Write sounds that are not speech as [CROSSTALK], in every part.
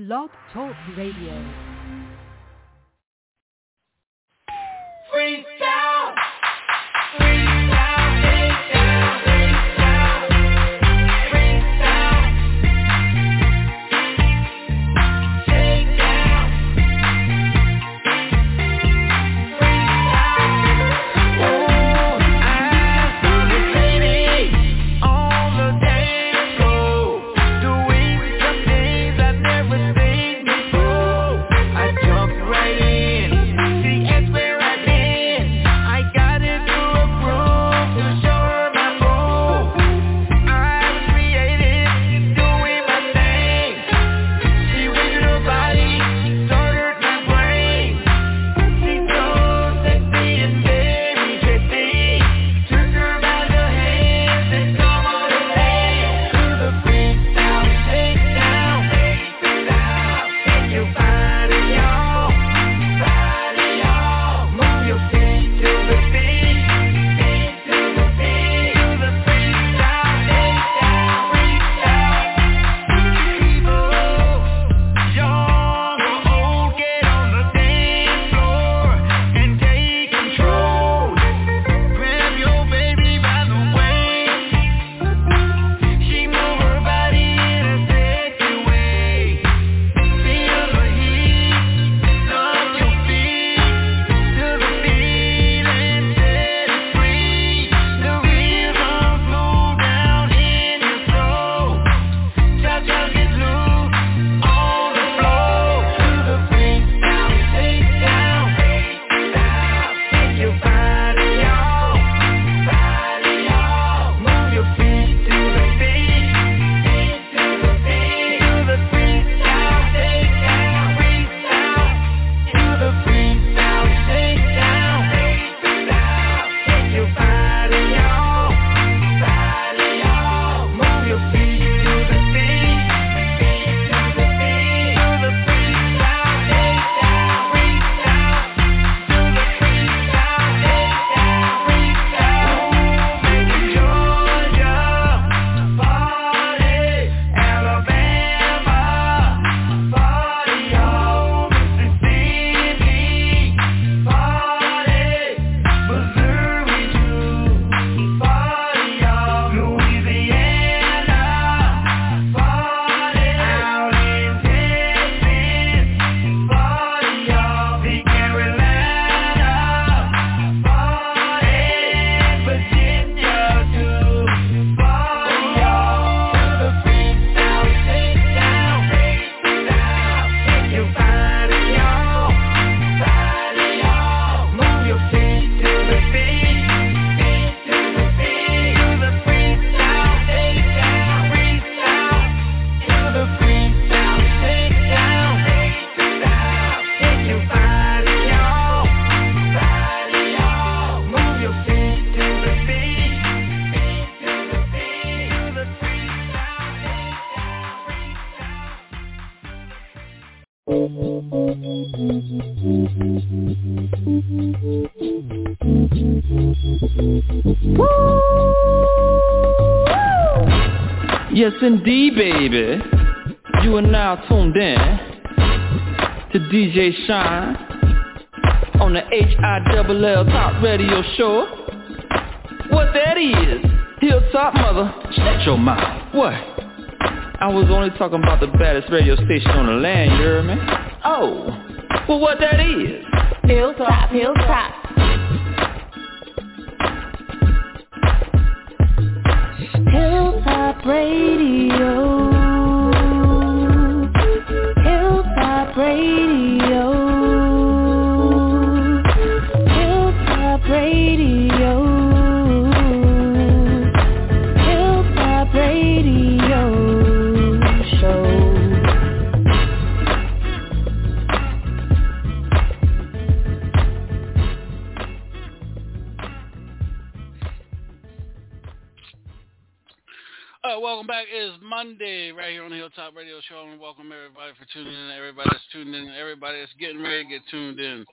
Blog Talk Radio. Yes, indeed, baby. You are now tuned in to DJ Shine on the Hilltop Radio Show. What that is, Hilltop Mother, shut your mouth. What? I was only talking about the baddest radio station on the land, you hear me? Oh, well what that is? Hilltop, Hilltop. tuning in. Everybody that's tuned in. Everybody that's getting ready to get tuned in.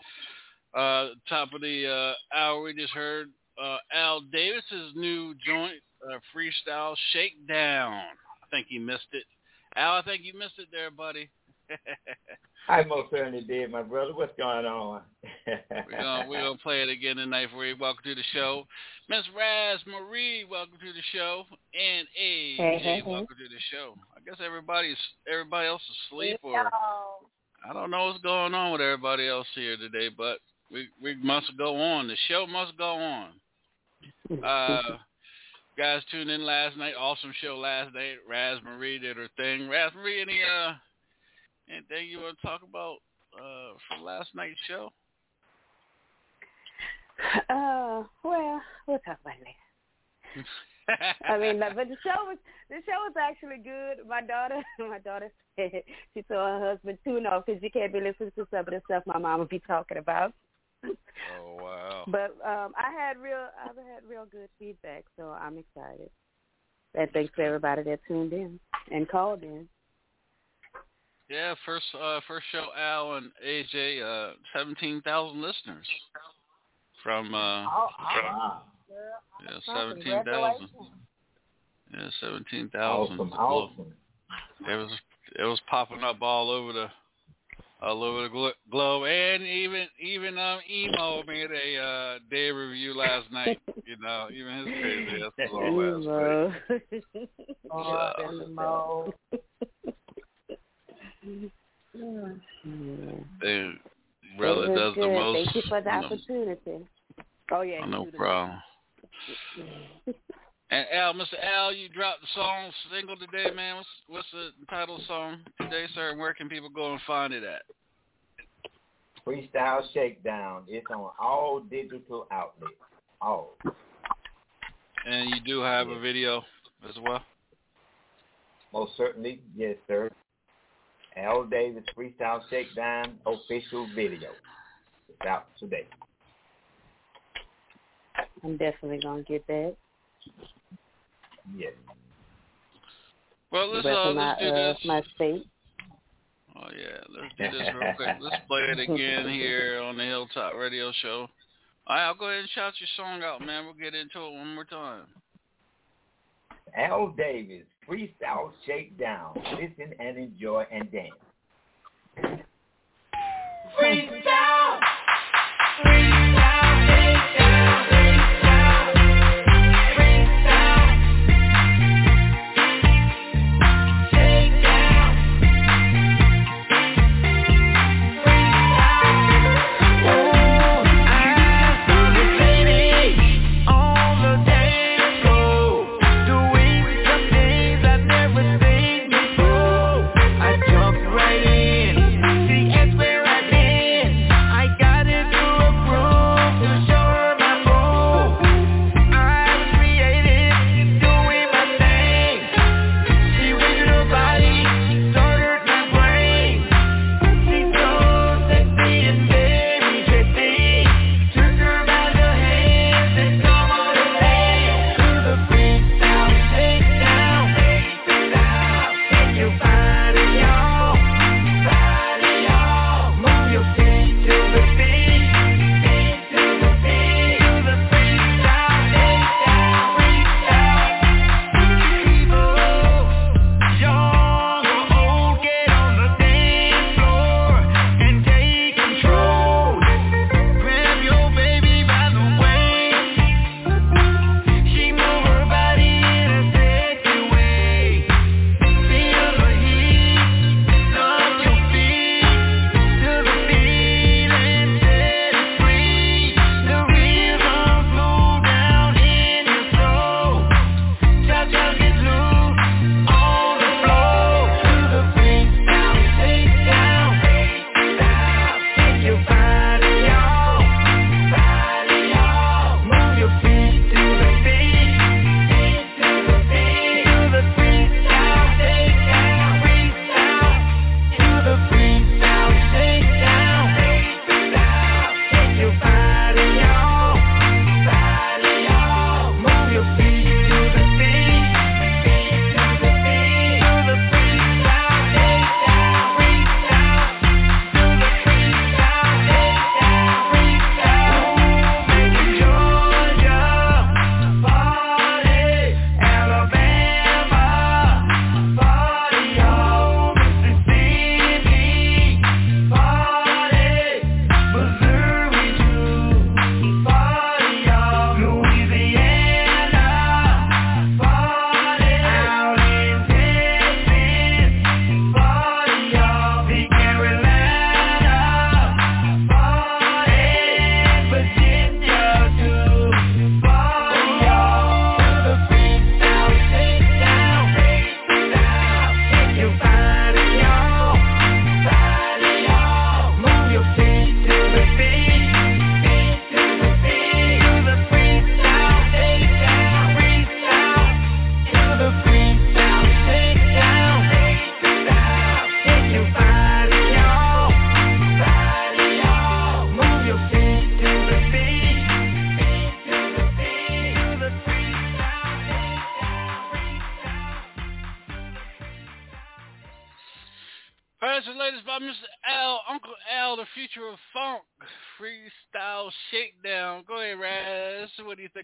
Uh, top of the uh, hour, we just heard uh, Al Davis's new joint, uh, Freestyle Shakedown. I think you missed it. Al, I think you missed it there, buddy. [LAUGHS] I most certainly did, my brother. What's going on? we're, gonna, we're gonna play it again tonight for you. Welcome to the show, Miss Raz Marie. Welcome to the show, and AJ. Hey, hey, hey. Welcome to the show. I guess everybody's everybody else is asleep, or I don't know what's going on with everybody else here today, but we we must go on. The show must go on. [LAUGHS] Uh, guys tuned in last night. Awesome show last night. Raz Marie did her thing. Raz Marie, any uh anything you want to talk about uh from last night's show? Uh, well, we'll talk about it later. [LAUGHS] I mean, [LAUGHS] but the show was the show was actually good. My daughter, [LAUGHS] my daughter said she told her husband tune off because you can't be listening to some of the stuff my mom would be talking about. oh wow! [LAUGHS] But um, I had real, I've had real good feedback, so I'm excited. And thanks to everybody that tuned in and called in. Yeah, first uh first show Al and AJ, uh seventeen thousand listeners from uh Oh, wow. Yeah, seventeen thousand. Yeah, seventeen thousand. Awesome, awesome. It was it was popping up all over the all over the glo- globe, and even even um emo made a uh day review last night. You know, even his crazy ass was on last night. Oh, Emo. [LAUGHS] They [LAUGHS] really It was does the good. most. Thank you for the you know, opportunity. Oh yeah, Oh, no problem. And Al, Mr. Al, you dropped the song single today, man. What's what's the title song today, sir? And where can people go and find it at? Freestyle Shakedown. It's on all digital outlets. All. And you do have a video as well. Most certainly, yes, sir. Al Davis Freestyle Shakedown official video. It's out today. I'm definitely gonna get that. Yeah. Well, let's uh, let's do uh, this. my state. Oh yeah, let's do this real quick. [LAUGHS] Let's play it again here on the Hilltop Radio Show. All right, I'll go ahead and shout your song out, man. We'll get into it one more time. Al Davis Freestyle Shakedown. Listen and enjoy and dance. Freestyle. Freestyle.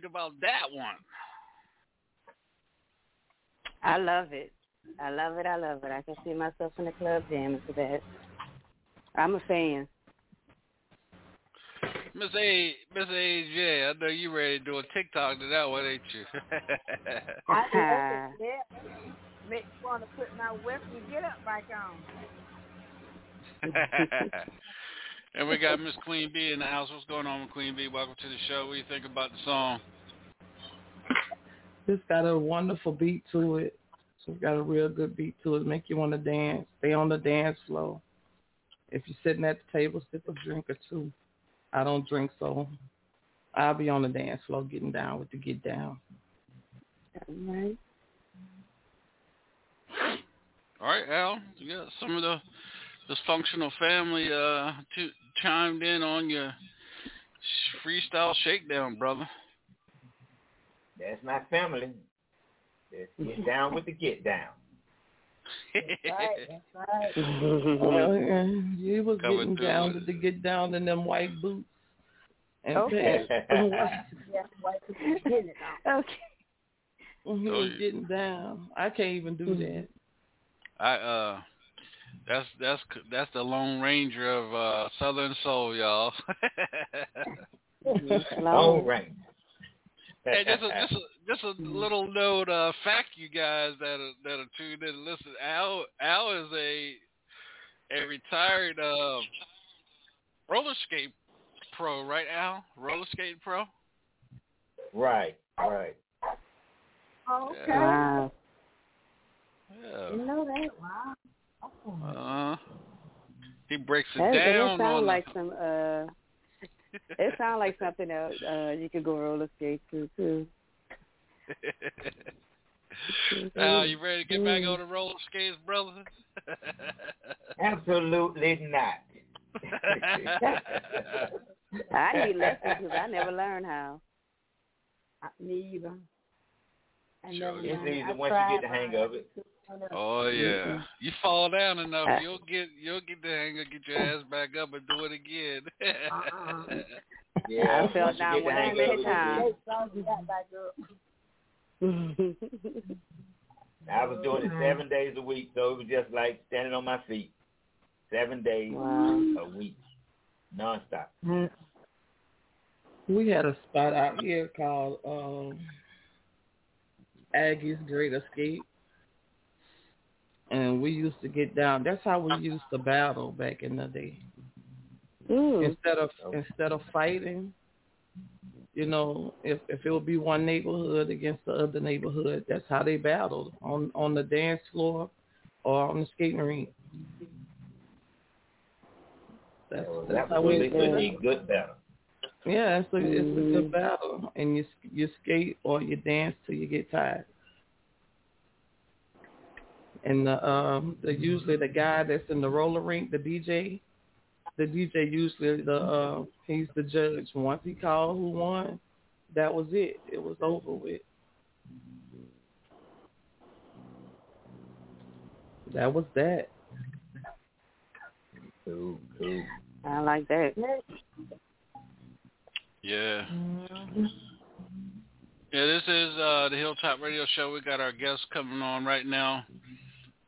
Think about that one? I love it. I love it. I love it. I can see myself in the club jamming to that. I'm a fan. Miss A, Miss AJ, I know you ready to do a TikTok to that one, ain't you? [LAUGHS] I love [LAUGHS] it. Yeah. Makes me want to put my Western get up back on. and we got Miss Queen B in the house. What's going on, with Queen B? Welcome to the show. What do you think about the song? It's got a wonderful beat to it. So It's got a real good beat to it. Make you want to dance. Stay on the dance floor. If you're sitting at the table, sip a drink or two. I don't drink, so I'll be on the dance floor getting down with the get down. All right. All right, Al. You got some of the dysfunctional family uh to, chimed in on your freestyle shakedown, brother. That's my family. Let's get [LAUGHS] down with the get down. That's right. That's right. [LAUGHS] Well, he was Coming getting down with the get down in them white boots. And Okay. pants. [LAUGHS] Yeah, white people getting it now. Okay. he Oh, was getting down. I can't even do that. I uh that's that's that's the Lone Ranger of uh Southern Soul, y'all. Long Slow. Range. hey, just [LAUGHS] a just a just a little note, uh fact you guys that are that are tuned in and listen. Al Al is a a retired uh roller skate pro, right Al? Roller skate pro? right, right. Okay. Wow. Yeah. You know that? Wow. Oh. Uh, he breaks it That, that down sound on like some uh it sounds like something else uh you could go roller skate to too. [LAUGHS] Al, you ready to get back on the roller skates, brother? [LAUGHS] Absolutely not. [LAUGHS] I need lessons because I never learned how. I- Me either. I Sure. never It's learned. easy I once you get the hang of it. Oh yeah, you fall down enough, Uh, you'll get you'll get the hang of get your ass back up and do it again. Uh-uh. [LAUGHS] Yeah, I fell down get the one hang too many times. Hey, so you got back up. I was doing it seven days a week, so it was just like standing on my feet. Seven days wow. a week, nonstop. We had a spot out here called um, Aggie's Great Escape. And we used to get down. That's how we used to battle back in the day. Mm. Instead of instead of fighting, you know, if if it would be one neighborhood against the other neighborhood, that's how they battled on on the dance floor or on the skating rink. That's, So that's that how was we really a good battle. Yeah, it's a it's a good battle, and you you skate or you dance till you get tired. And the um the usually the guy that's in the roller rink, the DJ, the DJ usually the uh he's the judge. Once he called who won, that was it. It was over with. That was that. Cool, cool. I like that. yeah. Yeah, this is uh, the Hilltop Radio Show. We got our guests coming on right now.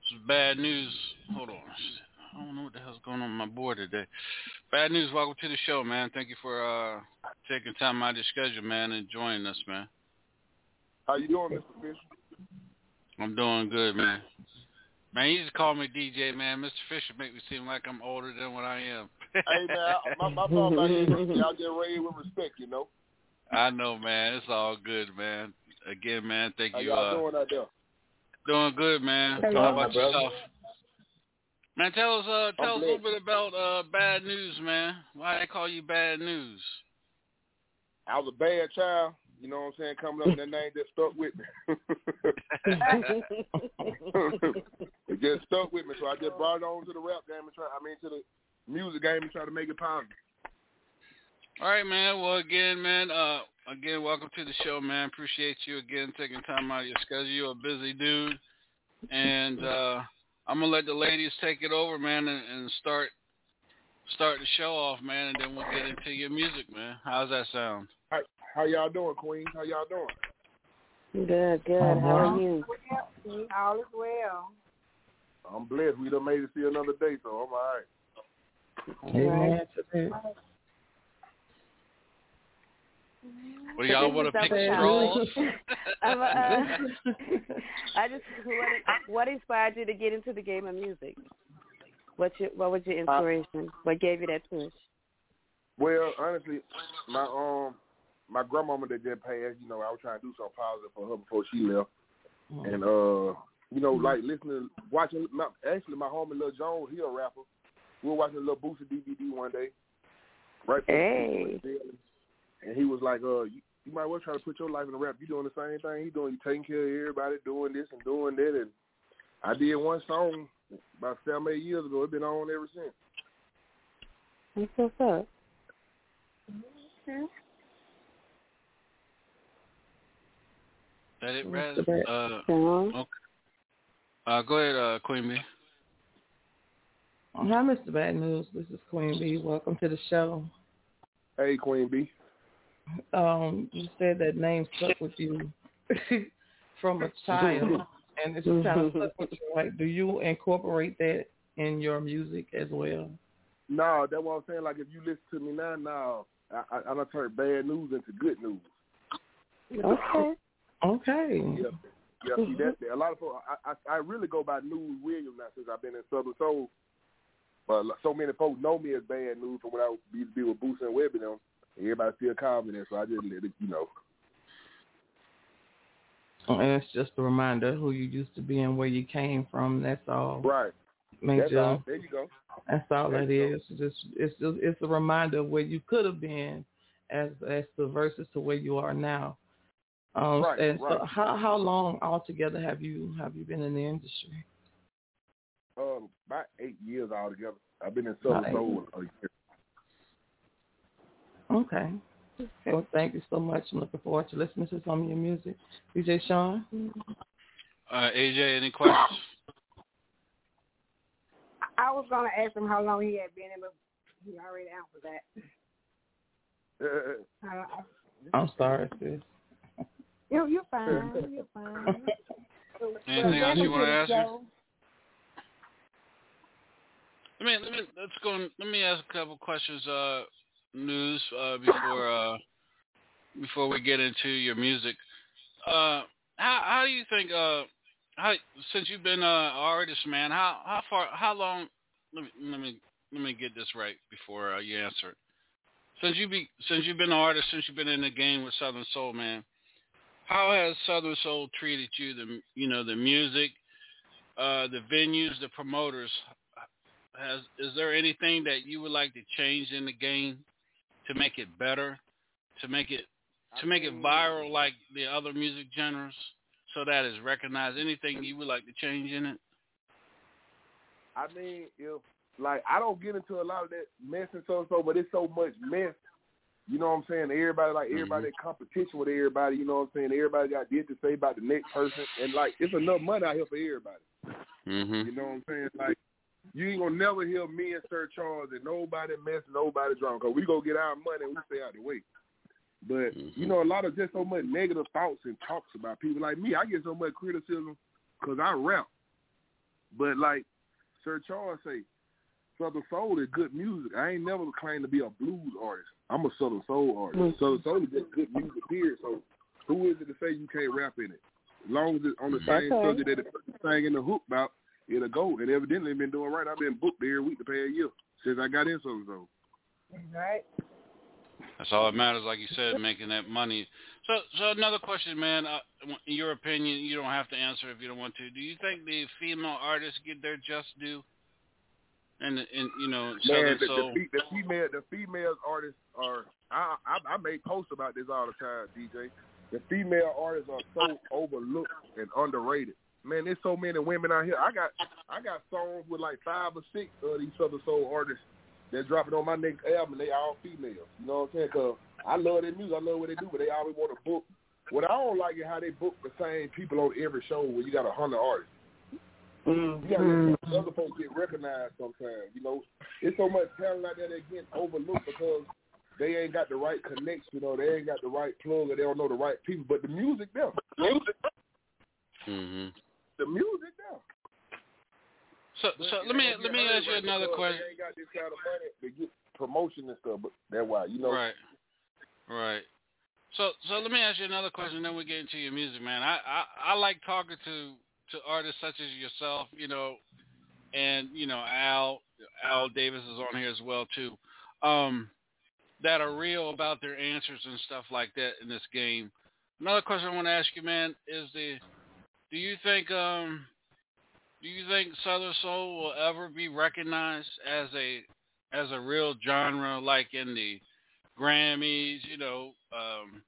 Some bad news. Hold on. I don't know what the hell's going on with my board today. Bad news. Welcome to the show, man. Thank you for uh, taking time out of your schedule, man, and joining us, man. How you doing, Mr. Fisher? I'm doing good, man. Man, you just call me DJ, man. Mr. Fisher make me seem like I'm older than what I am. hey man, I, my my fault. Y'all get raised with respect, you know. I know, man. It's all good, man. Again, man, thank How you. y'all Uh, doing out there? Doing good, man. Hello, How about yourself? Man, tell us, uh, tell us a little bit about uh, bad news, man. Why they call you bad news? I was a bad child. You know what I'm saying? Coming up with that name just stuck with me. [LAUGHS] it just stuck with me, so I just brought it on to the rap game and try. I mean, to the music game and try to make it positive. All right, man. Well, again, man. Uh, again, welcome to the show, man. Appreciate you again taking time out of your schedule. You're a busy dude, and uh, I'm gonna let the ladies take it over, man, and, and start start the show off, man, and then we'll get into your music, man. How's that sound? How, how y'all doing, Queen? How y'all doing? Good, good. How are you? All is well. I'm blessed. We done made it see another day, so I'm all right. Amen to that. What do y'all want to pick straws? [LAUGHS] I'm, uh, [LAUGHS] I just what, what inspired you to get into the game of music? What's your what was your inspiration? what gave you that push? Well, honestly, my um my grandmama that just passed, you know, I was trying to do something positive for her before she left. And uh you know, like listening watching my, actually my homie Lil Jones, he a rapper. We were watching a Lil Boosie DVD one day. Right before Hey. And he was like, uh, you, you might well try to put your life in the rap. You doing the same thing he doing. You taking care of everybody, doing this and doing that. And I did one song about seven, eight years ago. It's been on ever since. That's what's up. That it, Raz? Mr. Brett. Uh, okay. Uh, go ahead, uh, Queen B. Hi, Mr. Bad News. This is Queen B. Welcome to the show. Hey, Queen B. Um, you said that name stuck with you [LAUGHS] from a child, and it's kind of stuck with you. Like, do you incorporate that in your music as well? No, that's what I'm saying. Like if you listen to me now, now I, I, I done turned bad news into good news. okay. Okay. Yeah, yeah. See that? A lot of folks, I, I I really go by News Williams now since I've been in Southern Soul. But so many folks know me as Bad News from when I used to be with Boosie and Webbie them. Everybody still call me so I just let it, you know. And it's just a reminder who you used to be and where you came from. That's all. Right. Made That's all. There you go. That's all There that is. It's just it's just, it's a reminder of where you could have been, as as the versus to where you are now. Um, Right, and so right. how how long altogether have you have you been in the industry? Um, about eight years altogether. I've been in Southern Soul a year. Okay. Okay, well, thank you so much. I'm looking forward to listening to some of your music. DJ Sean? Uh, AJ, any questions? I was gonna ask him how long he had been in, but he already answered that. I, I, I'm sorry, sis. you, you're fine. You're fine. [LAUGHS] Anything else you want to ask me? Joe? Let me let me let's go. and- Let me ask a couple questions. Uh, news uh, before uh, before we get into your music. Uh, how how do you think? Uh, how since you've been uh, an artist, man, how how far how long? Let me let me let me get this right before uh, you answer it. Since you be since you've been an artist, since you've been in the game with Southern Soul, man, how has Southern Soul treated you? The you know the music, uh, the venues, the promoters. Has is there anything that you would like to change in the game to make it better, to make it to make it viral like the other music genres, so that it's recognized? Anything you would like to change in it? I mean, if like I don't get into a lot of that mess and so and so, but it's so much mess. You know what I'm saying? Everybody like everybody in competition with everybody. You know what I'm saying? Everybody got did to say about the next person, and like it's enough money out here for everybody. Mm-hmm. You know what I'm saying? Like you ain't gonna never hear me and Sir Charles and nobody mess, nobody drunk. Cause we go get our money and we stay out the way. But you mm-hmm. know, a lot of just so much negative thoughts and talks about people like me. I get so much criticism because I rap. But like Sir Charles say, Southern Soul is good music. I ain't never claimed to be a blues artist. I'm a Southern Soul artist. Mm-hmm. Southern Soul is just good music, period. So who is it to say you can't rap in it? As long as it's on the same Okay. subject that the person sang in the hook about, it'll go. And evidently been doing right. I've been booked every week the past year since I got in Southern Soul. Right. That's all that matters, like you said, making that money. So, so another question, man. Uh, in your opinion, you don't have to answer if you don't want to. Do you think the female artists get their just due? And, and you know, Man, the, Soul. the, the female, the female artists are. I, I I make posts about this all the time, DJ. The female artists are so overlooked and underrated. Man, there's so many women out here. I got I got songs with like five or six of these Southern Soul artists that dropping on my next album. They all females. You know what I'm saying? Cause I love their music. I love what they do, but they always want to book. What I don't like is how they book the same people on every show where you got a hundred artists. You gotta let other folks get recognized sometimes. You know, it's so much talent out there that get overlooked because they ain't got the right connection or they ain't got the right plug or they don't know the right people. But the music there, music, Mhm. The music there. So so let me let me ask you another question. They ain't got this kind of money to get promotion and stuff, but that's why you know. Right. Right. So so let me ask you another question. Then we get into your music, man. I I, I like talking to to artists such as yourself, you know, and you know Al Al Davis is on here as well too, um, that are real about their answers and stuff like that in this game. Another question I want to ask you, man, is the do you think um do you think Southern Soul will ever be recognized as a as a real genre like in the Grammys, you know, um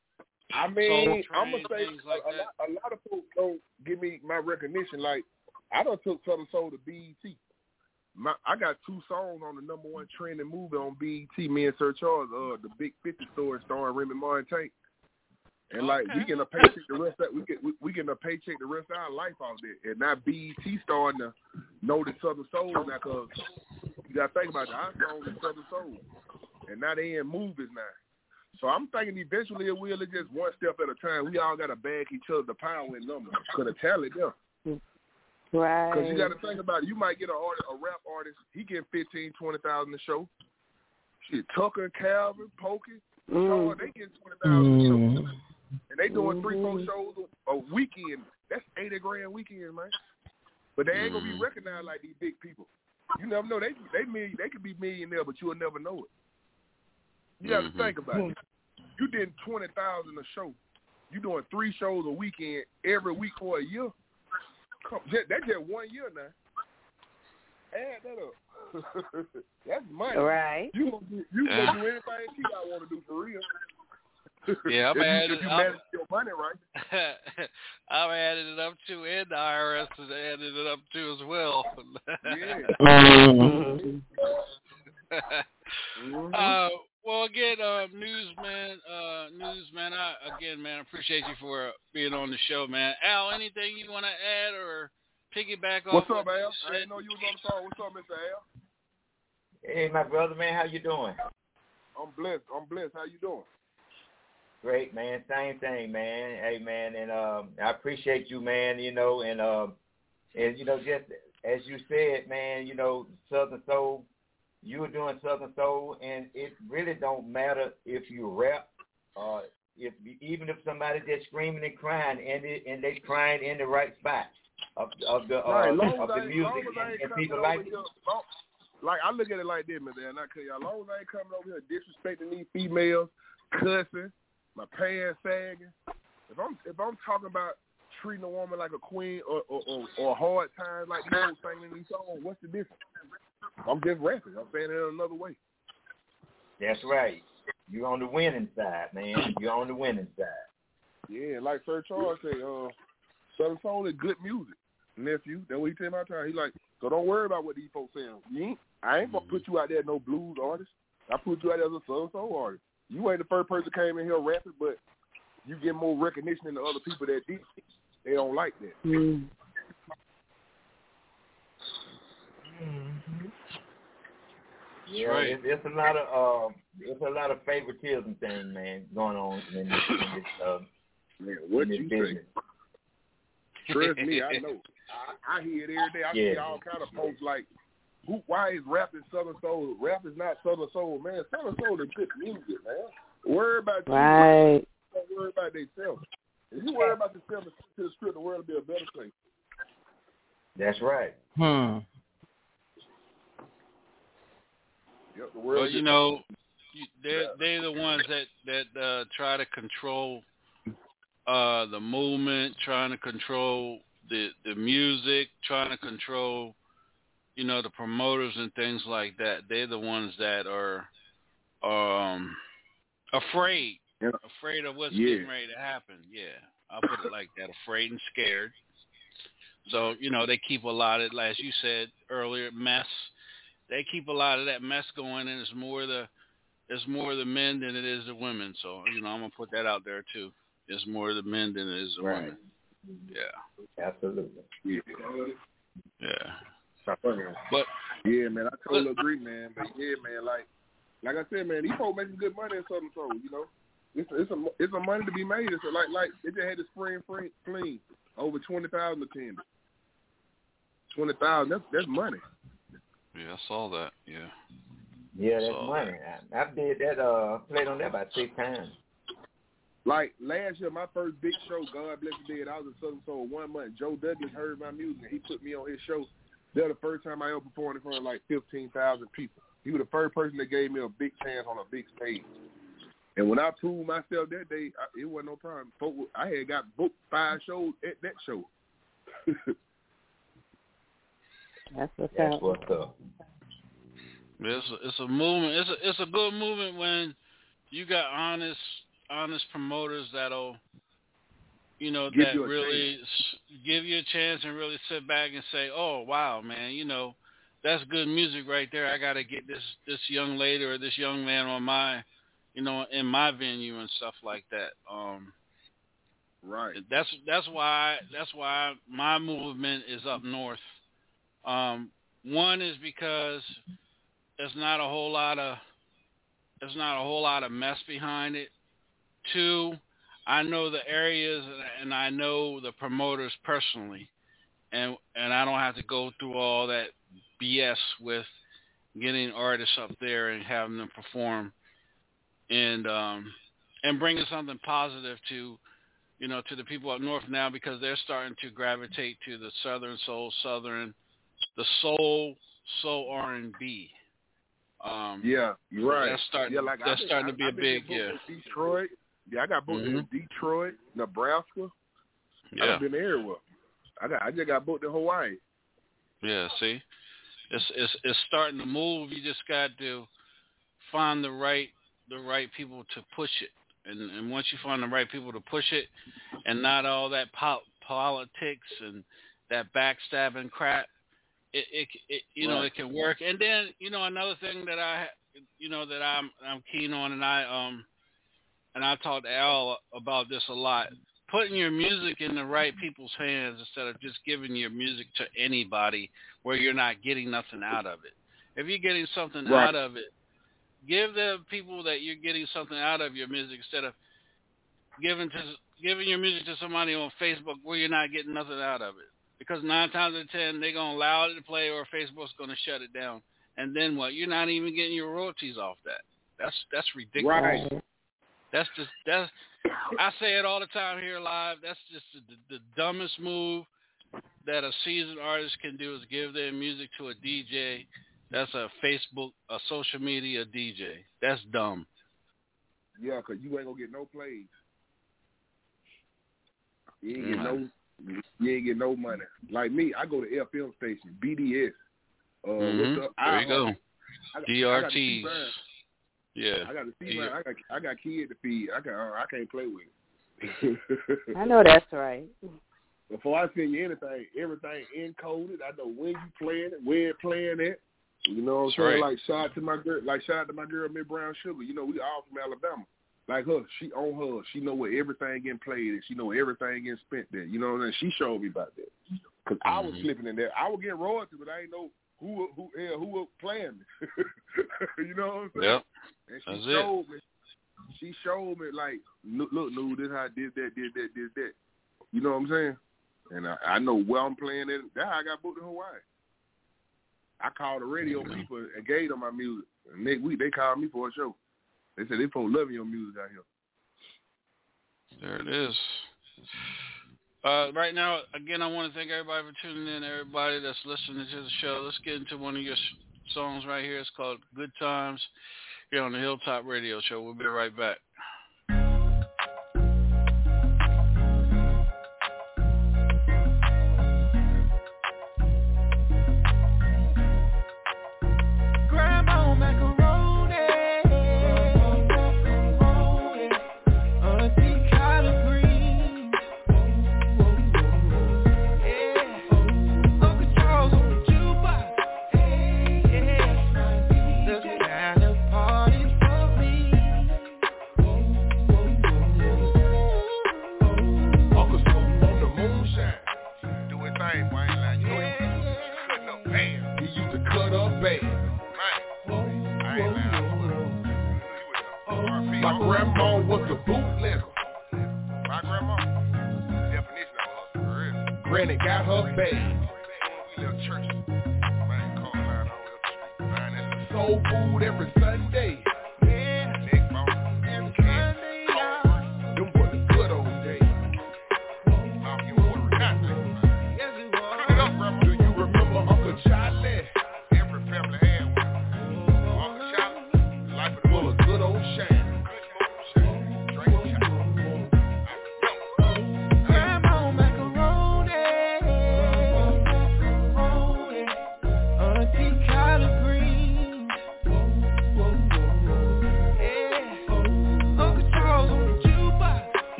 I mean, I'm gonna say like a, that. lot, a lot of folks don't give me my recognition. Like I done took Southern Soul to BET. My, I got two songs on the number one trending movie on BET. Me and Sir Charles, uh, the Big Fifty Story, starring Remy Ma and Tank. And like we getting a paycheck the rest of we get we, we getting a paycheck the rest of our life out there. And now BET starting to know the Southern Soul now because you gotta think about it. Our song is Southern Soul, and now they in movies now. So I'm thinking eventually it will. It's just one step at a time. We all got to bag each other the power and numbers for the talent there. Right. Because you got to think about it. You might get a, artist, a rap artist. He getting fifteen, twenty thousand a show. Shit, Tucka Calvin, Pokey, mm. Shaw, they getting twenty thousand a show, mm. And they doing three, four shows a, a weekend. That's eighty grand weekend, man. But they ain't gonna be recognized like these big people. You never know. They they million, they could be millionaire, but you'll never know it. You got to Mhm. think about it. You did twenty thousand a show. You doing three shows a weekend every week for a year. Come, just, that's just one year now. Add that up. [LAUGHS] that's money. Right. You gonna do, you gonna do anything you got want to do for real. Yeah, I'm [LAUGHS] adding- if you I'm- manage your money right. [LAUGHS] I'm adding it up too, and the IRS is adding it up to as well. [LAUGHS] uh, well, again, uh, newsman, uh, newsman. I again, man, appreciate you for being on the show, man. Al, anything you want to add or piggyback off? What's up, what you Al? I didn't know you was on the phone. What's up, Mr. Al? Hey, my brother, man, how you doing? I'm blessed. I'm blessed. How you doing? Great, man. Same thing, man. Hey, man, and um, I appreciate you, man. You know, and um, and you know, just as you said, man, you know, Southern Soul. You were doing Southern Soul, and it really don't matter if you rap, uh, if even if somebody just screaming and crying, and it, and they crying in the right spot of of the uh, Right, of the music, long as I and, and people like it. long- Like I look at it like this, man. And I tell you, as long as I ain't coming over here disrespecting these females, cussing, my pants sagging. If I'm if I'm talking about treating a woman like a queen or or, or, or hard times like these folks singing in these songs, what's the difference? I'm just rapping. I'm saying it in another way. That's right. You're on the winning side, man. You're on the winning side. Yeah, like Sir Charles say, uh, Southern Soul is good music, nephew. That's what he tell my time. He like, so don't worry about what these folks saying. You ain't, I ain't gonna put you out there no blues artist. I put you out there as a Southern Soul artist. You ain't the first person came in here rapping, but you get more recognition than the other people that did. They don't like that. Mm. Yeah, right. it's, it's a lot of uh, it's a lot of favoritism thing, man, going on in this, in this, uh, Man, what in this you business. say? Trust me, I [LAUGHS] know. I, I hear it every day. I see all kind of posts like, "Who? Why is rap is Southern Soul? Rap is not Southern Soul, man. Southern Soul is good music, man. Worry about you. Right. Don't worry about themselves. If you worry about yourself and stick to the script, the world will be a better place. That's right. Hmm. Yep, the world. Well, you know, you, they're they're the ones that that uh, try to control uh, the movement, trying to control the the music, trying to control, you know, the promoters and things like that. They're the ones that are um afraid, Yeah. afraid of what's Yeah. getting ready to happen. Yeah, I'll put it like that: afraid and scared. So you know, they keep a lot of, as you said earlier, mess they keep a lot of that mess going, and it's more the it's more the men than it is the women. So you know, I'm gonna put that out there too. It's more the men than it is the Right. women. Yeah. Absolutely. Yeah. Yeah. Stop fucking. But Yeah, man, I totally agree, man. But yeah, man, like like I said, man, these folks making good money in Southern Soul, you know. It's it's a it's a money to be made. It's a, like like they just had the spring fling, fling over twenty thousand attendance. Twenty thousand, that's that's money. yeah, I saw that. Yeah. Yeah, that's So- money. I, I did that. Uh, played on that about six times. Like last year, my first big show, God Bless the Dead, I was in Southern Soul one month. Joe Douglas heard my music and he put me on his show. That was the first time I ever performed in front of like fifteen thousand people. He was the first person that gave me a big chance on a big stage. And when I proved myself that day, I, it wasn't no problem. Folk, I had got booked five shows at that show. [LAUGHS] That's what's That's up. what's up. It's a, it's a movement. It's a it's a good movement when you got honest honest promoters that'll you know Give that you really s- give you a chance and really sit back and say, "Oh wow, man, you know that's good music right there. I got to get this this young lady or this young man on my you know in my venue and stuff like that." Um right. that's that's why that's why my movement is up north. Um, one is because there's not a whole lot of there's not a whole lot of mess behind it. Two, I know the areas and I know the promoters personally, and and I don't have to go through all that BS with getting artists up there and having them perform, and um, and bringing something positive to you know, to the people up north now because they're starting to gravitate to the southern soul, southern, the soul, soul R and B. Um, Yeah, you're right. That's starting. Yeah, like that's I've been- to be a I've been big, yeah, Detroit. Yeah, I got booked in Mhm. Detroit, Nebraska. yeah, I've been everywhere. I got I just got booked in Hawaii. yeah. See, it's it's it's starting to move. You just got to find the right the right people to push it, and and once you find the right people to push it, and not all that po- politics and that backstabbing crap, it, it, it you know it can work. And then you know another thing that I you know that I'm I'm keen on, and I um and I talked to Al about this a lot. Putting your music in the right people's hands instead of just giving your music to anybody where you're not getting nothing out of it. If you're getting something Right. out of it, give the people that you're getting something out of your music instead of giving to giving your music to somebody on Facebook where you're not getting nothing out of it. Because nine times out of ten they're gonna allow it to play or Facebook's gonna shut it down. And then what? You're not even getting your royalties off that. That's that's ridiculous. Right. That's just that's. I say it all the time here live. That's just the, the dumbest move that a seasoned artist can do is give their music to a DJ. That's a Facebook, a social media DJ. That's dumb. Yeah, cause you ain't gonna get no plays. You ain't get Mhm. no, you ain't get no money. Like me, I go to FM station, BDS. Uh, Mhm. what's up? There you go. I got, I got to see DRTs. mine. Yeah. I got to see Yeah. mine. I got I got kids to feed. I can I can't play with it. [LAUGHS] I know that's right. Before I send you anything, everything encoded. I know when you playing it, where playing it. You know what I'm That's saying? right. Like shout out to my girl, like shout out to my girl Miss Brown Sugar. You know we all from Alabama. Like her, she on her. She know where everything getting played and she know everything getting spent there. You know what I'm saying? She showed me about that. Cause I was Mhm. slipping in there. I would get royalties, but I ain't know who who yeah, who was playing me. [LAUGHS] you know what I'm saying? Yep. And she That's it. showed me. She showed me like, look, look, no, this how I did that, did that, did that. You know what I'm saying? And I, I know where I'm playing it. That's how I got booked in Hawaii. I called the radio Mhm. people and gave them my music. And next week they called me for a show. They said they folks loving your music out here. There it is. Uh, right now, again, I want to thank everybody for tuning in. Everybody that's listening to the show. Let's get into one of your songs right here. It's called "Good Times" here on the Hilltop Radio Show. We'll be right back.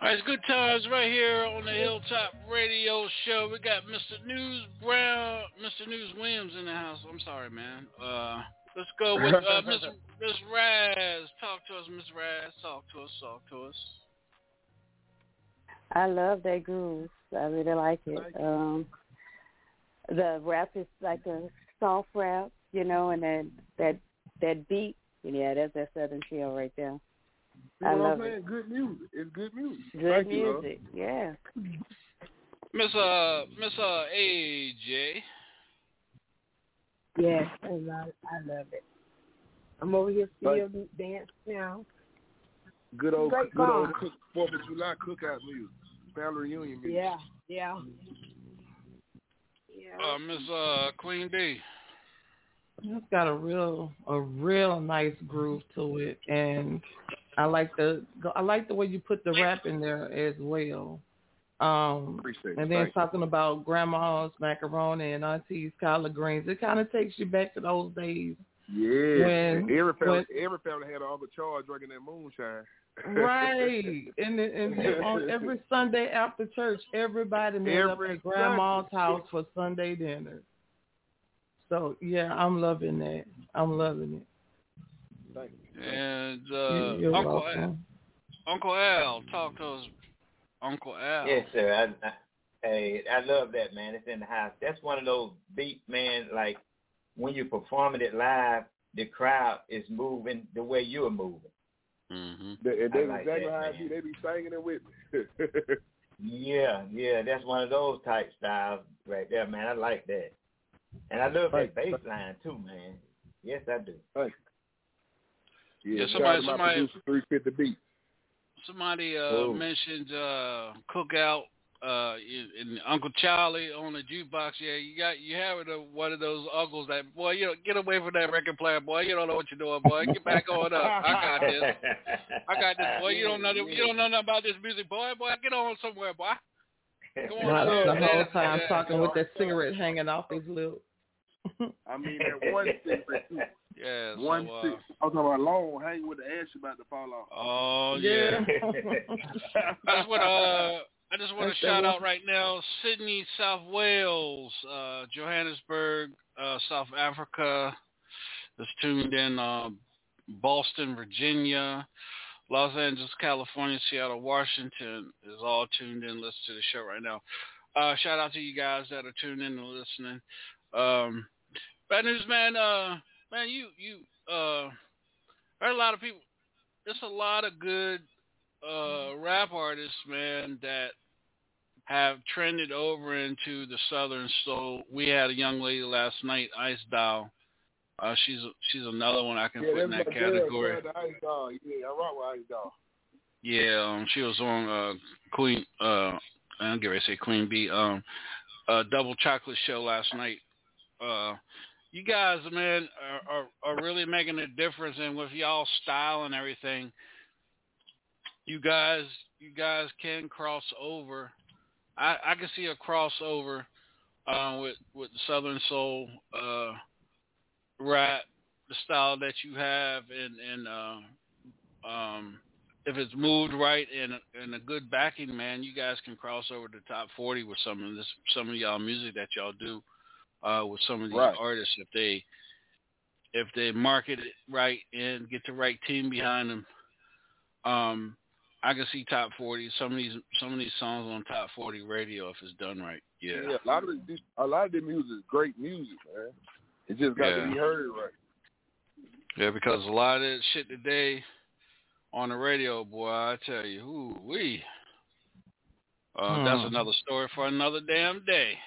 All right, it's good times right here on the Hilltop Radio Show. We got Mr. News Brown, Mr. News Williams in the house. I'm sorry, man. Uh, let's go with uh, [LAUGHS] Miss Miss Raz. Talk to us, Miss Raz. Talk to us. Talk to us. I love that groove. I really like it. Um, the rap is like a soft rap, you know, and that that that beat. Yeah, that's that Southern chill right there. You I know what love I'm it. Good music. It's good music. Good Thank you, music. Yeah. Miss uh Miss uh AJ. Yes, I love, I love it. I'm over here still dance now. Good old, Great good old song. cook, Fourth of July cookout music. Family reunion music. Yeah, yeah. Yeah. Uh, Miss uh Queen B. It's got a real a real nice groove to it, and I like the I like the way you put the rap in there as well. Um, Appreciate and then talking about grandma's macaroni and auntie's collard greens, it kind of takes you back to those days. Yeah. When- every family, when- every family had Uncle Charles drinking that moonshine. Right, and it- and on [LAUGHS] every Sunday after church, everybody met up at grandma's Sunday. house for Sunday dinner. So yeah, I'm loving that. I'm loving it. Thank you. And uh, You're Uncle Al, welcome. Uncle Al, talk to us. Uncle Al. Yes, sir. I, I, hey, I love that, man. It's in the house. That's one of those beats, man. Like when you're performing it live, the crowd is moving the way you're moving. Mm-hmm. They, and I they like exactly that, how I man. be. They be singing it with me. [LAUGHS] Yeah, yeah. That's one of those type styles right there, man. I like that. And I love that Thank bass line too, man. Yes, I do. Thank Yeah, Yeah, somebody- out to my somebody- 350 Beats. Somebody uh, Oh. mentioned uh, cookout uh, and Uncle Charlie on the jukebox. Yeah, you got you have one of those uncles that boy, you know, get away from that record player, boy. You don't know what you're doing, boy. Get back on up. I got this. I got this, boy. You don't know you don't know nothing about this music, boy. Boy, get on somewhere, boy. Go on Not the man. whole time talking with that cigarette hanging off his lip. I mean, that one cigarette, [LAUGHS] too. Yeah, so, One uh, cig- I was talking about long, hanging with the ash about to fall off. Oh yeah. [LAUGHS] I just want to. Uh, I just want to shout out right now, Sydney, South Wales, uh, Johannesburg, uh, South Africa, is tuned in. Uh, Boston, Virginia, Los Angeles, California, Seattle, Washington is all tuned in. Listen to the show right now. Uh, shout out to you guys that are tuned in and listening. Um, bad news, man. Man, you you uh, there are a lot of people. There's a lot of good uh, rap artists, man, that have trended over into the southern soul. We had a young lady last night, Ice Doll. Uh, she's she's another one I can yeah, put in that girl, category. Ice. Yeah, I rock with Ice Doll. Yeah, um, she was on uh, Queen. Uh, I don't get ready to say Queen B. Um, uh, Double Chocolate Show last night. Uh, you guys, man, are, are are really making a difference, and with y'all style and everything, you guys, you guys can cross over. I I can see a crossover uh, with with Southern Soul uh, rap, the style that you have, and and uh, um if it's moved right and and a good backing, man, you guys can cross over to top forty with some of this, some of y'all music that y'all do uh, with some of these Right. artists if they if they market it right and get the right team behind them. Um, I can see top forty. Some of these some of these songs on top forty radio if it's done right. Yeah, Yeah, a lot of this, a lot of the music is great music, man. It just got Yeah. to be heard right. yeah, because a lot of that shit today on the radio, boy, I tell you, ooh wee. Uh, That's Hmm. another story for another damn day.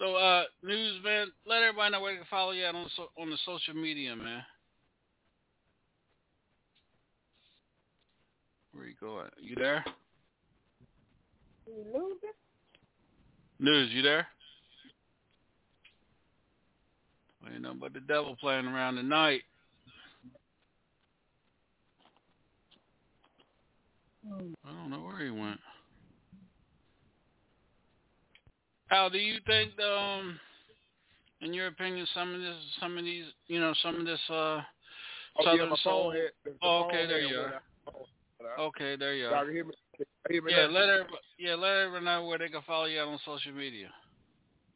So, uh, news, man, let everybody know where they can follow you on the, so- on the social media, man. Where you going? You there? News, you there? Ain't nothing but the devil playing around tonight. I don't know where he went. Al, do you think, um, in your opinion, some of this, some of these, you know, some of this, uh, Oh, yeah, Southern Soul? the Oh, okay, there you are. Okay, there you are. hear me? Hear me Yeah, now? let everybody, yeah, let everyone know where they can follow you out on social media.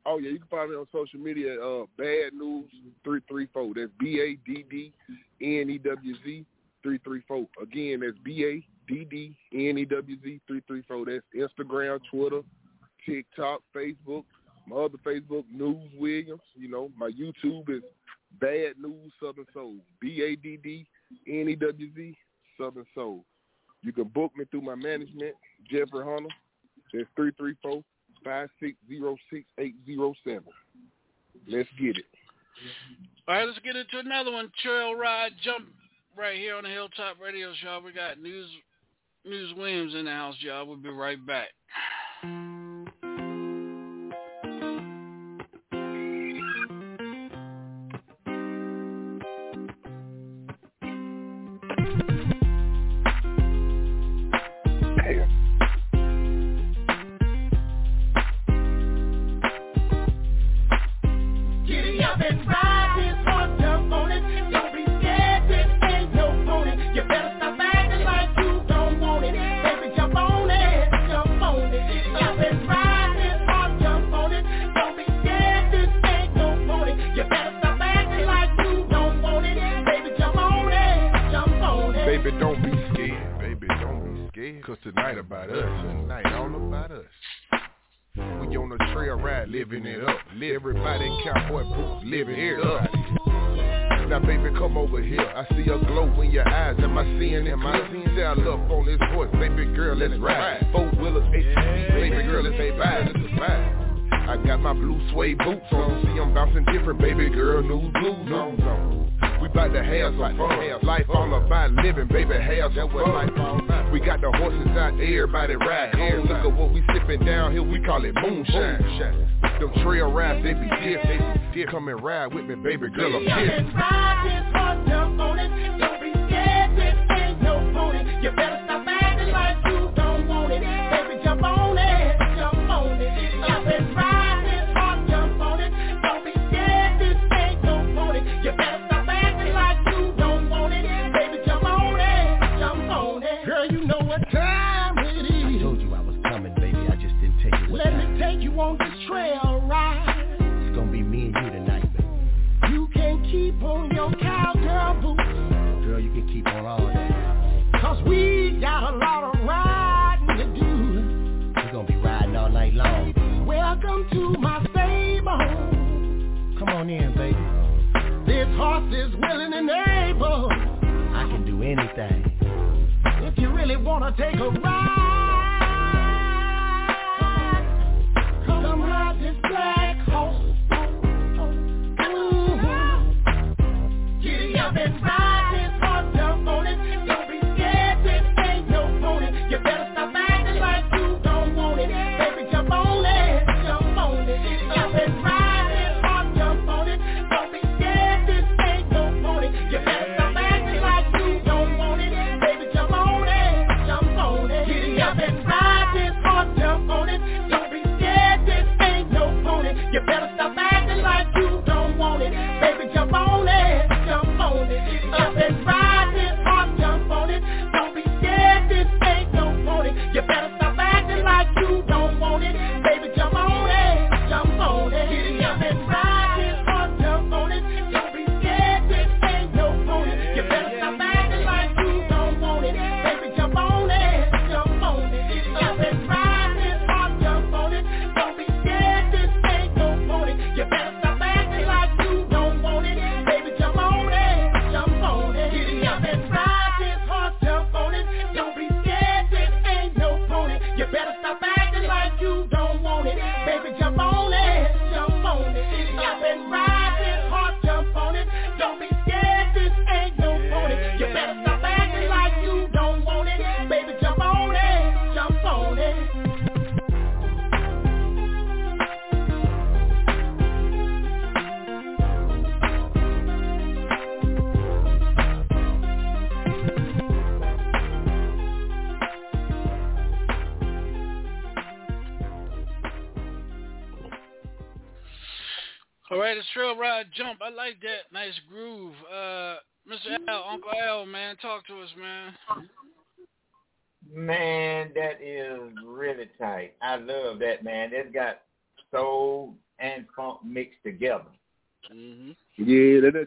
Oh yeah, you can find me on social media. Uh, Bad News three three four. That's B A D D N E W Z three three four. Again, that's B A D D N E W Z three three four. That's Instagram, Twitter, TikTok, Facebook. My other Facebook, News Williams. You know, my YouTube is Bad News Southern Soul. B A D D N E W Z Southern Soul. You can book me through my management, Jeffrey Hunter. That's three three four five six zero six eight zero seven. Let's get it. All right, let's get into another one. Trail ride jump right here on the Hilltop Radio Show. We got News News Williams in the house, y'all. We'll be right back.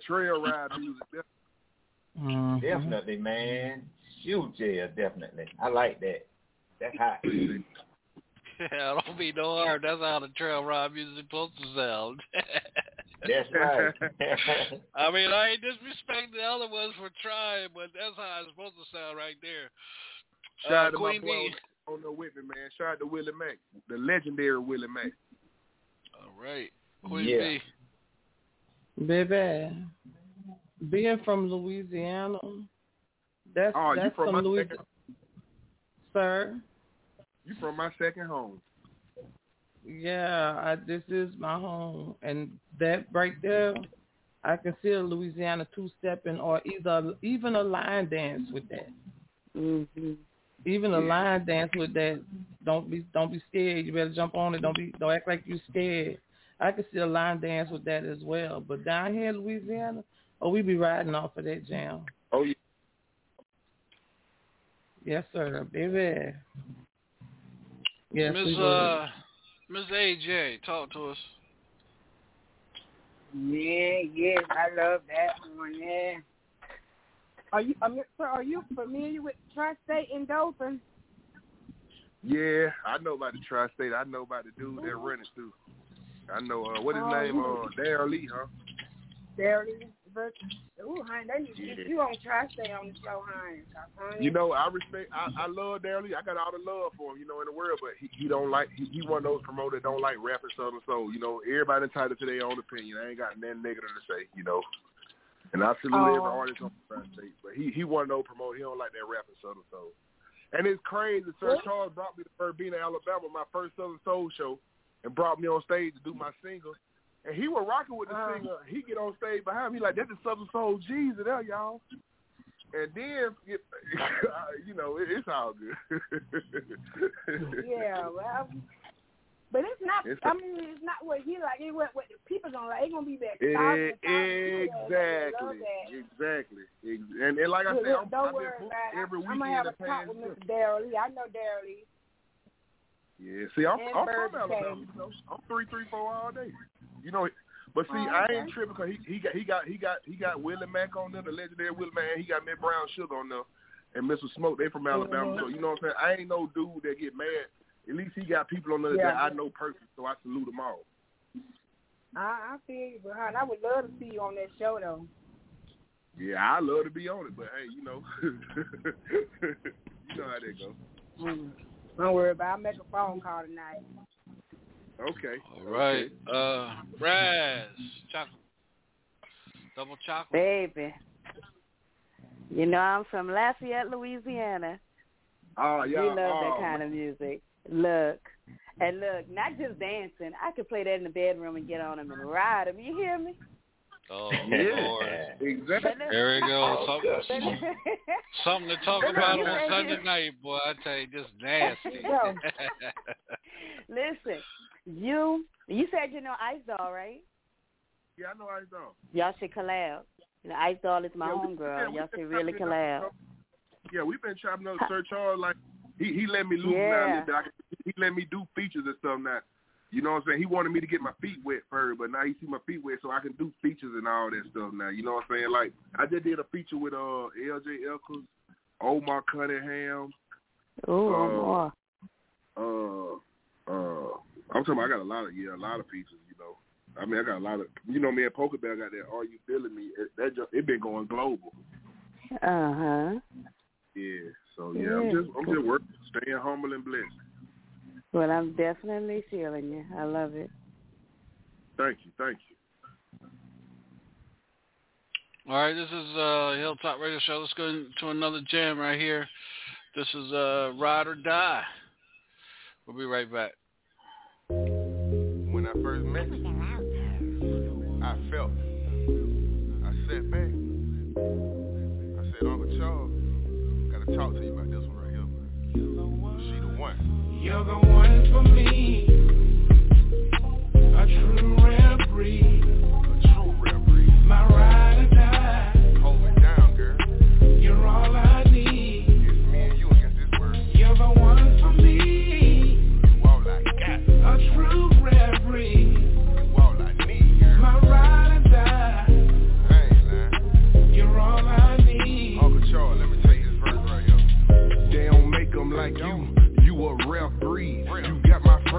Trail ride music. That, Mhm. Definitely, man. Shoot, yeah, definitely. I like that. That's hot. [LAUGHS] Yeah, don't be no hard. That's how the trail ride music is supposed to sound. [LAUGHS] That's right. [LAUGHS] I mean, I ain't disrespecting the other ones for trying, but that's how it's supposed to sound right there. shout Uh, out to Queen my boy on, on the with me, man. Shout out to Willie Mack, the legendary Willie Mack. All right, Queen Yeah. B. Baby, being from Louisiana, that's Oh, you that's from some my Louisiana. second- Sir, You from my second home. yeah, I, this is my home, and that right there, I can consider Louisiana two-stepping or either even a line dance with that. Mm-hmm. Even a line dance with that. Don't be don't be scared. You better jump on it. Don't be don't act like you're scared. I can see a line dance with that as well. But down here in Louisiana, oh, we be riding off of that jam. Oh yeah. Yes, sir, baby. Yes, we Miss uh, Miss AJ, talk to us. Yeah, yes, I love that one. Yeah. Are you, I mean, sir, are you familiar with Tri-State and Dothan? Yeah, I know about the tri-state. I know about the dude that run it too. I know uh, what his Oh, name? yeah. Uh, Darryl Lee, huh? There it But, ooh, honey, they need to get you on Tri-State on the show. 'cause. You know, I respect. I, I love Darryl I got all the love for him, you know, in the world. But he, he don't like. He, he one of those promoters don't like rapping Southern soul. You know, everybody entitled to their own opinion. I ain't got nothing negative to say. You know, And I salute every Oh. artist on the State. But he he want to know promote. He don't like that rapping Southern Soul. And it's crazy. Sir Really? Charles brought me to Verbena, Alabama, my first Southern Soul show, and brought me on stage to do my single. And he was rocking with the Uh-huh. singer. He get on stage behind me like that's the Southern Soul Jesus there, y'all. And then, it, [LAUGHS] you know, it, it's all good. Yeah, [LAUGHS] well, but it's not. It's I mean, it's not what he like. It what, what the people gonna like. It's gonna be that. Thousand, thousand people that love exactly, exactly, and and like I said, I'm, don't I've worry about it. every I'm gonna have a talk with. Mr. Daryl Lee. I know Daryl Lee. Yeah, see, I'm, And I'm from Alabama. You know, I'm three, three, four all day. You know, but see, Oh, I ain't tripping because he, he got he got he got he got Willie Mack on there, the legendary Willie Mack. He got Mitt Brown Sugar on there, and Mr. Smoke. They from Alabama, Mhm. so you know what I'm saying. I ain't no dude that get mad. At least he got people on there Yeah. that I know personally, so I salute them all. I, I feel you, but hon, I would love to see you on that show though. Yeah, I love to be on it, but hey, you know, [LAUGHS] you know how that goes. Mm. Don't worry about. it. I'll make a phone call tonight. Okay. All right. Uh, Raz, chocolate, double chocolate. Baby. You know I'm from Lafayette, Louisiana. Oh yeah. we love oh, that kind of music. Look. And look, not just dancing. I could play that in the bedroom and get on them and ride them. You hear me? Oh, Yeah, Lord. exactly. There we go. Something, something to talk about on Sunday night, boy. I tell you, just nasty. [LAUGHS] Listen, you you said you know Ice Doll, right? Yeah, I know it's on. Y'all should collab. You know, Ice Doll is my Yeah, homegirl. yeah, Y'all should really it up. collab. Yeah, we've been chopping up Sir Charles like he he let me loose now. Yeah. a little bit. I can- He let me do features and stuff now. You know what I'm saying? He wanted me to get my feet wet first, but now he see my feet wet, so I can do features and all that stuff now. You know what I'm saying? Like I just did a feature with uh LJ Echols, Omar Cunningham. Ooh, Uh, more. Uh, uh, I'm talking. About, I got a lot of yeah, a lot of features. You know, I mean, I got a lot of. You know, me and Poker Bell got that. Are you feeling me? It, that just it been going global. Uh huh. Yeah. So yeah, I'm just I'm just working, staying humble and blessed. Well, I'm definitely feeling you. I love it. Thank you, thank you. All right, this is uh Hilltop Radio Show. Let's go into another jam right here. This is uh Ride or Die. We'll be right back. You're the one for me.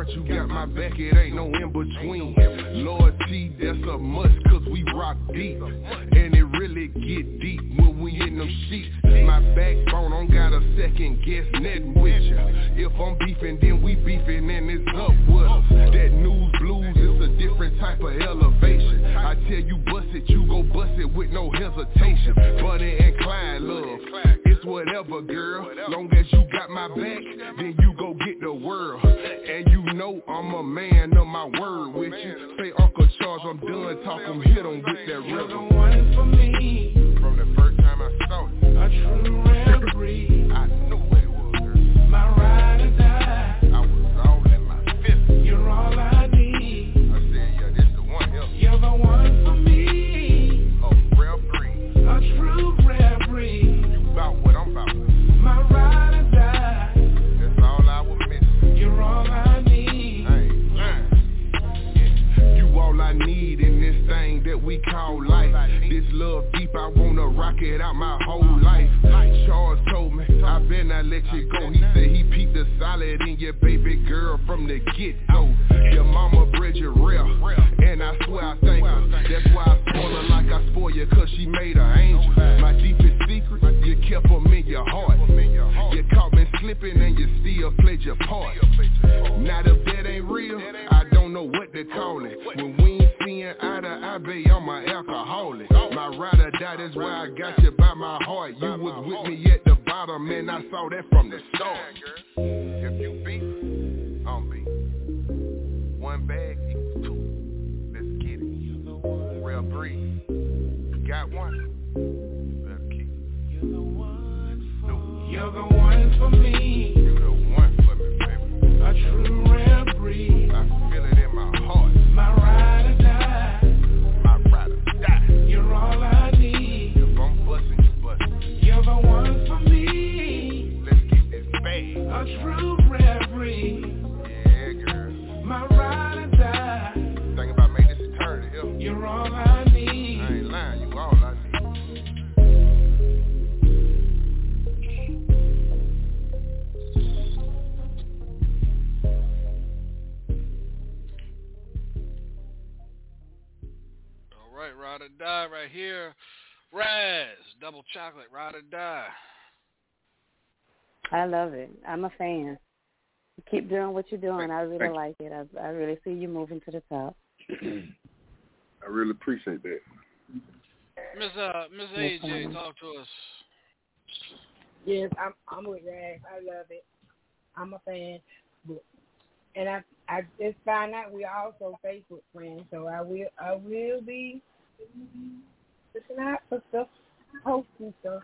You got my back. It ain't no in between. Loyalty, that's a must, cause we rock deep. And it really get deep when we in them sheets. My backbone don't got a second guess nothing with ya. If I'm beefing, then we beefing and it's up with us. That news blues is a different type of elevation. I tell you bust it, you go bust it with no hesitation. Bonnie and Clyde love. It's whatever, girl. Long as you got my back, then you go get the world. And you know I'm a man of my word with you. Say Uncle Charles, I'm done talking. Hit on get that You're the one for me. From the first time I saw you, A true rare breed. I knew what it was. My ride thing that we call life. This love deep, I wanna rock it out my whole life. Charles told me, I better not let you go. He said he peeped the solid in your baby girl from the get-go. Your mama bred you real, ride or die, that's why I got you by my heart. You was with me at the bottom, and I saw that from the start. If you beat, I'm beat. One bag equals two. Let's get it. Real breed. Got one. Let's keep it. You're the one for me. You're the one for me, baby. A true ride or die right here. Raz, double chocolate, ride or die. I love it. I'm a fan. Keep doing what you're doing. I really Thank you. like it. I, I really see you moving to the top. [CLEARS THROAT] I really appreciate that. Miss uh Miss Yes, AJ, ma'am. talk to us. Yes, I'm I'm with Rag. I love it. I'm a fan. And I I just found out we're also Facebook friends, so I will I will be looking out for stuff, posting stuff.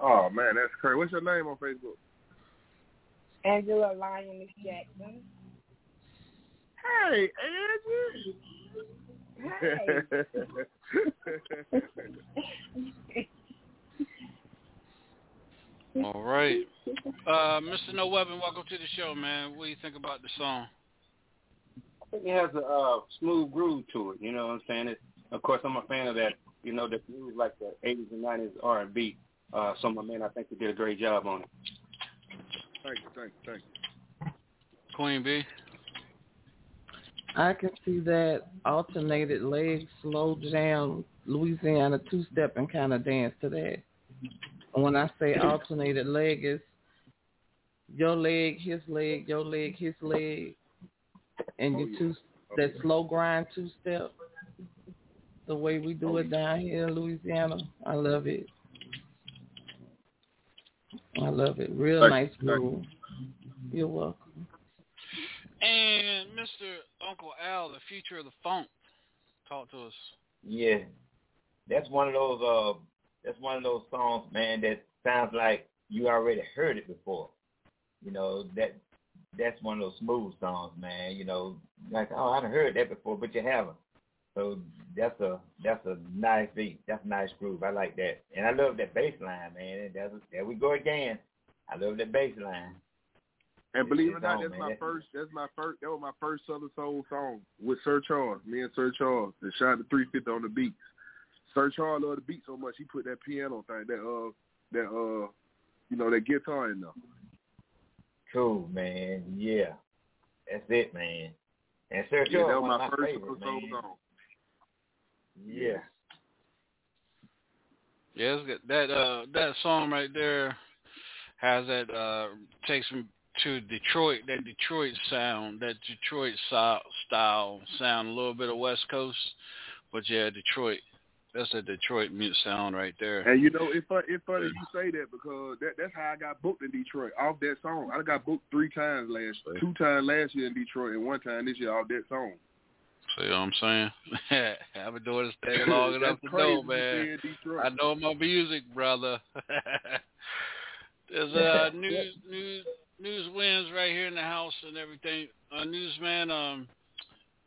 Oh man, that's crazy. What's your name on Facebook? Angela Lioness Jackson. Hey, Hey. All right. Uh Mr. No Weapon, welcome to the show, man. What do you think about the song? I think it has a uh, smooth groove to it. You know what I'm saying? It, of course, I'm a fan of that. You know, the groove like the 80s and 90s R&B. Uh, so my man, I think he did a great job on it. thank you, thank you, thank you. Queen B. I can see that alternated leg, slow jam, Louisiana two-step and kind of dance to that. When I say alternated leg, it's your leg, his leg, your leg, his leg, and you two that slow grind two-step. The way we do it down here in Louisiana, I love it. I love it. Real Thank nice you. groove. You're welcome. And Mr. Uncle Al, the future of the funk. Talk to us. Yeah, that's one of those. Uh, that's one of those songs, man. That sounds like you already heard it before. You know that. That's one of those smooth songs, man. You know, like oh, I've heard that before, but you haven't. So that's a that's a nice beat. That's a nice groove. I like that, and I love that bass line, man. That's, there we go again. I love that bass line. And believe it or not, that's man. my first. That's my first. That was my first Southern Soul song with Sir Charles. Me and Sir Charles. And shot the to 350 on the beats. Sir Charles loved the beat so much he put that piano thing, that uh, that uh, you know, that guitar in there. Cool, man. Yeah, that's it, man. And Sir Yeah, Charles, that was my my first Southern Soul man. song. Yeah. Yeah, it's good. that uh that song right there has that uh takes me to Detroit, that Detroit sound, that Detroit style, style sound, a little bit of West Coast, but yeah, Detroit. That's a Detroit mute sound right there. And you know, it's fun, it's funny you say that because that that's how I got booked in Detroit off that song. I got booked three times last, two times last year in Detroit, and one time this year off that song. See what I'm saying? [LAUGHS] I've been doing this thing [LAUGHS] long enough to know, man. to say in Detroit. I know my music, brother. [LAUGHS] There's uh news news news wins right here in the house and everything. Uh newsman, um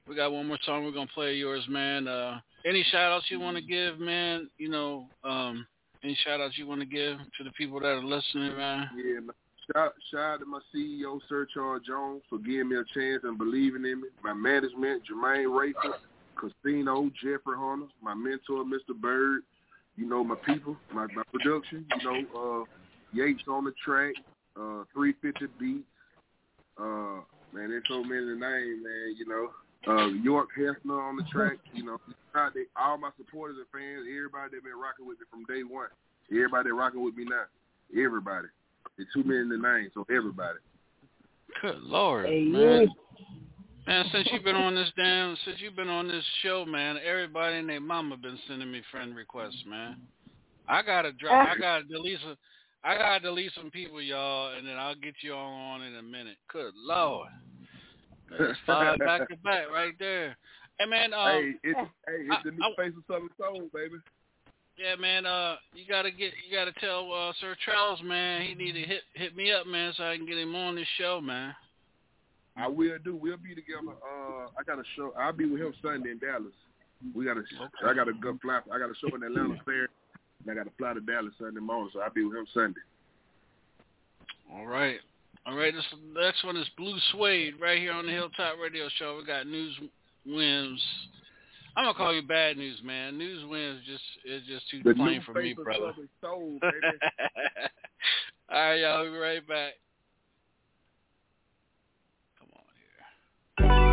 we got one more song we're gonna play yours, man. Uh any shout outs you wanna give, man, you know, um any shout outs you wanna give to the people that are listening, man? Yeah, man. Shout, shout out to my CEO, Sir Charles Jones, for giving me a chance and believing in me. My management, Jermaine Rayford, Casino, Jeffrey Hunter, my mentor, Mr. Bird. You know, my people, my, my production, you know, uh, Yates on the track, uh, 350 Beats. Uh, man, there's so many names, man, you know. Uh, York Hessner on the track, [LAUGHS] you know. Shout out to all my supporters and fans, everybody that been rocking with me from day one. Everybody that rocking with me now. Everybody. It's two men in the name, so everybody. Good lord, Hey, man. Man, since you've been on this damn, since you've been on this show, man, everybody and their mama been sending me friend requests, man. I gotta drop, I gotta delete some, I gotta delete some people, y'all, and then I'll get you all on in a minute. Good lord, it's five back to back right there. Hey man, um, hey, it's hey, it's I- the new I- face of Southern Soul, baby. Yeah, man, uh, you gotta get, you gotta tell uh, Sir Charles, man, he need to hit hit me up, man, so I can get him on this show, man. I will do. We'll be together. Uh, I got a show. I'll be with him Sunday in Dallas. We got a. I got a good fly. I got a show in Atlanta [LAUGHS] Fair, and I got to fly to Dallas Sunday morning. So I'll be with him Sunday. All right. All right, this next one is Blue Suede right here on the Hilltop Radio Show. We got news wins. I'm gonna call you bad news, man. News wins just is just too The plain for me, brother. Soul, [LAUGHS] baby. All right, y'all. We'll be right back. Ooh,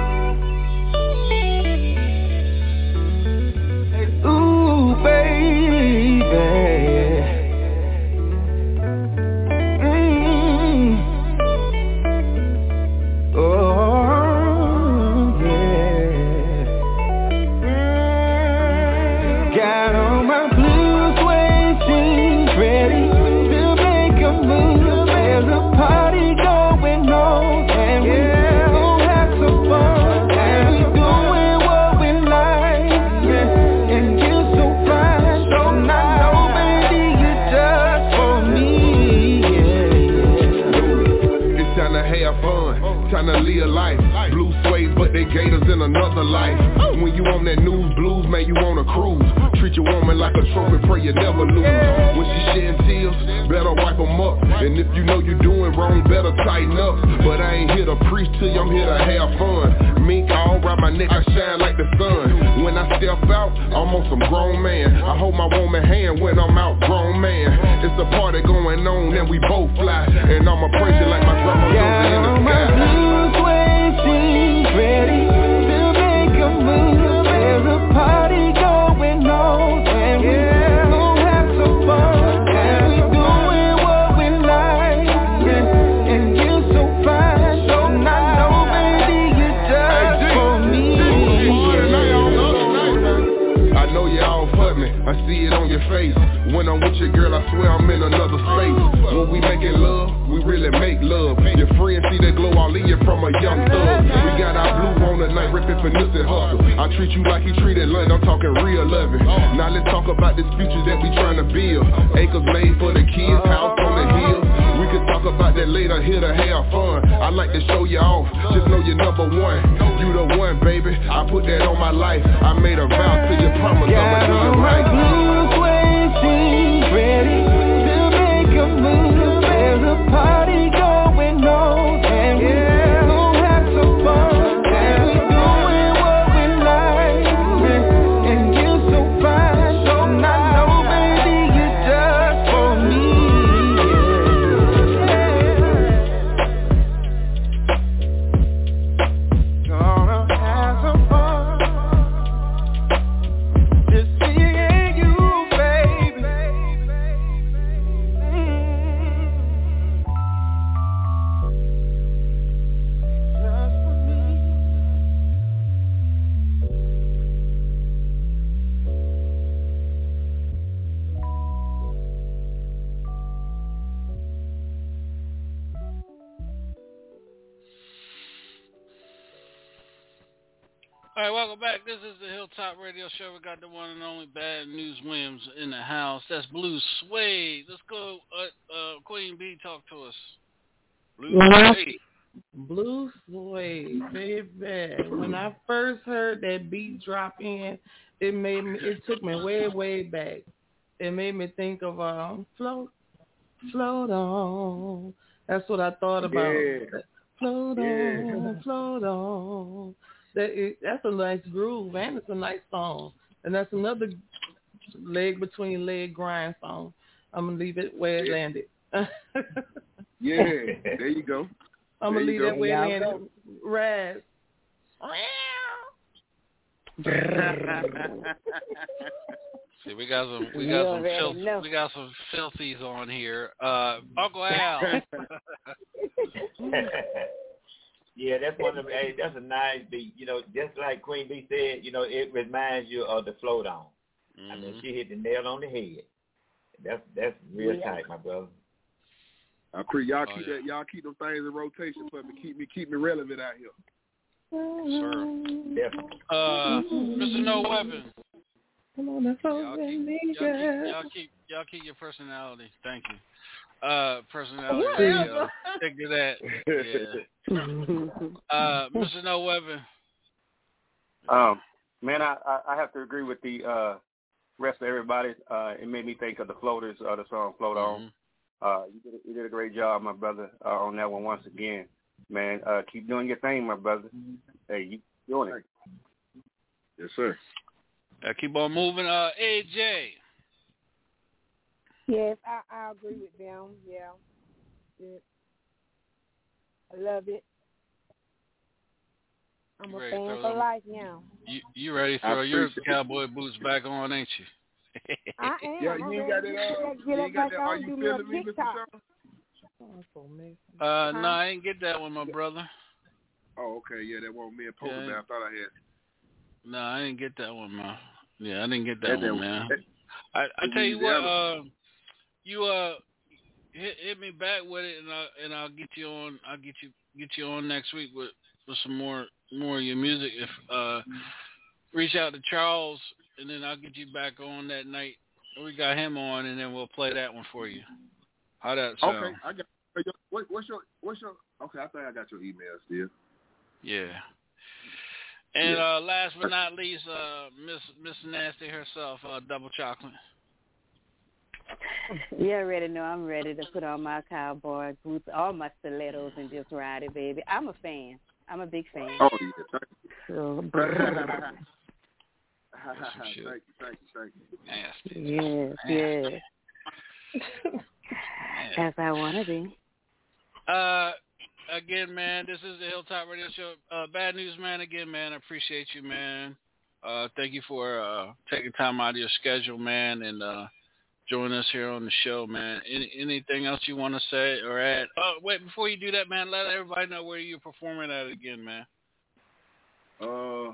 in another life. When you on that news blues, man, you on a cruise. Treat your woman like a trophy, pray you never lose. When she shedding tears, better wipe 'em up. And if you know you doing wrong, better tighten up. But I ain't here to preach to you, I'm here to have fun. Mink all around my neck, I shine like the sun. When I step out, I'm on some grown man. I hold my woman hand when I'm out, grown man. It's a party going on and we both fly. And I'ma praise you like my grandma goes in the sky. Face. When I'm with your girl, I swear I'm in another space. When we making love, we really make love. Your friends see the glow all in you from a young thug. We got our blue on tonight, ripping finesse and hustle. I treat you like he treated London, I'm talking real loving. Now let's talk about this future that we trying to build. Acres made for the kids, house on the hill. We could talk about that later, here to have fun. I like to show you off, just know you're number one. You the one, baby, I put that on my life. I made a vow to your promise, I'ma do it right party Radio Show. We got the one and only Bad News Williams in the house. That's Blue Suede. Let's go, uh, uh, Queen B, talk to us. Blue Well, Suede. Blue Suede, baby. When I first heard that beat drop in, it made me. It took me way, way back. It made me think of um, float, float on. That's what I thought about. Yeah. Float Yeah. on, float on. That is, that's a nice groove, and it's a nice song. And that's another leg between leg grind song. I'm gonna leave it where it Yeah. landed. [LAUGHS] Yeah, there you go. I'm There gonna leave go. that where Y'all it landed. Raz. [LAUGHS] See, we got some, we got some, already filth, know. we got some filthies on here. Uh, Uncle Al. [LAUGHS] Yeah, that's one of the. Hey, that's a nice beat. You know, just like Queen B said. You know, it reminds you of the float on. I mean, she hit the nail on the head. That's that's real Yeah. tight, my brother. I pre y'all Oh, keep yeah. that y'all keep them things in rotation for me. Keep me keep me relevant out here. Definitely. Uh, Mr. No Weapon. Come on, that's all Y'all keep, y'all keep, y'all keep, y'all keep your personality. Thank you. Uh, personality. Whatever. Uh, stick to that. Yeah. Uh, Mr. No Weapon. Um, man, I, I I have to agree with the uh rest of everybody. Uh, it made me think of the Floaters, uh, the song "Float On." Uh, you did a, you did a great job, my brother, uh, on that one once again. Man, uh, keep doing your thing, my brother. Hey, you doing it. Yes, sir. Uh, keep on moving. Uh, AJ. Yes, I, I agree with them. Yeah. yeah. I love it. I'm You a fan for them- life now. You you ready to throw your appreciate it. cowboy boots back on, ain't you? I [LAUGHS] am. Yeah, you ain't ready got to that. Uh, get, you ain't got back that. Are you do me a feeling me, Mr. TikTok. Sean? Uh, no, I ain't get that one, my brother. Oh, okay. Yeah, that one me and Pokey Yeah. man. I thought I had. No, I didn't get that one, man. Yeah, I didn't get that That- one, man. that- I I tell you what, uh, you uh hit hit me back with it, and I and I'll get you on. I'll get you get you on next week with with some more more of your music. If uh, reach out to Charles, and then I'll get you back on that night. We got him on, and then we'll play that one for you. How that sound? Okay, I got. What, what's your what's your? Okay, I think I got your email still. Yeah. And Yeah. uh last but not least, uh Miss Miss Nasty herself, uh double chocolate. You already know I'm ready to put on my cowboy boots, all my stilettos, and just ride it, baby. I'm a fan. I'm a big fan. Oh yeah, thank So, you. [LAUGHS] thank you, thank you, thank you. Nasty. yes, yes. As I want to be. Uh again, man, this is the Hilltop Radio Show. Uh bad news man again, man. I appreciate you, man. Uh thank you for uh taking time out of your schedule, man, and uh joining us here on the show, man. Any, anything else you want to say or add? Oh, wait, before you do that, man, let everybody know where you're performing at again, man. Uh,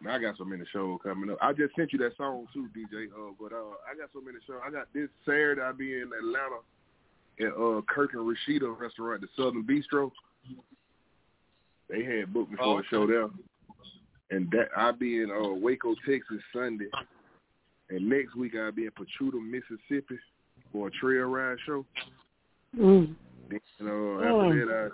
man, I got so many shows coming up. I just sent you that song too, DJ. Uh, but uh, I got so many shows. I got this Saturday. I'll be in Atlanta at uh Kirk and Rashida restaurant, the Southern Bistro. They had booked me for Oh, a show there, and that I'll be in uh Waco, Texas Sunday. And next week I'll be in Pachuta, Mississippi for a trail ride show. Mm. Then, uh, after that,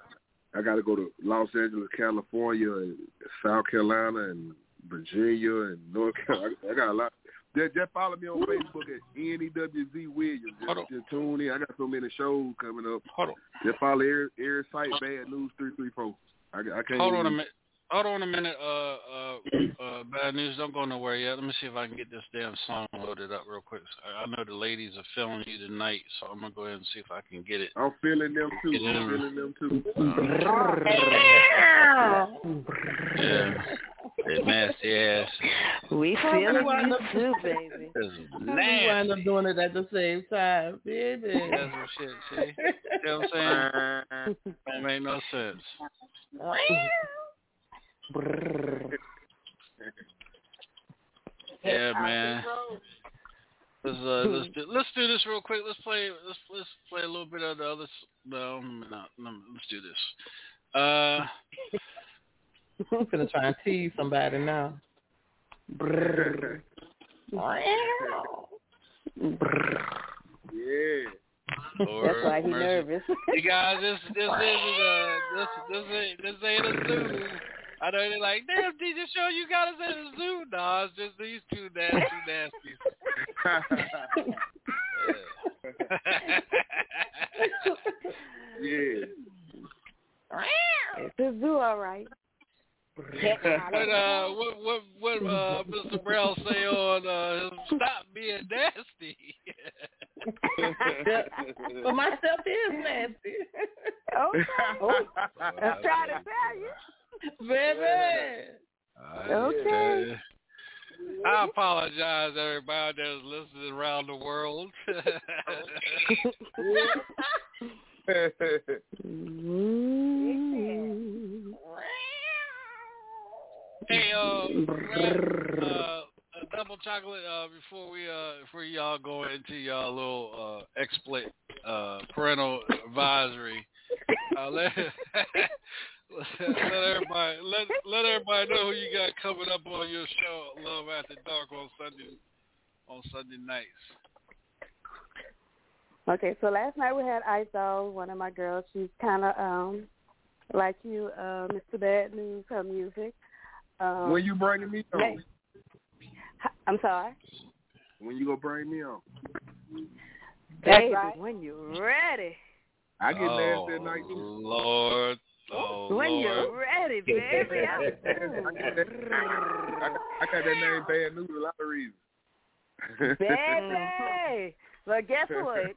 I I got to go to Los Angeles, California, and South Carolina, and Virginia, and North Carolina. I got a lot. Just, just follow me on Facebook at NEWZ Williams. Just, just tune in. I got so many shows coming up. Hold on. Just follow every, every site. Bad News three three four. I, I can't. Hold on a minute. Hold on a minute. Uh, uh, uh, bad news. Don't go nowhere yet. Let me see if I can get this damn song loaded up real quick. I I know the ladies are feeling you tonight, so I'm gonna go ahead and see if I can get it. I'm feeling them too. Get. I'm feeling them too. Yeah, that nasty ass. We How we feeling wind you up- too, baby. This is How we wind up doing it at the same time, baby. That's some shit. See, you know what I'm saying? [LAUGHS] Don't make no sense. Yeah, man. Let's uh, let's [LAUGHS] do, let's do this real quick. Let's play let's let's play a little bit of the other. No, no, no let's do this. Uh, I'm gonna try and tease somebody now. Brrr. Yeah. That's why he mercy. nervous. You guys, this this is uh this this ain't this ain't a zoo. I know they're like, damn, DJ Show, you got us at the zoo. No, it's just these two nasty nasties. yeah. It's a zoo, all right. What uh what what what uh Mr. Brown say on uh stop being nasty. [LAUGHS] but my stuff is nasty. Okay. Oh, I'm trying to tell you. Baby. Okay. I apologize everybody that's listening around the world. [LAUGHS] Hey, uh, Brad, uh, double chocolate. Uh, before we uh, before y'all go into y'all little uh, exploit uh, parental advisory, uh, let [LAUGHS] let everybody let let everybody know who you got coming up on your show, Love After Dark on Sunday on Sunday nights. Okay, so last night we had Isol, one of my girls. She's kind of um like you, uh, Mr. Bad News, her music. Um, when you bringing me on? next- I'm sorry. When you gonna bring me on? Baby, right. when you're ready. I get oh, nasty at night. Lord, oh when Lord. you're ready, baby. I, [LAUGHS] get that, I, I got that name bad news a lot of reasons. Baby. [LAUGHS] well, guess what?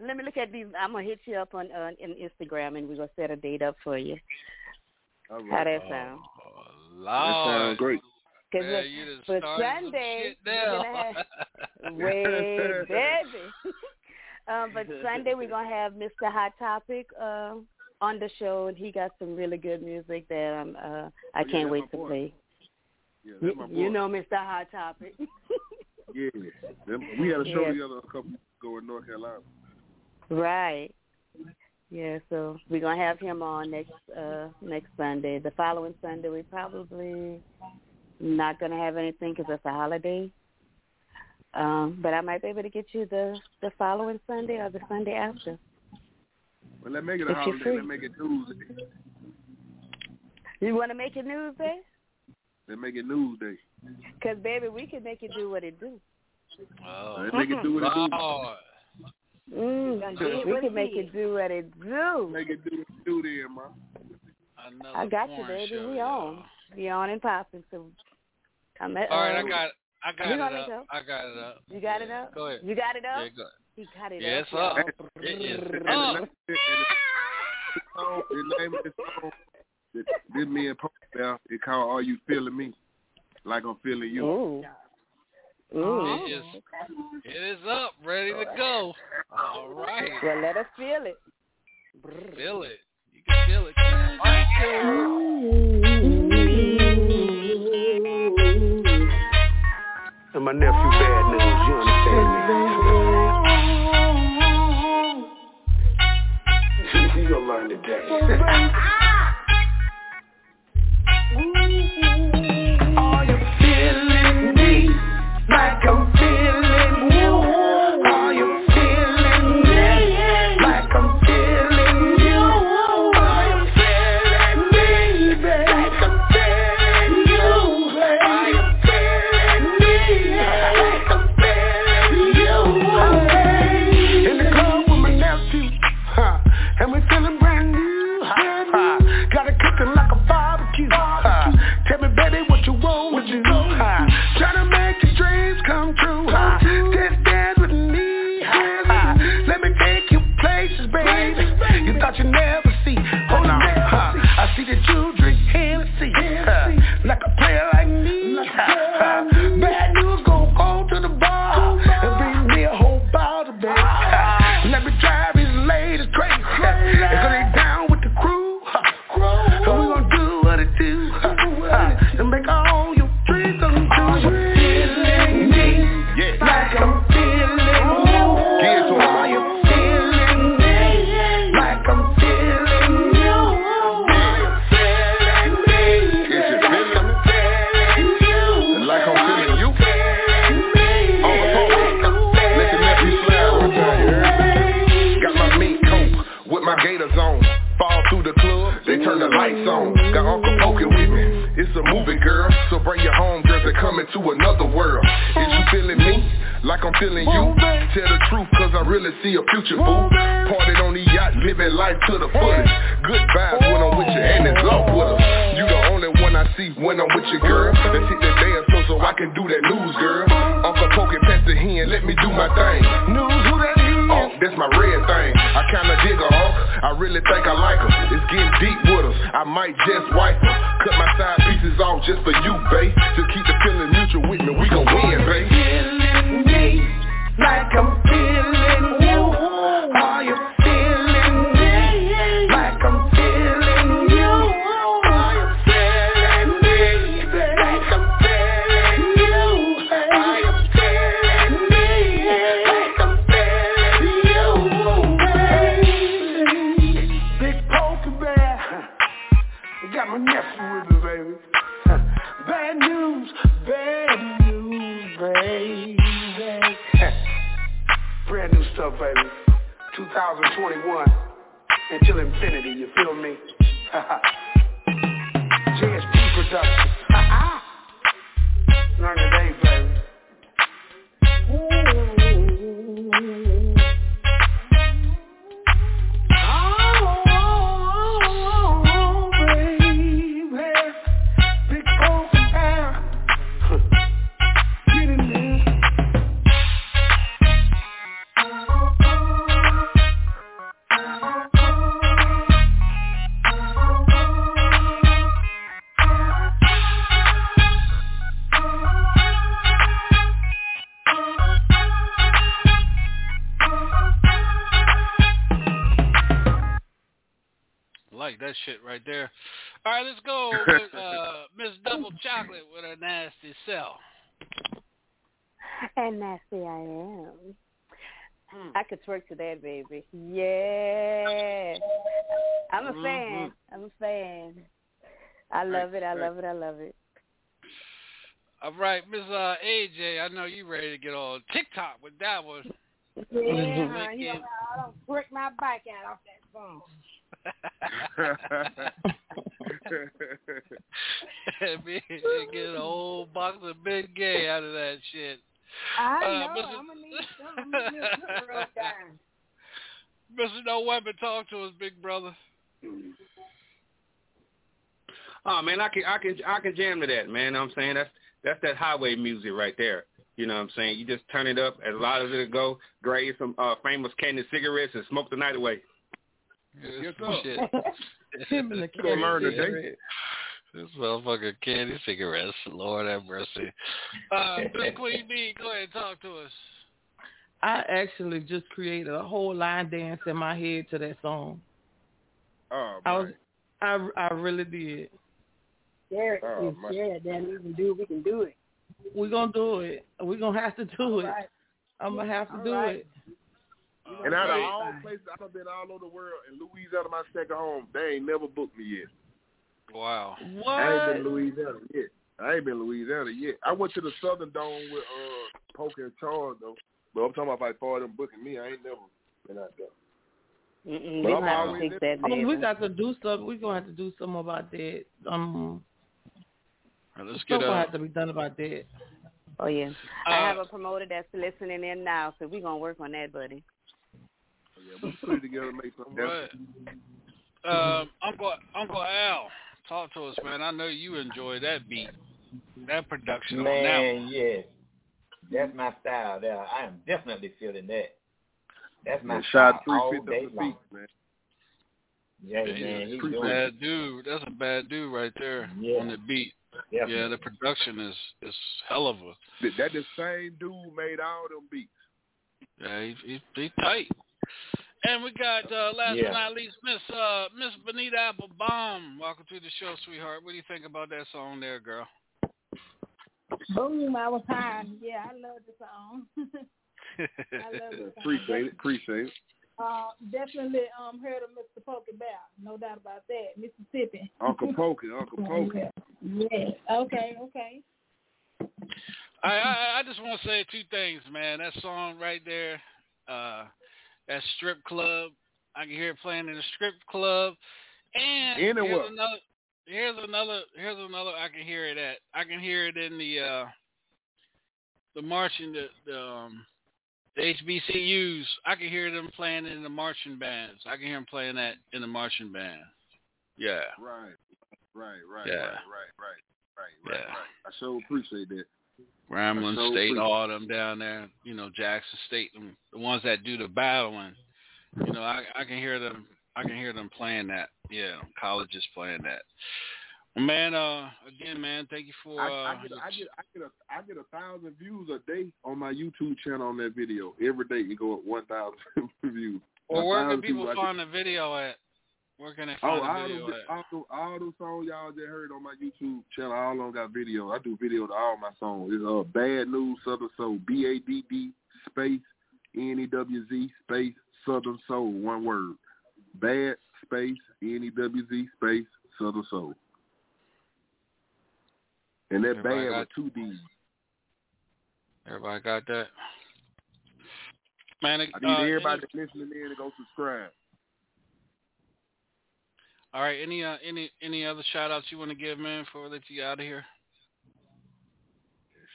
Let me look at these. I'm gonna hit you up on uh, in Instagram, and we're gonna set a date up for you. All How that sound? Oh, That sounds great. Because Man, you for Sunday, we're gonna have [LAUGHS] wait, baby. um, but Sunday we're gonna have Mr. Hot Topic uh, on the show, and he got some really good music that um, uh, I Oh, can't wait to boy. play. Yeah, You, my boy. you know Mr. Hot Topic. [LAUGHS] Yeah, we had a show Yeah. together a couple weeks ago in North Carolina. Right. Yeah, so we're gonna have him on next uh next Sunday. The following Sunday, we probably not gonna have anything because it's a holiday. Um, but I might be able to get you the the following Sunday or the Sunday after. Well, let's make it a If holiday. Let's make it Tuesday. You want to make it news day? Let's make it News Day. Because baby, we can make it do what it do. Oh, Let's make it do what it do. Lord. Mm, we can make it do what it do. Make it do what it do then, man. Another I got you, baby. show, we y'all. on. We on and popping. So I'm at. All right, I got, I got we it gonna up. make. I got it up. You got it up? Go ahead. You got it up? Yeah, go. He got it Yeah, up. it's up. y'all. It is And up. the, song, the name of the song that this me and Pope now, it called Are You Feeling Me? Like I'm feeling you. Ooh. Ooh. It is, it is up, ready to go. All right, Well, let us feel it. feel it. You can feel it. I And my nephew Bad News, you understand me? You gonna learn today. [LAUGHS] feeling you? Tell the truth, cause I really see a future, boo. Partied on the yacht, living life to the fullest. Good vibes when I'm with you, and it's oh. love with us. You the only one I see when I'm with you, girl. Let's hit the dance floor so I can do that news, girl. Uncle Pokey, pass the hand, let me do my thing. News, who that is? Oh, that's my red thing. I kinda dig her, Hawk. I really think I like her. It's getting deep with her. I might just wipe her. Cut my side pieces off just for you, babe. Just keep the feeling mutual with me. We gon' win, babe. I'm feeling And nasty I am. I could twerk to that, baby. Yeah. I'm a fan. I'm a fan. I love it. I love it. I love it. All right, Miss uh, AJ, I know you ready to get on TikTok with that one. Yeah, you know, I don't break my back out off that phone. [LAUGHS] [LAUGHS] Get a whole box of big gay out of that shit. I Uh, know. Mr. I'm gonna need some. I'm gonna need some real [LAUGHS] time. Mr. No Weapon, talk to us, big brother. Oh man, I can I can I can jam to that, man. Know what I'm saying that's that's that highway music right there. You know what I'm saying? You just turn it up as loud as it'll go, grade some uh, famous candy cigarettes and smoke the night away. Yes, [LAUGHS] Shit. [LAUGHS] Him and the You gonna learn candy today. Cigarette. This motherfucker candy cigarettes. Lord have mercy. [LAUGHS] Uh, Big Queen B, go ahead, and talk to us. I actually just created a whole line dance in my head to that song. Oh, I was, man. I, I really did. Derek Oh, is my- scared we can do. We can do it. We're gonna do it. We're gonna have to do it. Right. I'm gonna have to All do right. it. And out of all places, I've been all over the world, and Louisiana, my second home, they ain't never booked me yet. Wow. I ain't What? been Louisiana yet. I ain't been Louisiana yet. I went to the Southern Dome with uh Pokey and Charles though. But I'm talking about like far them booking me, I ain't never been out there. Mm-mm, But we, have to always fix that, I mean, we got to do something. We're gonna have to do something about that. Um, All right, let's get something have to be done about that. Oh yeah. I Uh, have a promoter that's listening in now, so we're gonna work on that, buddy. Yeah, we put it together and make something Right. Um, Uncle Uncle Al, talk to us, man. I know you enjoy that beat, that production on that Man, one. yes. That's my style there. I am definitely feeling that. That's my Man, style shot all day long. feet, man. Yeah, Yeah, man, he's that's a it. bad dude. That's a bad dude right there Yeah. on the beat. Definitely. Yeah, the production is is hell of a. That, that the same dude made all them beats. Yeah, he, he, he tight. And we got uh, last Yeah. but not least, Miss uh, Miss Benita Applebaum. Welcome to the show, sweetheart. What do you think about that song there, girl? Boom! I was high. Yeah, I love the song. [LAUGHS] I love the song. Appreciate it, appreciate it. Uh, definitely um heard of Mr. Pokey Bear. No doubt about that. Mississippi. Uncle Pokey, Uncle [LAUGHS] Pokey. Yes. Okay. Okay. I, I I just want to say two things, man. That song right there, uh, that strip club. I can hear it playing in a strip club. And Anywhere. here's another. Here's another. Here's another. I can hear it at. I can hear it in the uh, the marching the the, um, the HBCUs. I can hear them playing in the marching bands. I can hear them playing that in the marching band. Yeah. Right, right, right, Yeah. right, right, right, right, right, Yeah. right. I sure appreciate that. Grambling so State, pretty. all them down there, you know, Jackson State, them, the ones that do the battling. You know, I I can hear them. I can hear them playing that. Yeah, colleges playing that. Man, uh, again, man, thank you for. I, Uh, I get, I get, I get a, I get a thousand views a day on my YouTube channel on that video. Every day you go up one thousand [LAUGHS] views. well, where can thousand people views, I find the video at? Where can they Oh, all video those, all, those, all those songs y'all just heard on my YouTube channel, all of them got video. I do video to all my songs. It's uh, Bad News Southern Soul, B A D D space N E W Z space Southern Soul, one word. Bad space N E W Z space Southern Soul. And that Everybody bad with two D's. Everybody got that? Man, I need uh, everybody listening in to go subscribe. All right. Any uh, any any other shout outs you want to give, man, before we let you out of here?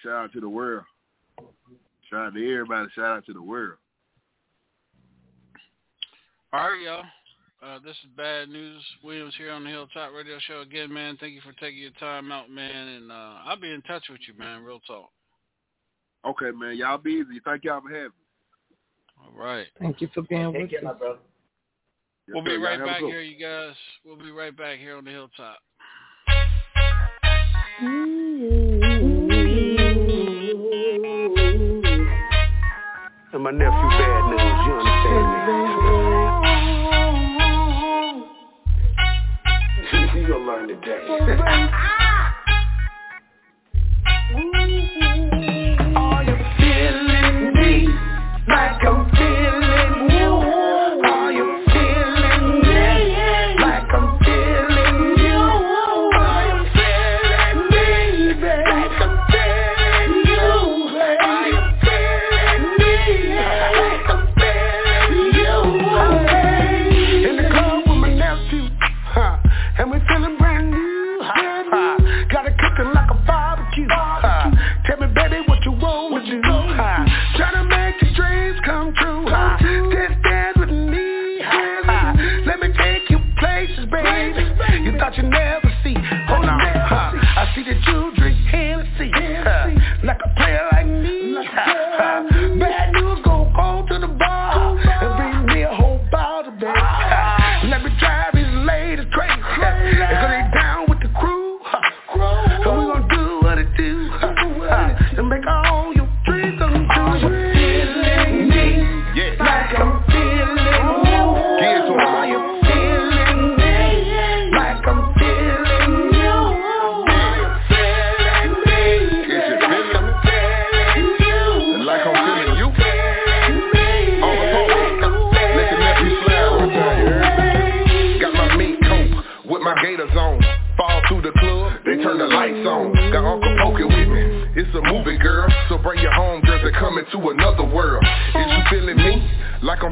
Shout out to the world. Shout out to everybody. Shout out to the world. All right, y'all. Uh, this is Bad News Williams here on the Hilltop Radio Show again, man. Thank you for taking your time out, man, and uh, I'll be in touch with you, man. Real talk. Okay, man. Y'all be easy. Thank y'all for having me. All right. Thank you for being Take with care, my us. Brother. Yes, We'll be Y'all right have a back here, you guys. We'll be right back here on the Hilltop. And my nephew Bad News, you understand me? [LAUGHS] [LAUGHS] you gonna learn today. [LAUGHS]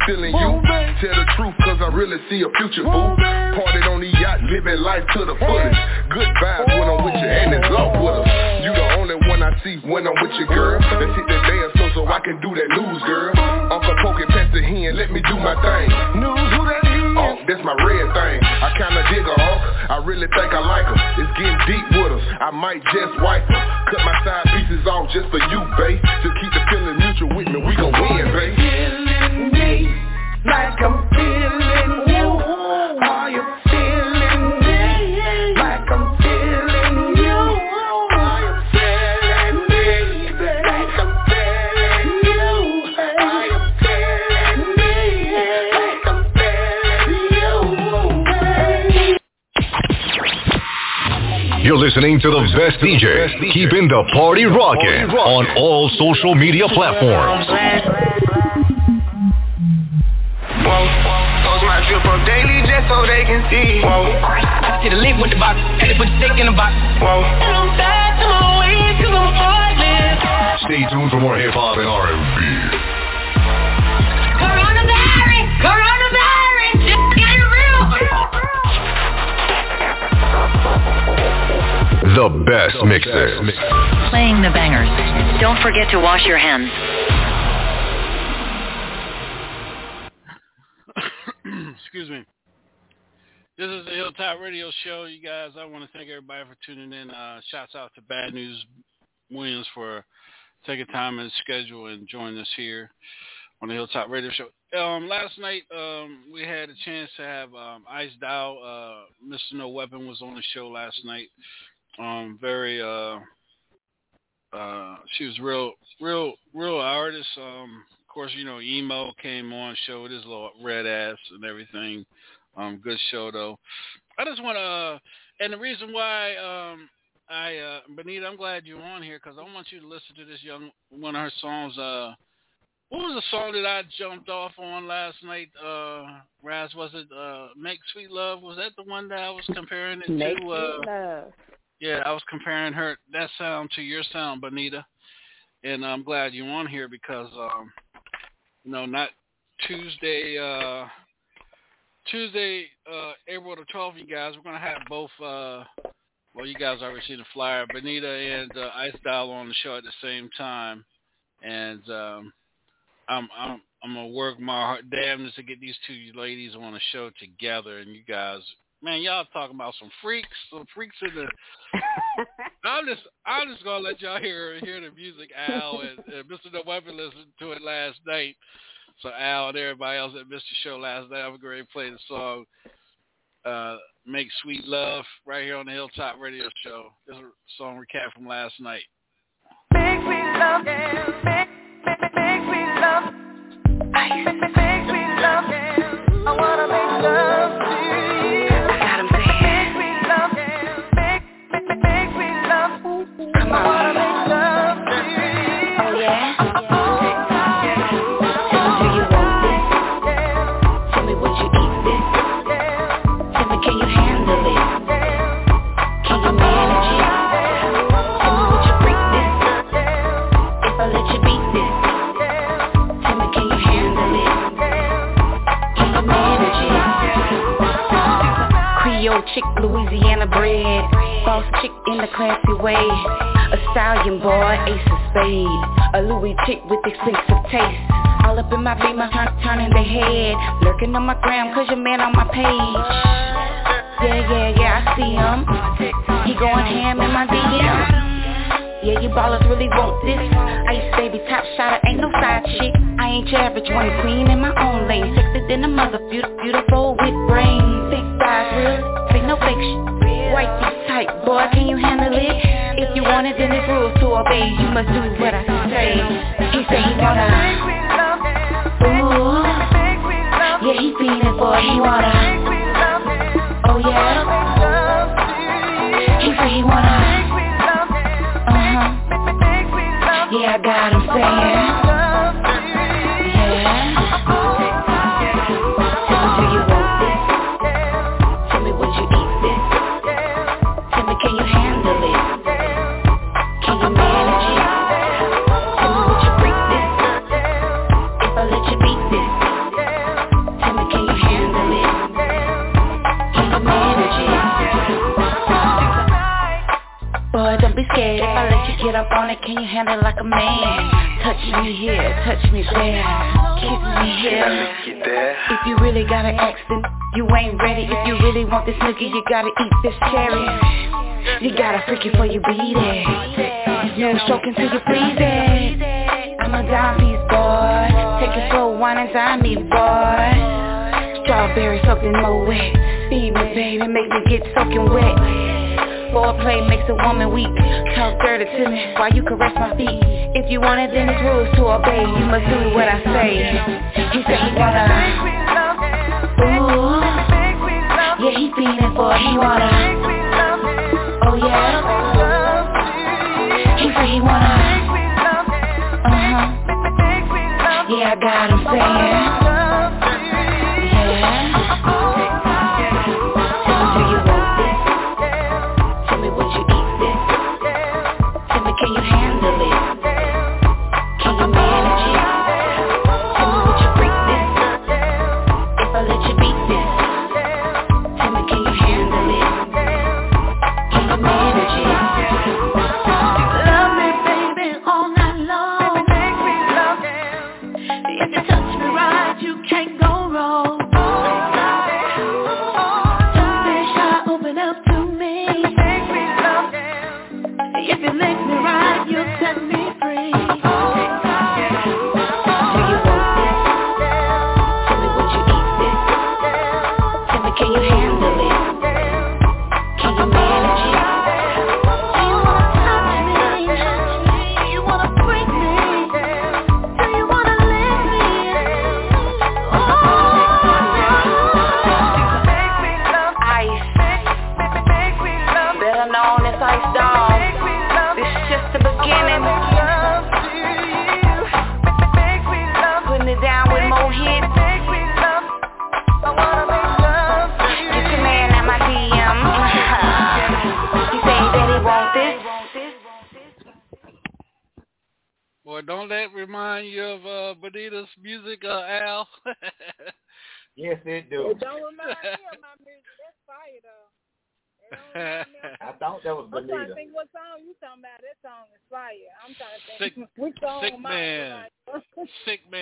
feeling you? Tell the truth, cause I really see a future, boo. Partied on the yacht, living life to the fullest. Good vibes when I'm with you, and it's love with us. You the only one I see when I'm with you, girl. Let's hit that dance floor so I can do that news, girl. Uncle Pokey, pass the hen, let me do my thing. News, who that is? Oh, that's my red thing. I kinda dig her, huh? I really think I like her. It's getting deep with us. I might just wipe her. Cut my side pieces off just for you, babe. Just keep the feeling mutual with me. We gon' win, babe. Feeling me like I'm feeling you? Are you feeling me like I'm feeling you? Are you feeling me like I'm feeling you? Are you feeling me like I'm feeling you? You're listening to the best DJ, keeping the party rocking on all social media platforms. Up daily just so they can see. Whoa, get a link with the box, had to put the stick in the box. Whoa, and I'm back to my ways 'cause I'm heartless. Stay tuned for more hip hop and R&B. Coronavirus, coronavirus, just get real. The best mixes. Playing the bangers. Don't forget to wash your hands. Excuse me. This is the Hilltop Radio Show, you guys. I want to thank everybody for tuning in. Uh, shouts out to Bad News Williams for taking time his schedule and joining us here on the Hilltop Radio Show. Um, last night um, we had a chance to have um, Ice Doll, uh, Mr. No Weapon was on the show last night. Um, very, uh, uh, she was real, real, real artist. Um, of course, you know, emo came on, showed his little red ass and everything. Um, good show though. I just want to, uh, and the reason why um, I, uh, Benita, I'm glad you're on here because I want you to listen to this young one of her songs. Uh, what was the song that I jumped off on last night? Uh, Raz, was it uh, "Make Sweet Love"? Was that the one that I was comparing it Make to? Uh, sweet love. yeah, I was comparing her that sound to your sound, Bonita, and I'm glad you're on here because um, you know, not Tuesday, uh, Tuesday, uh, April the 12th, you guys. We're going to have both, uh, well, you guys already seen the flyer, Benita and uh, Ice Doll on the show at the same time. And um, I'm, I'm, I'm going to work my heart damnedest to get these two ladies on the show together. And you guys, man, y'all talking about some freaks, some freaks in the. [LAUGHS] I'm just, I'm just gonna let y'all hear hear the music. Al and, and Mr. No Weapon listened to it last night. So Al and everybody else that missed the show last night, I'm going to play the song uh, "Make Sweet Love" right here on the Hilltop Radio Show. This is a song recap from last night. Make me love, make, make, make me love, make, make me love. I wanna make love to you. I got him saying. Make me love, make, make, make me love. Come on. It? Chick, Louisiana bred Boss chick in a classy way. A stallion boy, ace of spade. A Louis chick with expensive taste. All up in my beamer, turn, turning the head. Lurking on my gram, cause your man on my page. Yeah, yeah, yeah, I see him. He going ham in my DM yeah, you ballers really want this. Ice baby, top shotter, ain't no side chick. I ain't your average one, queen in my own lane. Sexy than a mother, beautiful, beautiful with brains Big thighs, real, ain't no fake shit. White teeth tight, boy, can you handle it? If you want it, then it's rules to obey. You must do what I say. He say he wanna Ooh. Yeah, he feeling boy, he wanna. Oh yeah. He say he wanna I got him saying. Be scared if I let you get up on it. Can you handle it like a man? Touch me here, touch me there, kiss me here. If you really got an accent, you ain't ready. If you really want this nigga, you gotta eat this cherry. You gotta freak it before you beat it. No stroking till you freeze it. I'm a dime piece, boy. Take it slow, wine and dime me, boy. Strawberry something more wet. Feed me, baby, make me get soaking wet. Foreplay makes a woman weak. Talk dirty to me while you caress my feet. If you want it, then it's rules to obey. You must do what I say. He said he wanna. Ooh. Yeah, he feeling for it. He wanna. Oh yeah. He said he wanna. Uh huh. Yeah, I got him saying.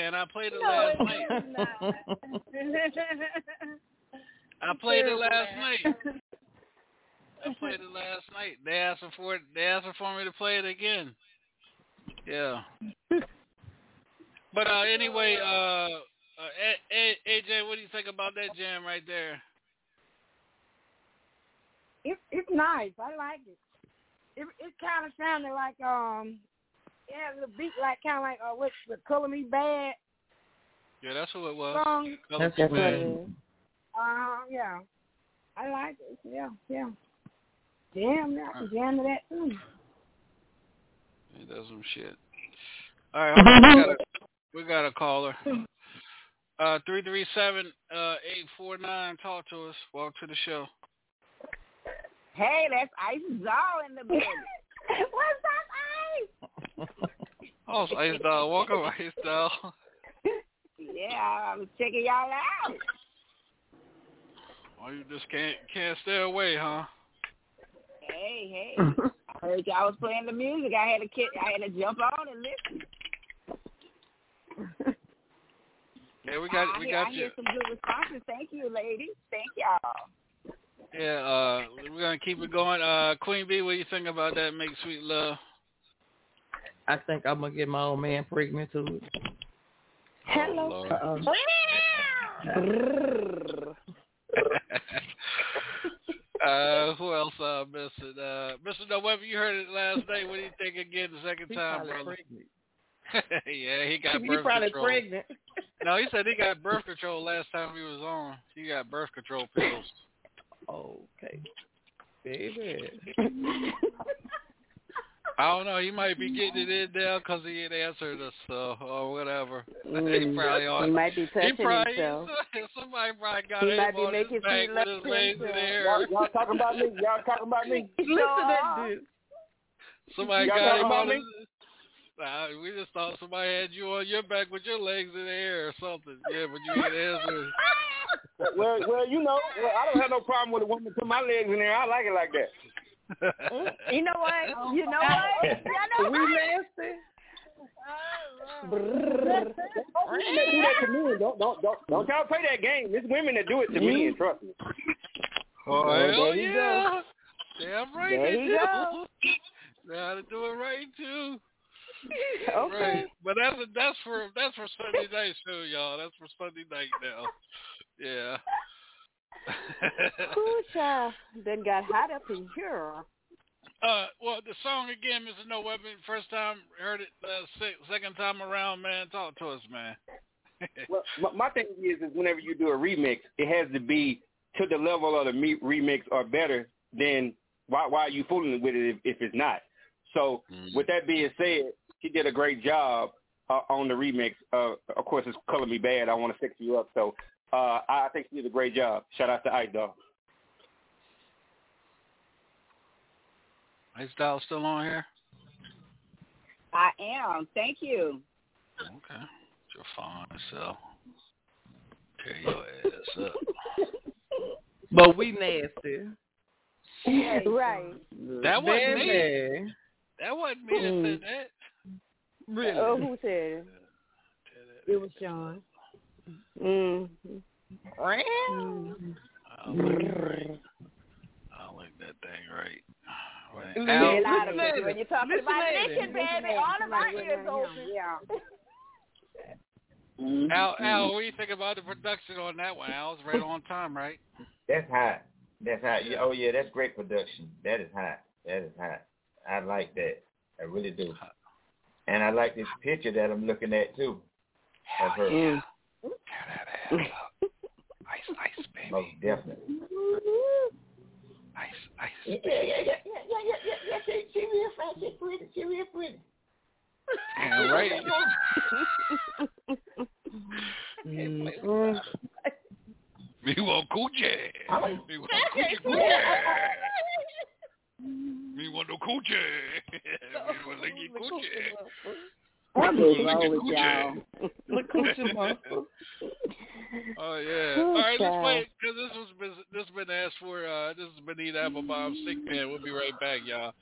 Man, I played it No, last night. I played it last night. I played it last night. They asked for it. They asked for me to play it again. Yeah. But uh, anyway, uh, uh, A- A- AJ, what do you think about that jam right there? It's it's nice. I like it. It it kind of sounded like um, yeah, the beat like kind of like uh, what's the Color Me Badd Yeah, that's who it was. song. That's what Bad. it is. Uh, yeah. I like it. Yeah, yeah. Jam, I can jam to that too. He does some shit. All right, we got a we got a caller. Uh, three three seven uh eight four nine. Talk to us. Welcome to the show. Hey, that's Ice Doll in the building. [LAUGHS] What's up, Ice? Oh, it's Ice Doll. Welcome, Ice Doll. yeah, I'm checking y'all out. Oh, you just can't can't stay away, huh? Hey, hey. I heard y'all was playing the music. I had to kick, I had to jump on and listen. [LAUGHS] Yeah, we got I, we got I you. hear some good responses. Thank you, ladies. Thank y'all. Yeah, uh, we're gonna keep it going. Uh, Queen B, what do you think about that? Make sweet love. I think I'm gonna get my old man pregnant too. Hello. Uh-uh. [LAUGHS] uh, who else uh missing? Uh, Mr. November, you heard it last [LAUGHS] night. What do you think again the second He time, brother? [LAUGHS] yeah, he got He birth probably control. pregnant. No, he said he got birth control last time he was on. He got birth control pills. Okay, baby. I don't know. He might be getting it in there because he ain't answered us, so or whatever. [LAUGHS] he Mm, probably on. he might be touching probably, himself. [LAUGHS] Somebody probably got He him might be on making his back with his legs in the air. Y'all, y'all talking about me? Y'all talking about me? [LAUGHS] Listen at this. Somebody Y'all got him on me? his. Nah, we just thought somebody had you on your back with your legs in the air or something. Yeah, but you ain't answering. Well, well, you know, well, I don't have no problem with a woman put my legs in there. I like it like that. Mm, you know what? [LAUGHS] You know what? [LAUGHS] You know we what? nasty. Women that do that to men, don't don't don't don't y'all play that game. It's women that do it to men. Mm-hmm. Trust me. Oh, there hell you yeah. Damn right There they you do. go. [LAUGHS] Know how to do it right too. Okay. Right. But that's that's for that's for Sunday night show, y'all. That's for Sunday night now. Yeah. Ooh. [LAUGHS] Then got hot up in here. uh, well, the song again, Mr. No Weapon. First time heard it. Uh, sec- second time around, man. Talk to us, man. [LAUGHS] Well, my, my thing is, is whenever you do a remix, it has to be to the level of the me- remix or better. Then why why are you fooling with it if, if it's not? So with that being said, he did a great job uh, on the remix. Uh, of course, it's "Color Me Badd." I want to fix you up. So uh, I think he did a great job. Shout out to Ice Doll. Ice Doll still on here? I am. Thank you. Okay. Your fine self. Tear your ass up. [LAUGHS] But we nasty. Right. That wasn't me. Baby. That wasn't me that said that. Really? Oh, who said it? It was Sean. Mm. I'll like that thing right. Right. Listen, Al, Get out of listen it. When you're talking Listen about at Mission, it. baby, all of my ears open. Yeah. Al, Al, what do you think about the production on that one? Al, it's right on time, right? That's hot. That's hot. Yeah, Oh yeah, that's great production. That is hot. That is hot. I like that. I really do. And I like this picture that I'm looking at too. Of her. Tear that ass up. Ice, ice, baby. Most definitely. Ice, ice. Yeah, yeah, yeah, yeah, yeah, yeah, yeah, yeah. She, she real fine. She pretty. She real pretty. Damn right. Mm. Me want coochie. Me want coochie, coochie. Me want no coochie. Me want licky coochie. What is wrong with y'all? The coochie monster. [LAUGHS] Oh yeah. Oh, All right, let's play because this was been- this been asked for. Uh, this is Benita Applebaum, Sick Man. We'll be right back, y'all.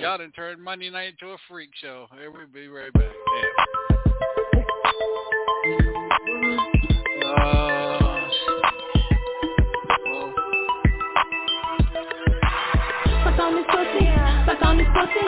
Y'all done turned Monday night into a freak show. Here we'll be right back. Yeah. Uh, Suck on this pussy, suck on this pussy,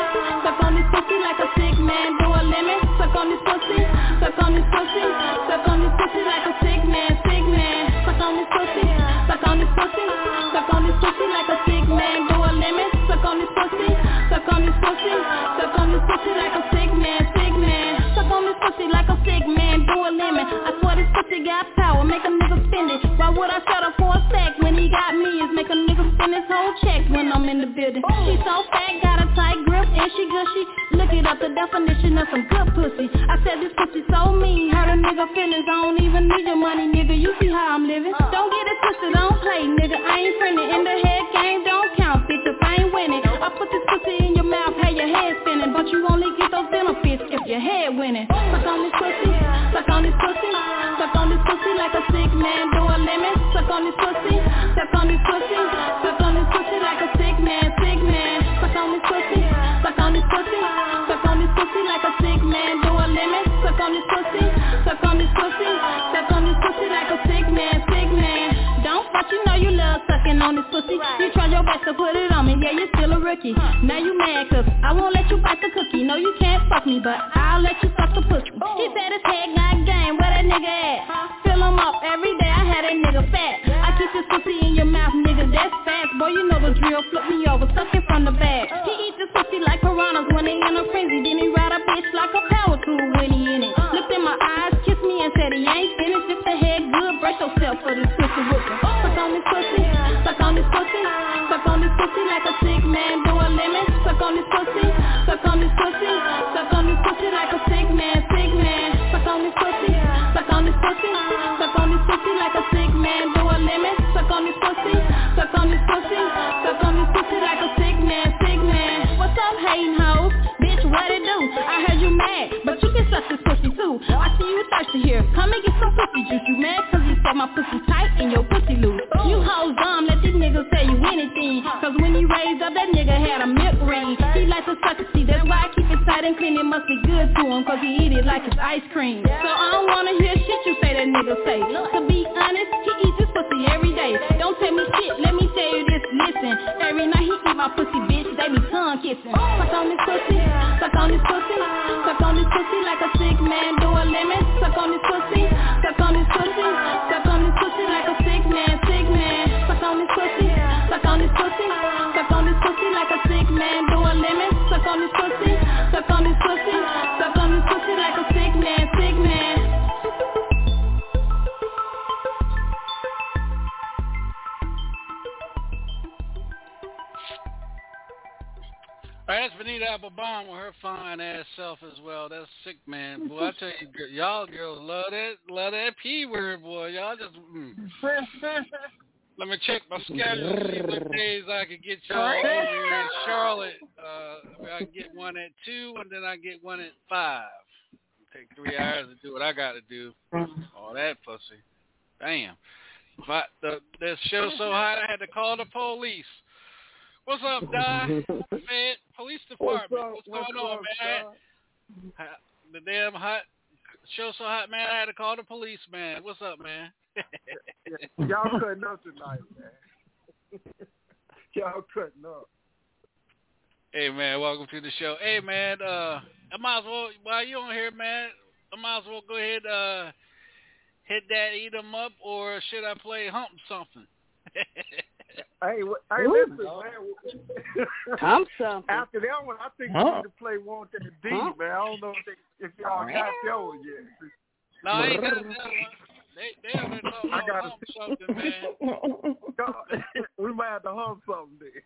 on pussy, suck on pussy like a sick man, sick man. Suck on pussy, suck on pussy, suck on pussy like a sick man a. Suck on pussy, suck on pussy, suck on pussy like a sick man, sick man. Suck on pussy like a sick man do a. I swear this pussy got power, make a nigga spend it. Why would I settle for a sec when he got me? Is make a nigga spend his whole check when I'm in the building. She so fat, got a tight she gushy. Look it up, the definition of some good pussy. I said this pussy so mean, hurt a nigga feelings. I don't even need your money, nigga. You see how I'm living? Uh. Don't get it twisted, don't play, nigga. I ain't friendly. In the head game, don't count, bitch. If I ain't winning, I put this pussy in your mouth, have your head spinning, but you only get those benefits if your head winning. Suck on this pussy, suck on this pussy, suck on this pussy like a sick man do a limit. Suck on this pussy, suck on this pussy, suck on this pussy like a sick man, sick man. Suck on this pussy, suck on this pussy, suck on this pussy like a sick man. Do a limit. Suck on this pussy, suck on this pussy, suck on this pussy like a sick but you know you love sucking on this pussy. You try your best to put it on me, yeah, you're still a rookie. Now you mad cause I won't let you bite the cookie. No, you can't fuck me, but I'll let you suck the pussy. Oh. He said his head got game, where that nigga at? Fill him up every day, I had that nigga fat. I keep this pussy in your mouth, nigga, that's fast. Boy, you know the drill, flip me over, suck it from the back. Uh. He eat this pussy like piranhas when they in a frenzy. Then he ride a bitch like a power tool when he in it. Uh. Looked in my eyes, kissed me and said he ain't finished. If the head good, brace yourself for this pussy whooping. Oh. On this pussy, suck on this pussy, suck on this pussy like a sick man do a limit. Suck on this pussy, suck on this pussy, suck on this pussy like a sick man, sick man. Suck on this pussy, suck on this pussy, suck on this pussy like a sick man do a limit. Suck on this pussy, suck on this pussy, suck on this pussy like a sick man, sick man. What's up, hating hoes? Bitch, what it do? I heard you mad, but you can suck this pussy too. I see you thirsty here. Come and get some pussy juice. You mad cause you said my pussy tight and your pussy loose. You hoes dumb, let these niggas tell you anything. Cause when you raised up, that nigga had a milk ring. He likes to suck it, see, that's why I keep it tight and clean. It must be good to him cause he eat it like it's ice cream. So I don't wanna hear shit you say that nigga say. To be honest, he eats his pussy every day. Don't tell me shit, let me tell you this, listen. Every night he eat my pussy, bitch, they be tongue kissing. Suck on this pussy, suck on this pussy, suck on this pussy like a sick man do a limit. Suck on this pussy, suck on this pussy, suck on this pussy like a sick man, sick man. Suck on this pussy, suck on this pussy, suck on this pussy like a sick man do a limit. Suck on this pussy, suck on this pussy, suck on this pussy like a sick man. All right, that's Benita Applebaum with her fine ass self as well. That's sick, man. Boy, I tell you, y'all girls love that, love that p word, boy. Y'all just. Mm. [LAUGHS] Let me check my schedule, see what days I can get y'all over here in Charlotte. Uh, I can get one at two, and then I get one at five. Take three hours to do what I got to do. All that pussy. Damn. But the the show's so hot, I had to call the police. What's up, Di? [LAUGHS] Man, police department. What's, going on, man? I- The damn hot show so hot, man. I had to call the police, man. What's up, man? [LAUGHS] Y'all cutting up tonight, man. [LAUGHS] Y'all cutting up. Hey man, welcome to the show. Hey man, uh I might as well while you on here, man, I might as well go ahead uh hit that eat 'em up or should I play hump something? Hey, wh- hey, Ooh. listen, man. [LAUGHS] Hump something. After that one, I think we need to play Want That D, Huh? man. I don't know if, they, if y'all got that one yet. no, I ain't got that one. They they over there talking I gotta- hump something, man. [LAUGHS] we might have to hump something there.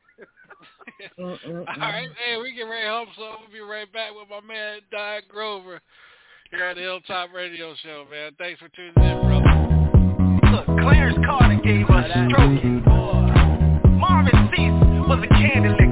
[LAUGHS] All right, hey, we get ready to hump something. We'll be right back with my man Di Grover here at the Hilltop Radio Show, man. Thanks for tuning in, brother. Look, Clarence Carter gave us stroking. Was a candy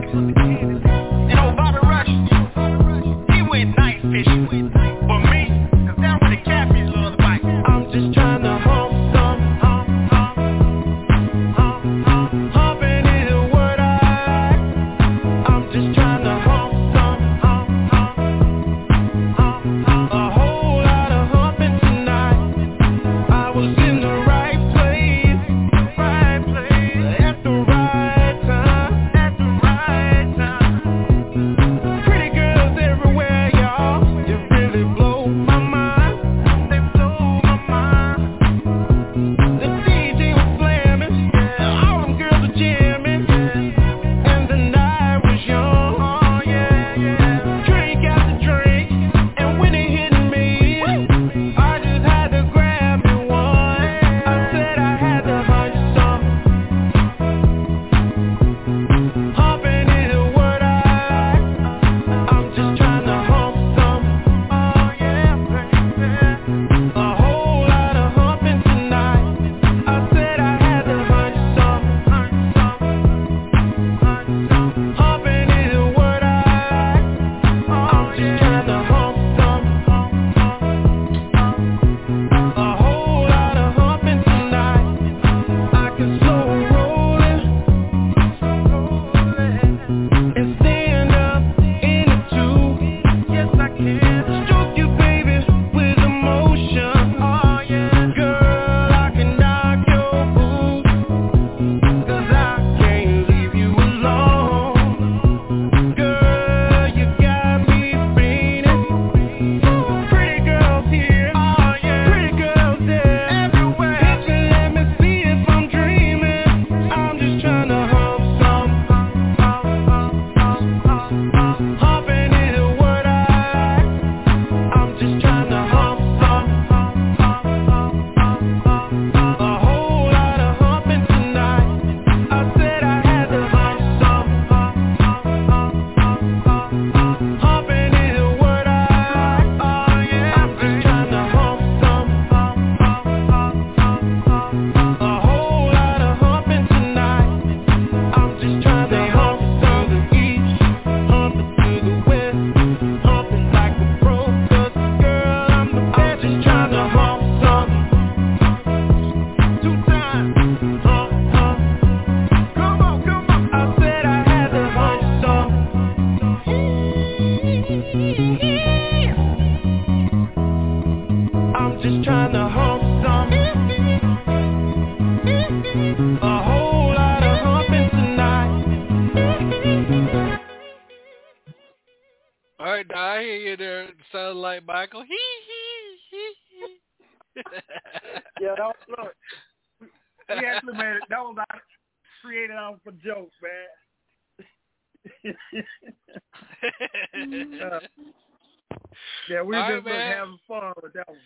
yeah, we All just right, look, having fun with that one.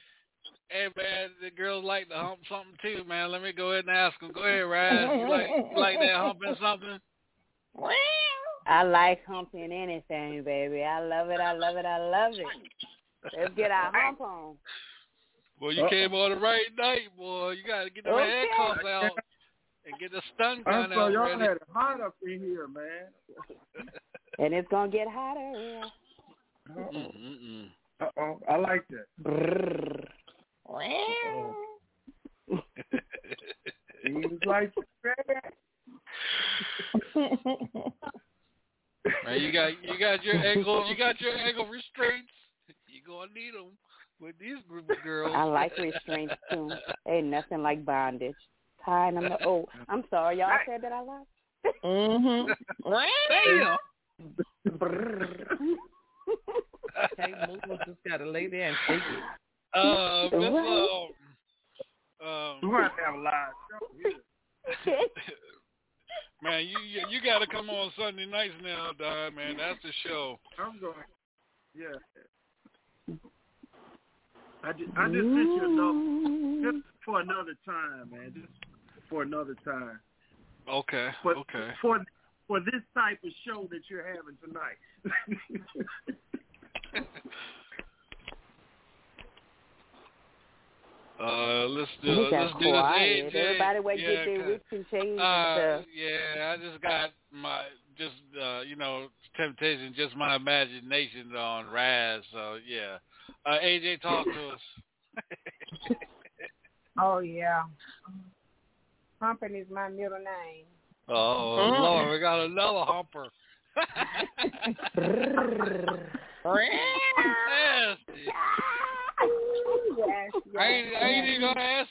Hey man, the girls like to hump something too, man. Let me go ahead and ask them. Go ahead, Raz. You like you like that humping something? I like humping anything, baby. I love it. I love it. I love it. Let's get our hump on. Well, you came on the right night, boy. You got to get the Okay. handcuffs out and get the stun I gun saw out y'all ready. had it hot up in here, man. And it's gonna get hotter. Yeah. Uh oh, I like that. He was like, [LAUGHS] Man, you got you got your ankle you got your ankle restraints. [LAUGHS] You gonna need them with these group of girls. I like restraints too. Ain't nothing like bondage. Tying them. To, oh, I'm sorry. Y'all said that I lied. Mhm. [LAUGHS] Damn. Can't. Just gotta lay there and take it. Uh, Miss, Right. um, um, You want to have a live [LAUGHS] man, you you, you got to come on Sunday nights now, Don. Man, that's the show. I'm going. Yeah. I just, I just sent you another, just for another time, man. Just for another time. Okay. But okay. for for this type of show that you're having tonight. [LAUGHS] [LAUGHS] Uh, let's do We got let's do this. quiet. AJ. Everybody wait yeah, get their 'cause- whips and chains Uh, yeah, I just got my just uh, you know temptation, just my imagination on Raz. So yeah, uh, AJ, talk to us. [LAUGHS] Oh yeah. Humping is my middle name. Oh. Lord, we got another humper. [LAUGHS] Nasty. Yes, I ain't, I ain't yes. even gonna ask.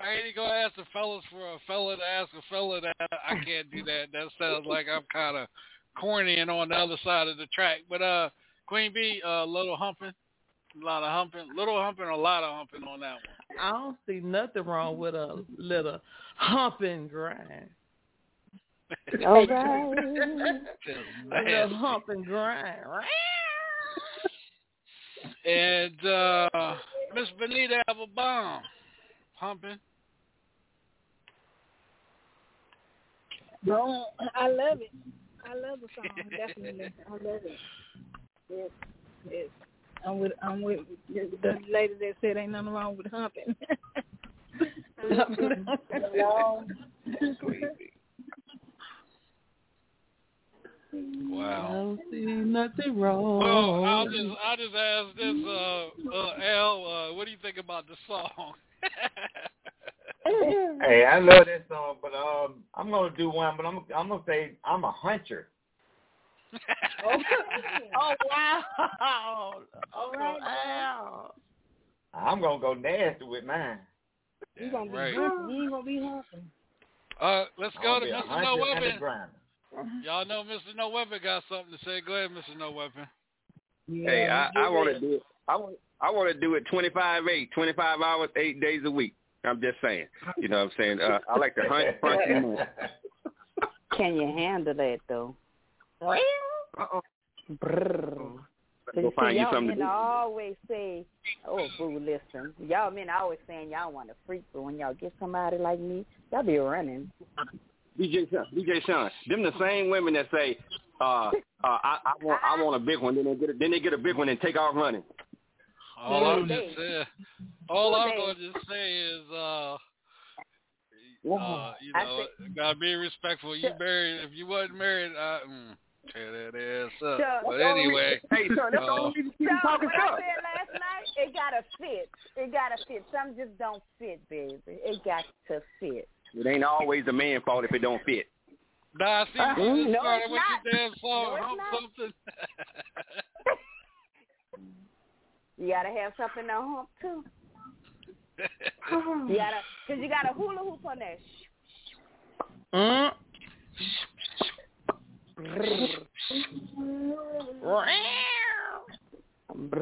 I ain't even gonna ask the fellas for a fella to ask a fella that. I can't do that. That sounds like I'm kind of corny and on the other side of the track. But uh, Queen B, uh, little humping, a lot of humping, little humping, a lot of humping on that one. I don't see nothing wrong with a little humping and grind. All right. [LAUGHS] Just a little nasty. hump and grind. And uh, Miss Benita Applebaum, humping. No, I love it. I love the song. Definitely, I love it. Yes, yes. I'm with I'm with the lady that said ain't nothing wrong with humping. [LAUGHS] no. Wow. I don't see nothing wrong. Well, I'll just I'll just ask this, uh, uh, Al, uh, what do you think about the song? [LAUGHS] Hey, I love that song, but um, I'm gonna do one, but I'm I'm gonna say I'm a hunter. [LAUGHS] oh wow! All [LAUGHS] right. Wow! I'm gonna go nasty with mine. You gonna be right. humping. You ain't gonna be humping. Uh, let's go to be a Mr. hunter No and a Weapon. Grinder. Y'all know Mr. No Weapon got something to say. Go ahead, Mr. No Weapon. Hey, I, I want to do it. I want. I want to do it 25 eight, 25 hours, eight days a week. I'm just saying. You know what I'm saying? Uh, I like to hunt, punch, and move. [LAUGHS] Can you handle that though? Uh-oh. Brrr. Go You find see, you y'all something to men do. always say, "Oh, boo, listen." Y'all men always saying y'all want to freak, but when y'all get somebody like me, y'all be running. DJ Sean, DJ Sean, them the same women that say, uh, uh, I, I want, I want a big one. Then they get, a, then they get a big one and take off running. All I'm just saying, [LAUGHS] all I'm going to just say is, uh, uh, you know, gotta be respectful. You married, if you wasn't married, I mm, tear that ass up. Sure. But anyway, Hey, Sean, that's the uh, only reason you So keep talking what I said last night, it gotta fit. It gotta fit. Some just don't fit, baby. It got to fit. It ain't always the man's fault if it don't fit. Nah, see, Uh, you no, started it's with not. your damn song, No, it's hump not. something. You gotta have something to hump too. [LAUGHS] You gotta, cause you got a hula hoop on there. Mm. You be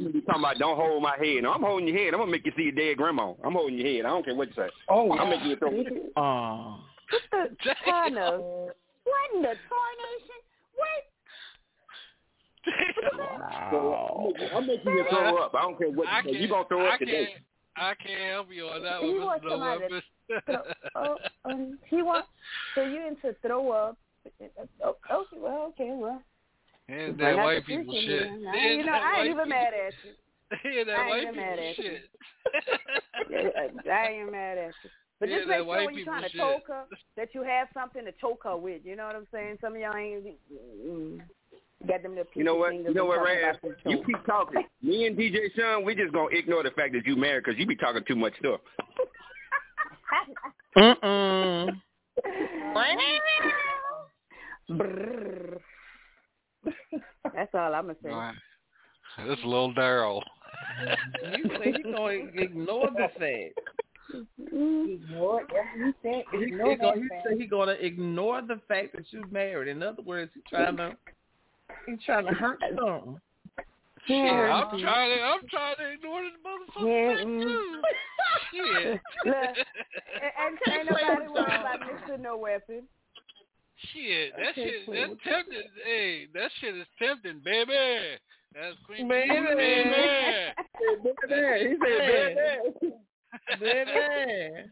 talking about don't hold my head. No, I'm holding your head. I'm gonna make you see your dead grandma. I'm holding your head. I don't care what you say. Oh, I'm making you throw. Oh. What the China? What in the tarnation? What? So I'm making you throw up. I don't care what I you say. You gonna throw I up today? can't, I can't help you on that He one, wants Mr. somebody to throw, [LAUGHS] oh, um, he wants. So you into throw up? Oh, okay, well, okay, well. And that out white people shit. there. I, you know, I ain't even people- mad at you. [LAUGHS] Yeah, that I ain't white even people mad at you. shit. [LAUGHS] Yeah, I ain't mad at you. But Yeah, just that make sure when you're trying to shit. choke her that you have something to choke her with. You know what I'm saying? Some of y'all ain't mm, got them little You know what? fingers You know what, talking Raz? You keep talking. Me and DJ Sean, we just gonna ignore the fact that you married because you be talking too much stuff. Mm-mm. [LAUGHS] Brrr. That's all I'm gonna say. Right. That's little Daryl. You say he gonna ignore the fact. Ignore it. What he said. He, Ignore he, gonna, he fact. say he gonna ignore the fact that you married. In other words, he trying to he's trying to hurt something. Shit, Yeah. I'm trying to, I'm trying to ignore this motherfucker Yeah, too. Shit. Look, [LAUGHS] and, and ain't nobody worried about Mr. No Weapon. Shit, that Okay, shit, cool. that's tempting. Hey, that shit is tempting, baby. That's Queen Baby. baby. He said, baby. Baby. [LAUGHS]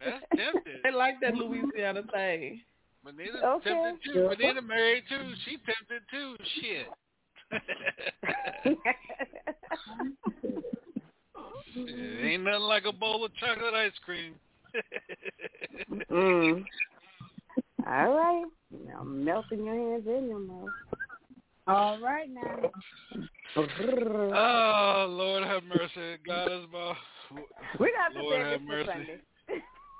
That's tempting. They like that Louisiana thing. Manina's Okay. tempted too. Manina married too. She tempted too. Shit. [LAUGHS] Shit, ain't nothing like a bowl of chocolate ice cream. mm. All right. Now melting your hands in your mouth. All right now. Oh, Lord have mercy. God is my. We got to Lord say have mercy. for Sunday.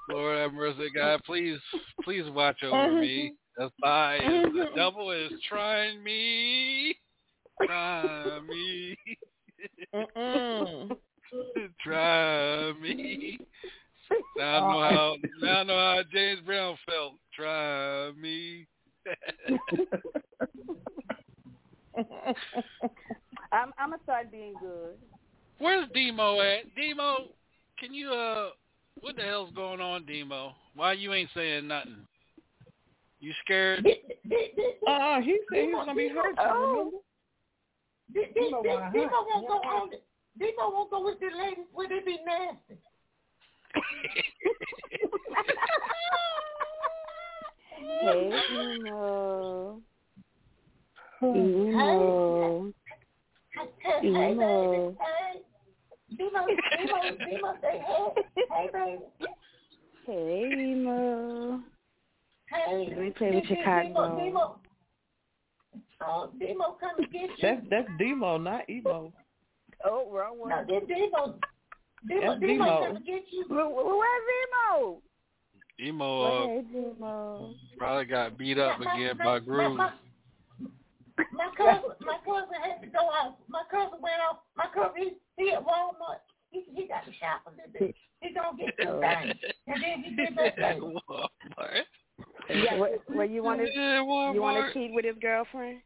Lord have mercy, God. Please, please watch over me. As I, as the devil is trying me, try me, [LAUGHS] try me. Now I know how. Now I know how James Brown felt. Try me. [LAUGHS] I'm I'm gonna start being good. Where's Demo at? Demo, can you uh, what the hell's going on, Demo? Why you ain't saying nothing? You scared? Uh, he said he was gonna be hurt. Oh. Remember? Demo Demo won't go on. the- Demo won't go with the ladies where they be nasty. Hey, Emo. Emo. Hey, baby. Emo. Hey. Demo, Demo, Demo, say hey. Hey, baby. Hey, Emo. Hey. Let me play with your Demo. Demo. Oh, Demo come get you. That's that's Demo, not Emo. Oh, wrong one. No, that's Demo. Demo, That's Demo Demo. come to get you. Where- Where's Emo? Emo uh, Hey, Emo. probably got beat up My- again my- by my- Groove. My, my cousin, my cousin had to go out. My cousin went off. My cousin, he, he at Walmart. He, he got to shop a little bit. He gonna get some [LAUGHS] things, and then he did that thing. Walmart. Yeah, where, where you want to Yeah, you want to cheat with his girlfriend?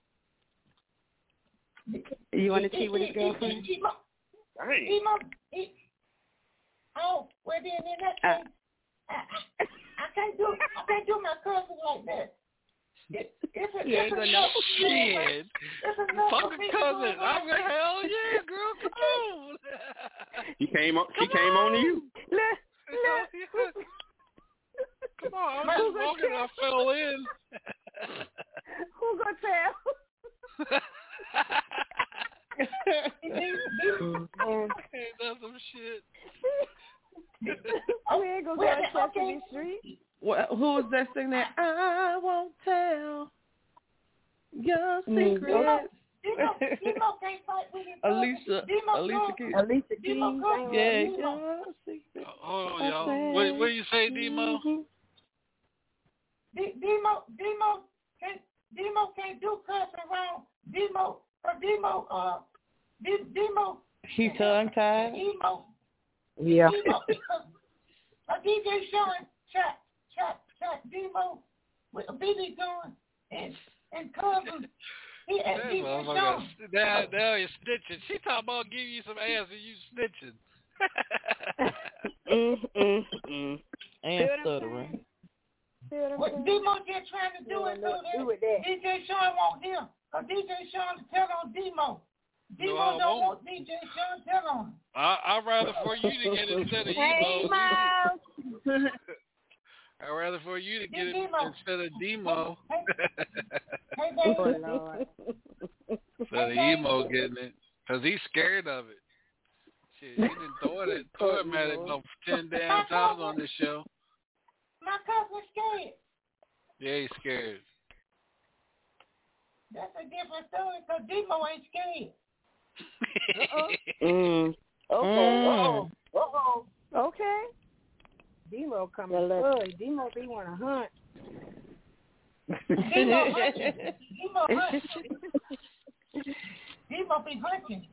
You want to cheat with his girlfriend? He, oh, well then in that Uh. case, I, I, I can't do I can't do my cousin like that. It, it's a, You ain't gonna know. for me to- Shit. It's enough for Fucking me to cousin. I'm around. hell yeah, girl. Come [LAUGHS] on. She came on. She came on to you. Look, look. Come on. I'm just walking. I fell in. Who gonna tell? [LAUGHS] Hey, that's some shit. we ain't gonna go on Sesame Street. Well, who was that singing that? I won't tell your Mm. secrets. Demo, Demo his Alicia, Demo Alicia Keys. Alicia Demo Keys. Yeah, Demo-. Hold on, y'all. What, what you say, Demo? Demo, Demo can't, Demo can't do cuss around. Demo, or Demo, uh, D- Demo, He tongue tied. Demo, Yeah. A DJ Sean chat, chat, chat, Demo with a BB gun and and cousin. He and That DJ motherfucker, Sean. now, now you're snitching. She talking about giving you some ass and you snitching. mm, mm, mm. And stuttering. What Demo just trying to do is so that DJ Sean won't hear. Uh, Cause DJ Sean to tell on Demo. Demo No, don't want DJ Sean to tell on. him. I, I'd rather for you to get it instead of Hey, Emo. Miles. [LAUGHS] I'd rather for you to get it Demo. instead of Demo. Hey, [LAUGHS] baby. Oh, Lord. instead of Emo getting it. Because he's scared of it. Shit, he didn't throw it, throw him at it about 10 damn times on this show. My cousin's scared. Yeah, he's scared. That's a different story. Cause Demo ain't scared. [LAUGHS] Mm. Okay. Uh-oh. Uh-oh. Okay. Demo coming Well, let's- good. Demo be want to hunt. Demo [LAUGHS] hunting. Demo hunting. Demo be hunting.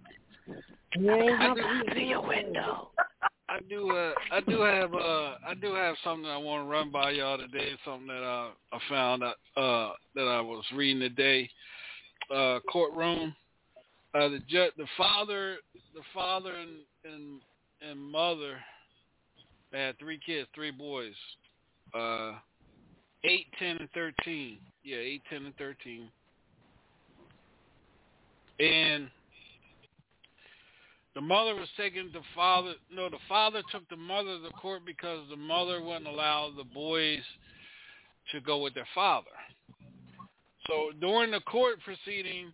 You ain't I hunting. do- You ain't hunting. I do. Uh, I do have. Uh, I do have something I want to run by y'all today. Something that I, I found out uh, that I was reading today. Uh, courtroom. Uh, the ju- the father, the father and and and mother. They had three kids, three boys. Uh, eight, ten, and thirteen. Yeah, eight, ten, and thirteen. And the mother was taking the father. No, the father took the mother to court because the mother wouldn't allow the boys to go with their father. So during the court proceeding,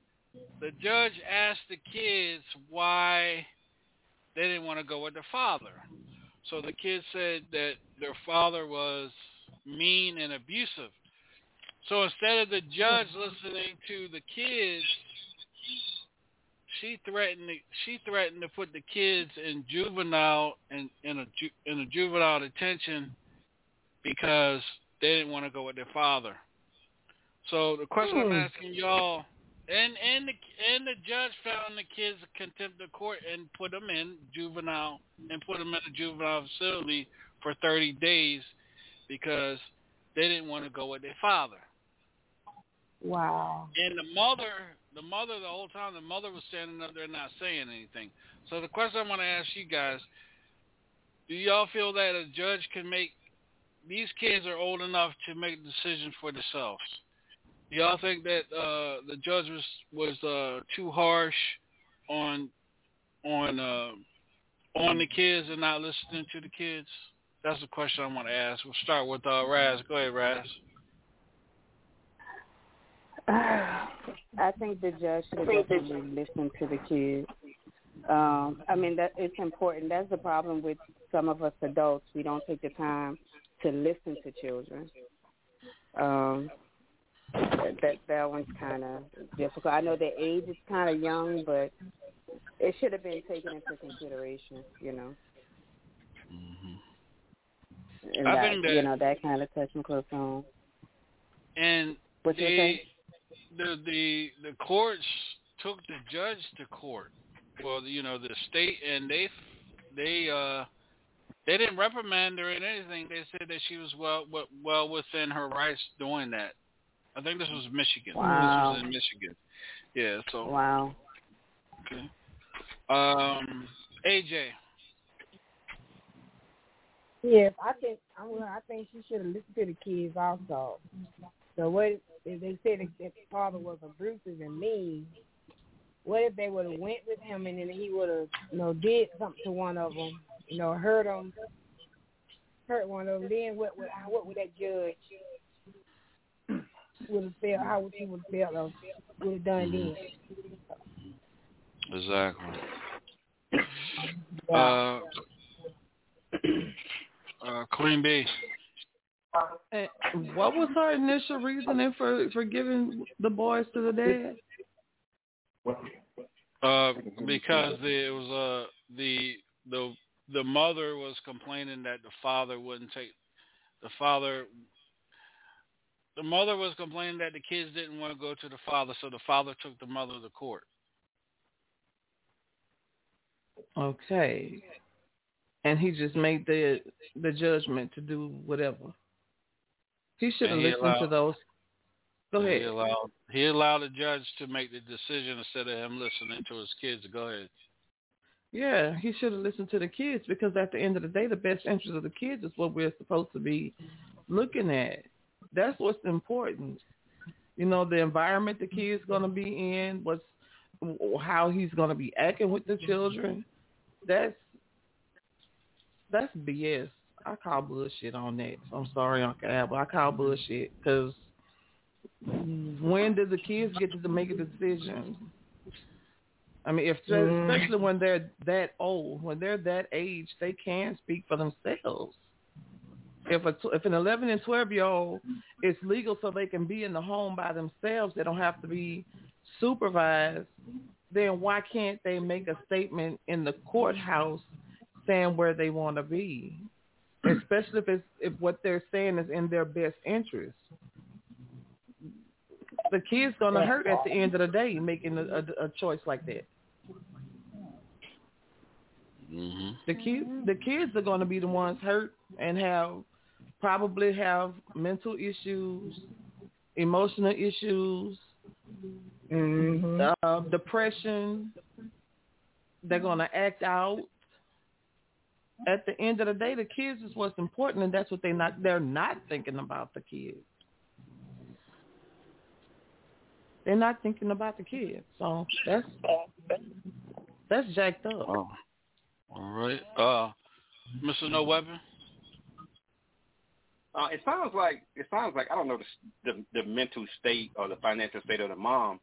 the judge asked the kids why they didn't want to go with their father. So the kids said that their father was mean and abusive. So instead of the judge listening to the kids, she threatened to, she threatened to put the kids in juvenile in in a ju, in a juvenile detention because they didn't want to go with their father. So the question I'm Hmm. asking y'all, and and the and the judge found the kids contempt of court and put them in juvenile and put them in a juvenile facility for 30 days because they didn't want to go with their father. Wow. And the mother, the mother, the whole time, the mother was standing up there not saying anything. So the question I want to ask you guys: Do y'all feel that a judge can make these kids are old enough to make decisions for themselves? Do y'all think that uh, the judge was was uh, too harsh on on uh, on the kids and not listening to the kids? That's the question I want to ask. We'll start with uh, Raz. Go ahead, Raz. [SIGHS] I think the judge should have definitely listened to the kids. Um, I mean that it's important. That's the problem with some of us adults. We don't take the time to listen to children. Um, that that one's kind of difficult. I know the age is kind of young, but it should have been taken into consideration. You know, and I that, think that- you know that kind of touch and close home. And What you the, say? The the the courts took the judge to court. Well, you know the state, and they they uh they didn't reprimand her or anything. They said that she was well well- well within her rights doing that. I think this was Michigan. Wow. This was in Michigan. Yeah. So Wow. okay. Um, AJ. Yes, I think I well, I think she should have listened to the kids also. So what if they said that father was abusive and mean? What if they would have went with him and then he would have, you know, did something to one of them, you know, hurt them, hurt one of them? Then what would what would that judge would have felt? How would he would have felt? Or would have done then? Exactly. Uh, [CLEARS THROAT] uh, Queen B. And what was her initial reasoning for for giving the boys to the dad? Uh, because the, it was uh the the the mother was complaining that the father wouldn't take the father. The mother was complaining that the kids didn't want to go to the father, so the father took the mother to court. Okay. and he just made the the judgment to do whatever. He should have listened to those. Go ahead. He allowed he allowed the judge to make the decision instead of him listening to his kids. Go ahead. Yeah, he should have listened to the kids because at the end of the day, the best interest of the kids is what we're supposed to be looking at. That's what's important. You know, the environment the kid's going to be in, what's how he's going to be acting with the children. That's that's BS. I call bullshit on that. I'm sorry, Uncle Al, but I call bullshit because when do the kids get to make a decision? I mean, if Mhm. especially when they're that old, when they're that age, they can speak for themselves. If a if an 11 and 12 year old, it's legal so they can be in the home by themselves. They don't have to be supervised. Then why can't they make a statement in the courthouse saying where they want to be, especially if it's if what they're saying is in their best interest? The kid's gonna hurt at the end of the day making a, a, a choice like that. Mm-hmm. The kids, the kids are going to be the ones hurt and have probably have mental issues, emotional issues, uh, depression. They're going to act out. At the end of the day, the kids is what's important, and that's what they not. They're not thinking about the kids. They're not thinking about the kids. So that's that's jacked up. Oh. All right. Uh, Mr. No Weapon. Uh, it sounds like it sounds like I don't know the, the the mental state or the financial state of the mom.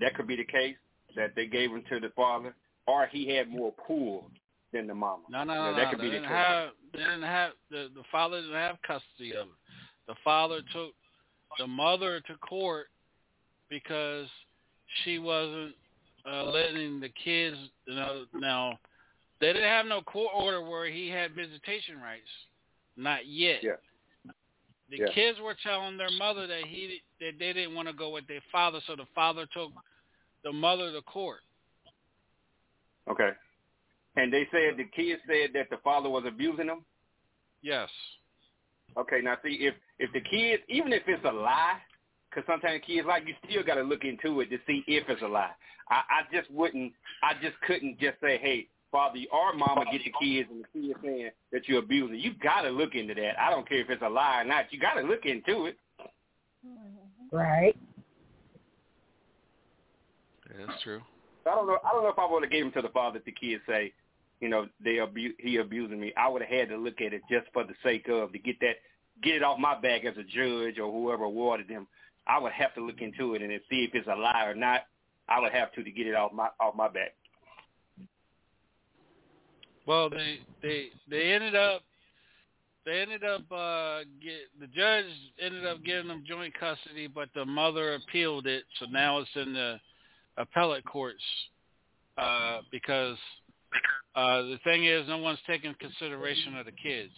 That could be the case that they gave him to the father, or he had more pull than the mama. No, no, You no, know, no. That could they be the didn't have. They didn't have the the father didn't have custody of it. The father took the mother to court because she wasn't uh, letting the kids. You know, now they didn't have no court order where he had visitation rights. Not yet. Yeah. The Yeah. kids were telling their mother that he that they didn't want to go with their father, so the father took the mother to court. Okay. And they said the kids said that the father was abusing them. Yes. Okay, now see if if the kids, even if it's a lie, because sometimes kids like you still got to look into it to see if it's a lie. I, I just wouldn't, I just couldn't just say, hey, father or mama get the kids and the kids saying that you're abusing. You got to look into that. I don't care if it's a lie or not. You got to look into it. Right. Yeah, that's true. I don't know. I don't know if I would have gave him to the father if the kids say, you know, they abu- he abusing me. I would have had to look at it just for the sake of to get that get it off my back as a judge or whoever awarded him. I would have to look into it and see if it's a lie or not. I would have to to get it off my off my back. Well, they they they ended up they ended up uh get the judge ended up giving them joint custody, but the mother appealed it, so now it's in the appellate courts uh because uh the thing is no one's taking consideration of the kids.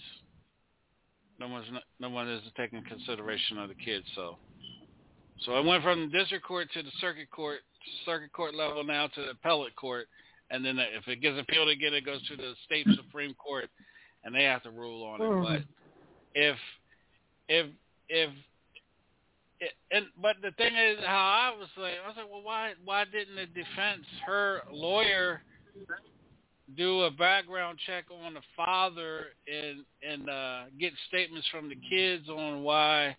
No one's not, no one is taking consideration of the kids, so so it went from the district court to the circuit court circuit court level now to the appellate court and then if it gets appealed again, it goes to the state supreme court, and they have to rule on it. Mhm. But if if if it, and but the thing is how I was like, I was like, well, why why didn't the defense, her lawyer, do a background check on the father and and uh, get statements from the kids on why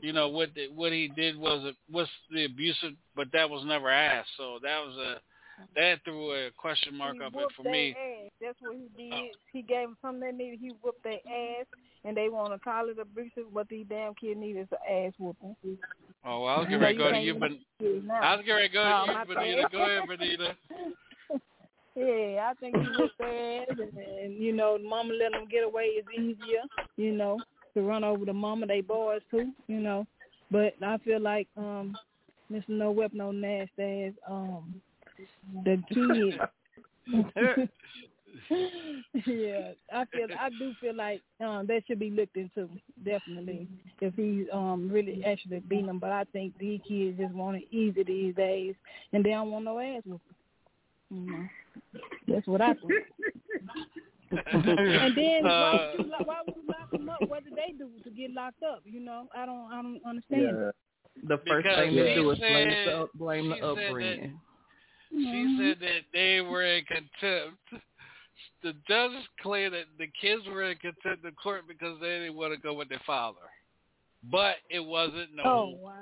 you know what the, what he did was a, what's the abusive, but that was never asked. So that was a that threw a question mark He up it for me. Ass. That's what he did. He gave them something they needed. He whooped their ass, and they want to call it abusive. What these damn kids need is an ass whooping. Oh, well, [LAUGHS] I was getting ready to go to you, but. I was getting ready to go Oh, to you, Benita. Go ahead, Benita. [LAUGHS] Yeah, I think he their ass, and, you know, mama let them get away is easier. You know, to run over the mama, they boys too. You know, but I feel like um, Mr. No Weapon No Nasty um, the kids. [LAUGHS] yeah, I feel I do feel like um that should be looked into definitely if he's um really actually beating them. But I think these kids just want it easy these days, and they don't want no ass whooping. You know, that's what I think. and then why, would you, why would you lock them up? What did they do to get locked up? You know, I don't, I don't understand. The first Because thing to she do is blame the, up- blame the she said that- upbringing. She said mm-hmm. that they were in contempt. The judges claimed that the kids were in contempt of court because they didn't want to go with their father. But it wasn't no Oh wow.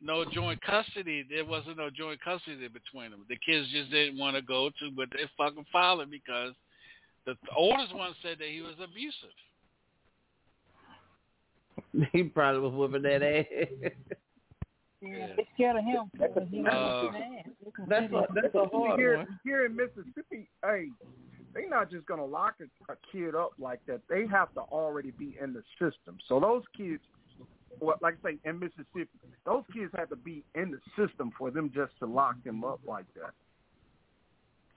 no joint custody. There wasn't no joint custody between them. The kids just didn't want to go to with their fucking father because the oldest one said that he was abusive. [LAUGHS] he probably was whooping that ass. Yeah, they scared of him. because he was Uh, mad. They that's consider- a that's a hard here, one. here in Mississippi, hey, they not just gonna lock a, a kid up like that. They have to already be in the system. So those kids, what like I say in Mississippi, those kids have to be in the system for them just to lock them up like that.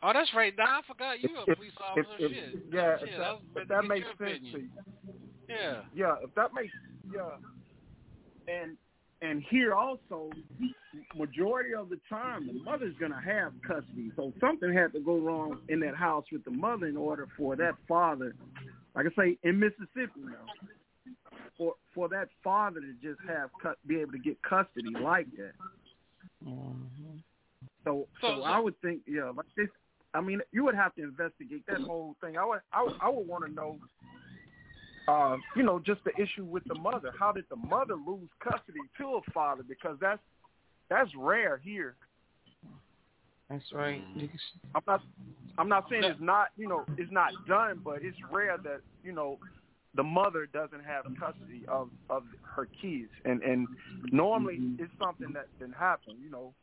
Oh, that's right. Now I forgot you a police officer. if- Shit. yeah, Shit, if that, if that makes sense to you. Yeah. Yeah, if that makes yeah, and and here also, majority of the time, the mother's gonna have custody. So something had to go wrong in that house with the mother in order for that father, like I say, in Mississippi now, for for that father to just have be able to get custody like that. Mhm. So, So- so I would think, yeah, like this. I mean, you would have to investigate that whole thing. I would, I would, I would want to know, uh, you know, just the issue with the mother. How did the mother lose custody to a father? Because that's that's rare here. That's right. I'm not, I'm not saying it's not, you know, it's not done, but it's rare that you know the mother doesn't have custody of of her kids, and and normally it's something that can happen, you know.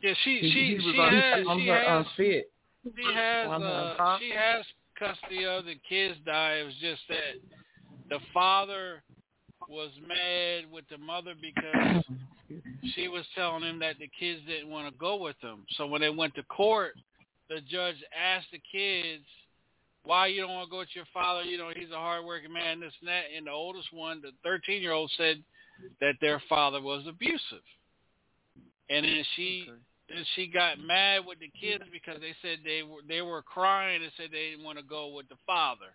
Yeah, she He- she he was she un- has un- she has unfit. she has On her- uh, she has custody of the kids. Die. It was just that the father was mad with the mother because [COUGHS] she was telling him that the kids didn't want to go with them. So when they went to court, the judge asked the kids, "Why you don't want to go with your father? You know he's a hardworking man, this and that." And the oldest one, the 13 year old, said that their father was abusive. And then she and she got mad with the kids because they said they were they were crying and said they didn't want to go with the father.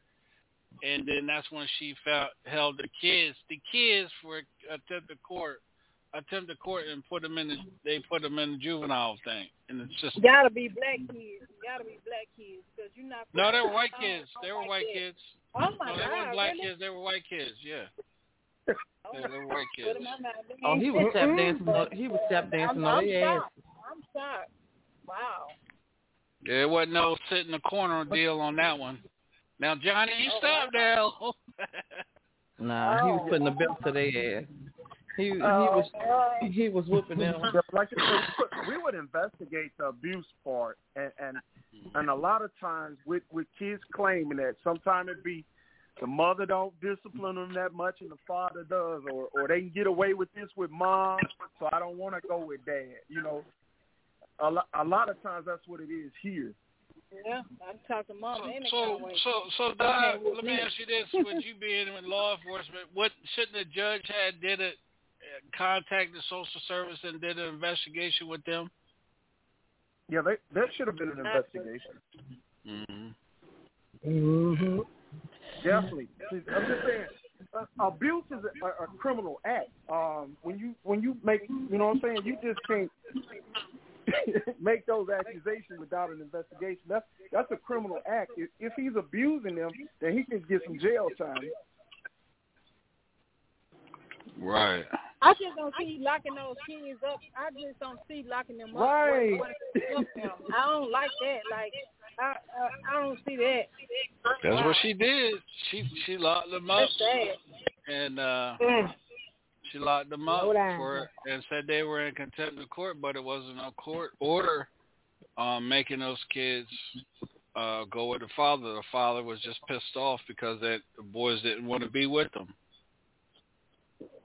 And then that's when she felt held the kids the kids for uh, attempted court attempted court and put them in the they put them in the juvenile thing in the system. Gotta be black kids. Gotta be black kids because you're not. No, they were white Oh, kids. They were white kids. Oh my No, they God! weren't black really? kids. They were white kids. Yeah. Oh, They were white put kids. 'em on my name. Oh, he was tap dancing. on- He was tap dancing I'm, on I'm their ass. shocked. I'm shocked. Wow. Yeah, it wasn't no sit in the corner deal on that one. Now Johnny, you oh, stop now. [LAUGHS] Nah, he was Oh. putting the belt to their ass. He he Oh, was boy. he was whooping them. Like I said, we would investigate the abuse part, and and and a lot of times with with kids claiming that sometimes it be the mother don't discipline them that much and the father does, or or they can get away with this with mom, so I don't want to go with dad. You know, a lot a lot of times that's what it is here. Yeah, I'm talking mom. So, so, so, so, Okay, Doc, let me me. ask you this: With you being in law enforcement, what shouldn't the judge had did it contact the social service and did an investigation with them? Yeah, they there should have been an investigation. Mm-hmm. Mm-hmm. Definitely. I'm just saying, uh, abuse is a, a, a criminal act. Um, when you when you make, you know what I'm saying, you just can't [LAUGHS] make those accusations without an investigation. That's that's a criminal act. If, if he's abusing them, then he can get some jail time. Right. I just don't see locking those kids up. I just don't see locking them up. Right. What- what- I don't like that. Like I, uh, I don't see that. That's what she did. She she locked them up, That's sad. and uh Mm. she locked them up for and said they were in contempt of court, but it wasn't a court order um making those kids uh go with the father. The father was just pissed off because that the boys didn't want to be with them.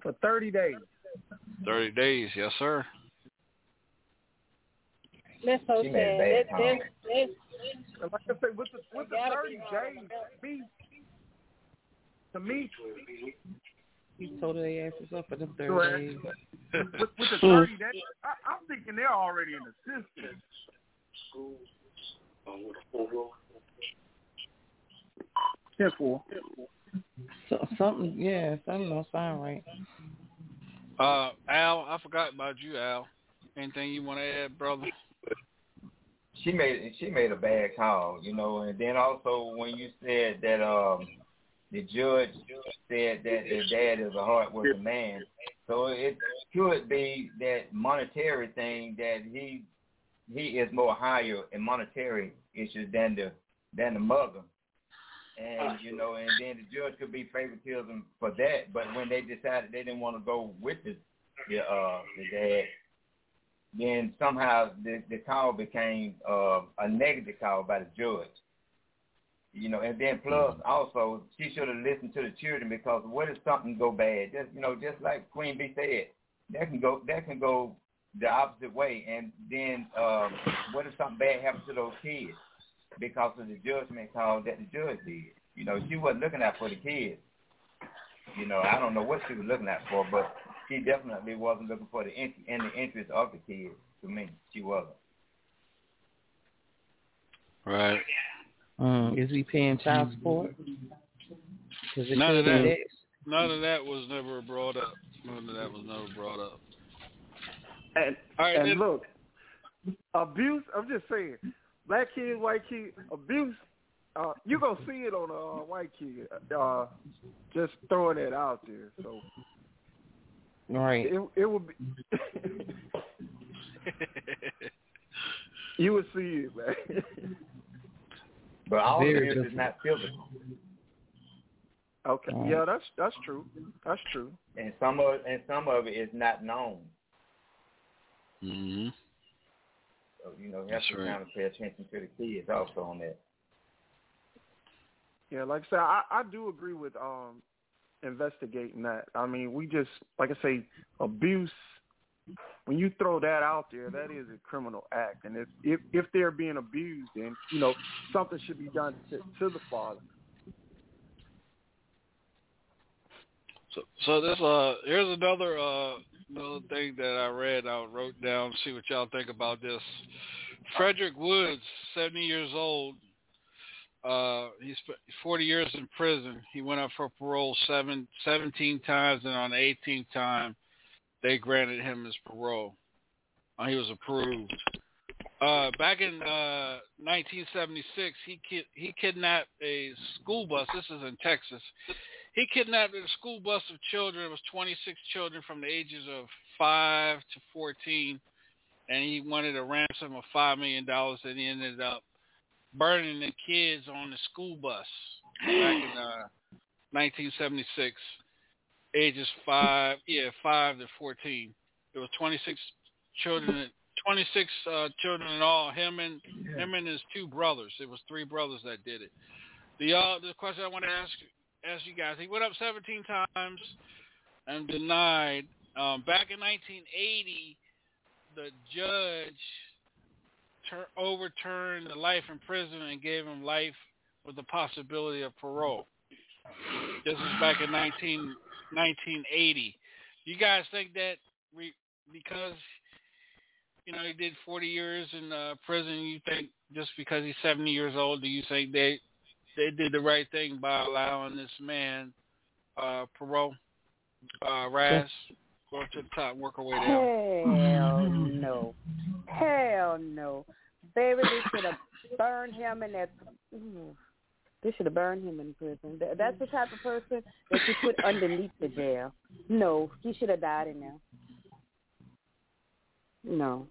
For 30 days. Thirty days, yes sir. That's so She sad. made a bad That, that's, comment. that's, And like I say, with the with the 30 days, be to me, He told their asses up for them thirty Correct. days. with, with the 30 days, I, I'm thinking they're already in the system. Ten four. So, something, yeah, something don't sound right. Uh, Al, I forgot about you, Al. Anything you want to add, brother? she made she made a bad call, you know, and then also when you said that um the judge said that the dad is a hardworking man, so it could be that monetary thing that he he is more higher in monetary issues than the than the mother. And you know, and then the judge could be favoritism for that. But when they decided they didn't want to go with the the uh the dad, then somehow the the call became uh, a negative call by the judge. You know, and then plus also she should have listened to the children because what if something go bad? Just you know, just like Queen B said, that can go that can go the opposite way. And then um, what if something bad happens to those kids because of the judgment call that the judge did? You know, she wasn't looking out for the kids. You know, I don't know what she was looking out for, but she definitely wasn't looking for the in, in the interest of the kids. To me, she wasn't. Right. Um, is he paying child support? 'Cause it None of could that. None of that was never brought up. None of that was never brought up. And All right, and then- look, abuse. I'm just saying, black kid, white kid, abuse. Uh, you gonna see it on a uh, white kid. Uh, just throwing it out there. So Right. it it would be. [LAUGHS] you would see it, man. But all Very of is not physical. Okay. Yeah, that's that's true. That's true. And some of and some of it is not known. Mm-hmm. So you know, you have That's to right. kind of pay attention to the kids also on that. Yeah, like I said, I, I do agree with um investigating that. I mean, we just like I say, abuse. When you throw that out there, that is a criminal act, and if if, if they're being abused, then you know something should be done to, to the father. So, so this uh, here's another uh, another thing that I read. I wrote down. See what y'all think about this. Frederick Woods, 70 years old. Uh, he spent 40 years in prison. He went up for parole seven, 17 times, and on the 18th time, they granted him his parole. Uh, he was approved. Uh, back in uh, 1976, he ki- he kidnapped a school bus. This is in Texas. He kidnapped a school bus of children. It was 26 children from the ages of 5 to 14, and he wanted a ransom of $5 million, and he ended up burning the kids on the school bus back in uh, 1976, ages 5, yeah, 5 to 14. There was 26 children 26 uh, children in all. Him and him and his two brothers. It was three brothers that did it. The uh, the question I want to ask ask you guys. He went up 17 times and denied. Um, back in 1980, the judge tur- overturned the life in prison and gave him life with the possibility of parole. This is back in 19, 1980. You guys think that re- because you know he did 40 years in uh, prison, you think just because he's 70 years old, do you think they they did the right thing by allowing this man uh, parole? Uh, Raz, go to the top, work our way down. Hell no. Hell no. Baby, they should have burned him in that. They should have burned him in prison. That's the type of person that you put underneath the jail. No, he should have died in there. No.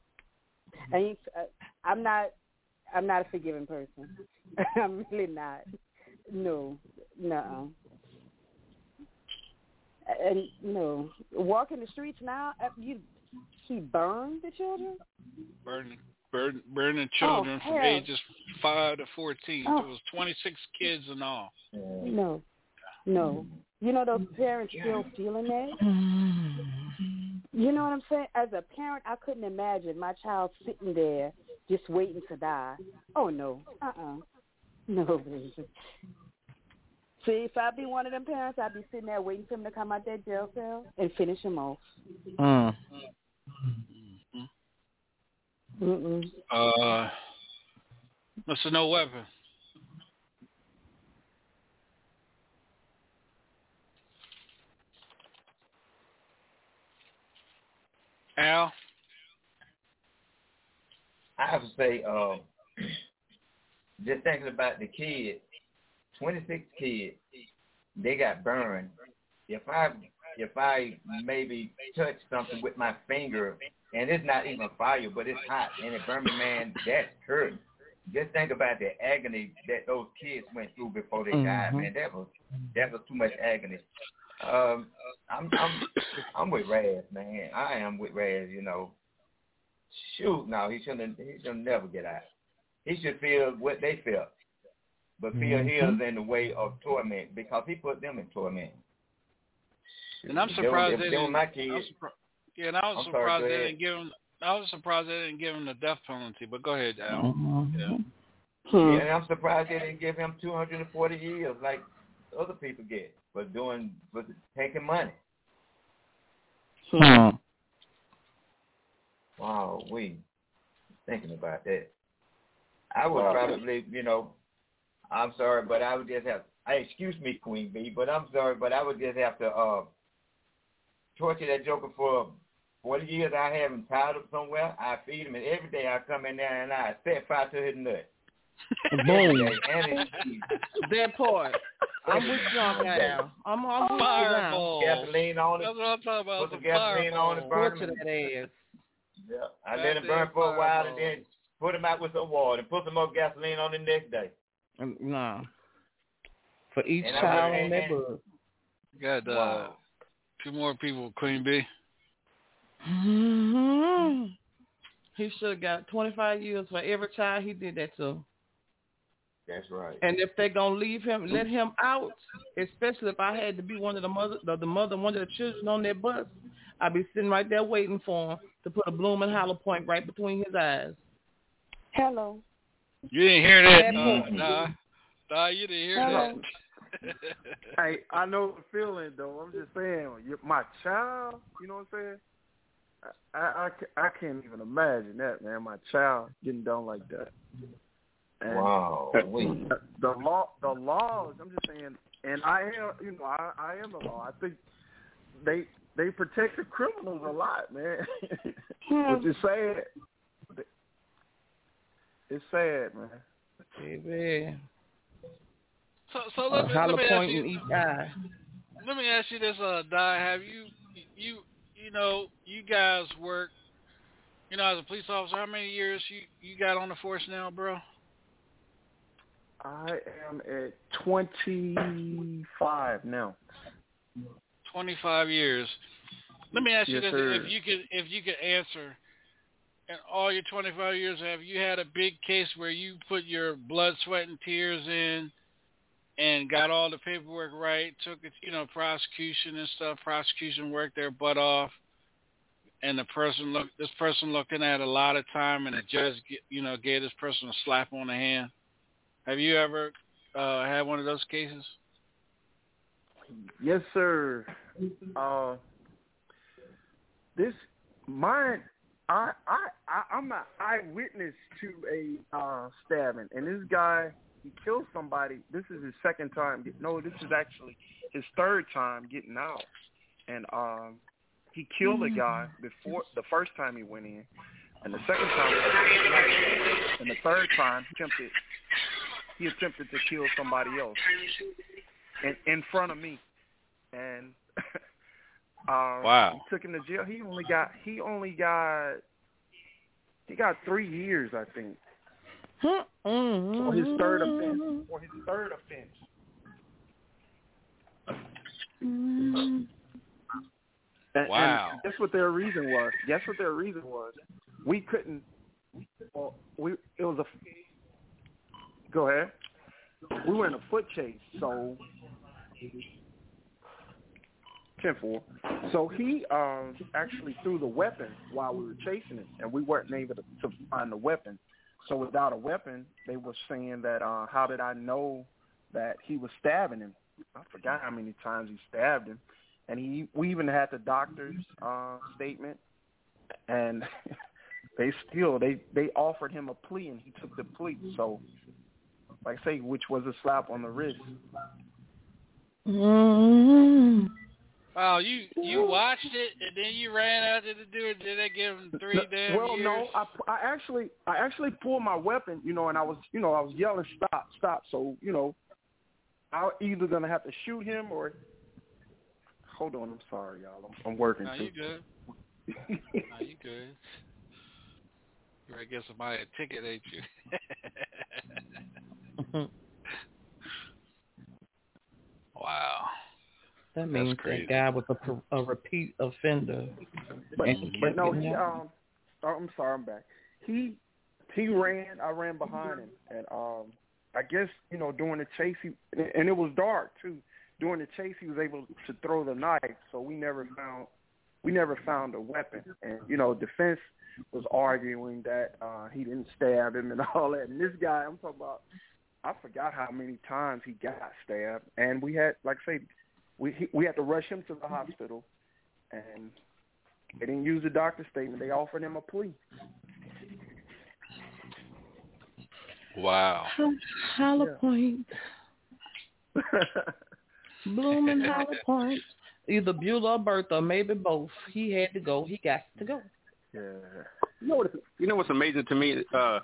And uh, I'm not. I'm not a forgiving person. [LAUGHS] I'm really not. No, no. And no, walking the streets now. uh, You, he burned the children. burning burn, burning children Oh, from ages five to fourteen. Oh. It was twenty six kids in all. No, no. You know those parents still feeling that. You know what I'm saying? As a parent, I couldn't imagine my child sitting there just waiting to die. Oh no, uh-uh, [LAUGHS] no. See, if I'd be one of them parents, I'd be sitting there waiting for him to come out that jail cell and finish him off. Mm. Mm-mm. Uh, Mr. No Weapon. Al? I have to say, um, [CLEARS THROAT] just thinking about the kids, 26 kids, they got burned. If I if I maybe touch something with my finger, and it's not even fire, but it's hot and it burned me, man, that's hurt. Just think about the agony that those kids went through before they died, Mhm. man. That was that was too much agony. Um, I'm I'm I'm with Raz, man. I am with Raz. You know, shoot, no, he shouldn't. He should never get out. He should feel what they felt, but feel Mhm. his in the way of torment because he put them in torment. And I'm They were- surprised they, they they were didn't. my I'm kids. surpri- yeah, and I was I'm surprised go they didn't give him. I was surprised they didn't give him the death penalty. But go ahead, Al. Mm-hmm. Yeah. Yeah, and I'm surprised they didn't give him 240 years like other people get for doing for taking money. Hmm. Wow, we thinking about that. I would Wow. probably, you know, I'm sorry, but I would just have. I excuse me, Queen B, but I'm sorry, but I would just have to uh torture that joker for 40 years. I have him tied up somewhere. I feed him, and every day I come in there and I set fire to his nut. [LAUGHS] Boom. Every day, and. That part. I'm with you on that, Al. I'm, I'm with you now. Gasoline on it. That's what I'm talking about. Put the the gasoline on it, fireball. burn Torture that ass. Yeah. I let him burn for a while and then put him out with some water and put some more gasoline on the next day. Nah. For each And I child went- on that and- bus. Got uh, Wow. two more people. Queen B. hmm He should have got 25 years for every child he did that to. That's right. And if they're gonna leave him, let him out. Especially if I had to be one of the mother, the, the mother, one of the children on that bus, I'd be sitting right there waiting for him to put a blooming hollow point right between his eyes. Hello. You didn't hear that, That uh, nah. Nah, you didn't hear Hello. that. Hey, I know the feeling though. I'm just saying, my child. You know what I'm saying? I, I, I I can't even imagine that, man. My child getting done like that. And Wow. We. the law, the laws. I'm just saying, and I am, you know, I, I am the law. I think they they protect the criminals a lot, man. [LAUGHS] Which is sad. It's sad, man. Baby. So, so let me, hollow let me ask you. each eye. Let me ask you this, uh, Di. Have you, you, you know, you guys work, you know, as a police officer. How many years you you got on the force now, bro? I am at 25 now. Twenty-five years. Let me ask you this: sir. if you could, if you could answer, in all your twenty-five years, have you had a big case where you put your blood, sweat, and tears in, and got all the paperwork right, took it, you know, prosecution and stuff, prosecution worked their butt off, and the person look, this person looking at a lot of time, and the judge, you know, gave this person a slap on the hand. Have you ever uh, had one of those cases? Yes, sir. Uh, this mine. I I I- I'm an eyewitness to a uh, stabbing, and this guy he killed somebody. This is his second time. No, this is actually his third time getting out, and um, he killed a guy before the first time he went in, and the second time, and the third time he attempted he attempted to kill somebody else in in front of me, and [LAUGHS] um, Wow. he took him to jail. He only got he only got he got three years, I think, for his third offense. For his third offense. And, Wow. And guess what their reason was? Guess what their reason was? We couldn't. Well, we it was a. Go ahead. We were in a foot chase, so. Ten four. So he um actually threw the weapon while we were chasing him, and we weren't able to, to find the weapon. So without a weapon, they were saying that uh how did I know that he was stabbing him? I forgot how many times he stabbed him, and he we even had the doctor's uh statement, and [LAUGHS] they still they they offered him a plea, and he took the plea. So, like I say, which was a slap on the wrist. I Wow, you you watched it and then you ran out to the dude. Did they give him three No, damn well, years? no, I, I actually, I actually pulled my weapon, you know, and I was, you know, I was yelling, "Stop, stop!" So, you know, I was either gonna have to shoot him or. Hold on, I'm sorry, y'all. I'm, I'm working No, too. you good. [LAUGHS] no, you good. You ready to give somebody a ticket, ain't you? [LAUGHS] [LAUGHS] wow. That means crazy. that guy was a, a repeat offender. But, but no, he, um, oh, I'm sorry, I'm back. He he ran, I ran behind him, and um, I guess you know during the chase, he and it was dark too. During the chase, he was able to throw the knife, so we never found we never found a weapon. And you know, defense was arguing that uh, he didn't stab him and [LAUGHS] all that. And this guy, I'm talking about, I forgot how many times he got stabbed, and we had, like I say, we he, we had to rush him to the hospital, and they didn't use the doctor's statement. They offered him a plea. Wow. Hollow Point. [LAUGHS] Blooming Hollow Point. Either Beulah or Bertha, maybe both. He had to go. He got to go. Yeah. You know what? You know what's amazing to me? Uh,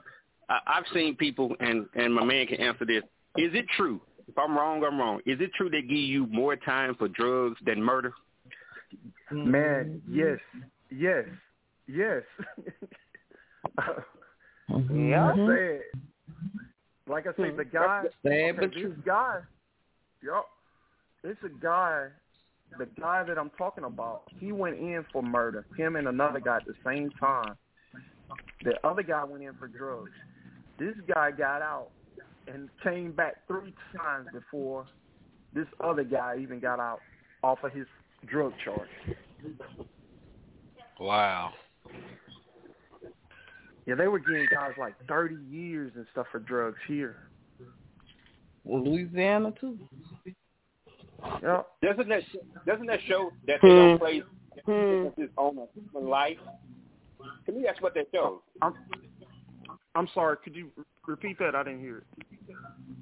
I, I've seen people, and and my man can answer this. Is it true? If I'm wrong, I'm wrong. Is it true they give you more time for drugs than murder? Man, yes, yes, yes. [LAUGHS] Yeah. I said, like I said, the guy, Sad okay, but this guy, yup, it's a guy, the guy that I'm talking about. He went in for murder. Him and another guy at the same time. The other guy went in for drugs. This guy got out and came back three times before this other guy even got out off of his drug charge. Wow. Yeah, they were getting guys like 30 years and stuff for drugs here. Well, Louisiana too. Yeah. Doesn't that doesn't that show that they hmm. don't place emphasis hmm. on a human life? To me, that's what that shows. I'm, I'm sorry. Could you re- repeat that? I didn't hear it.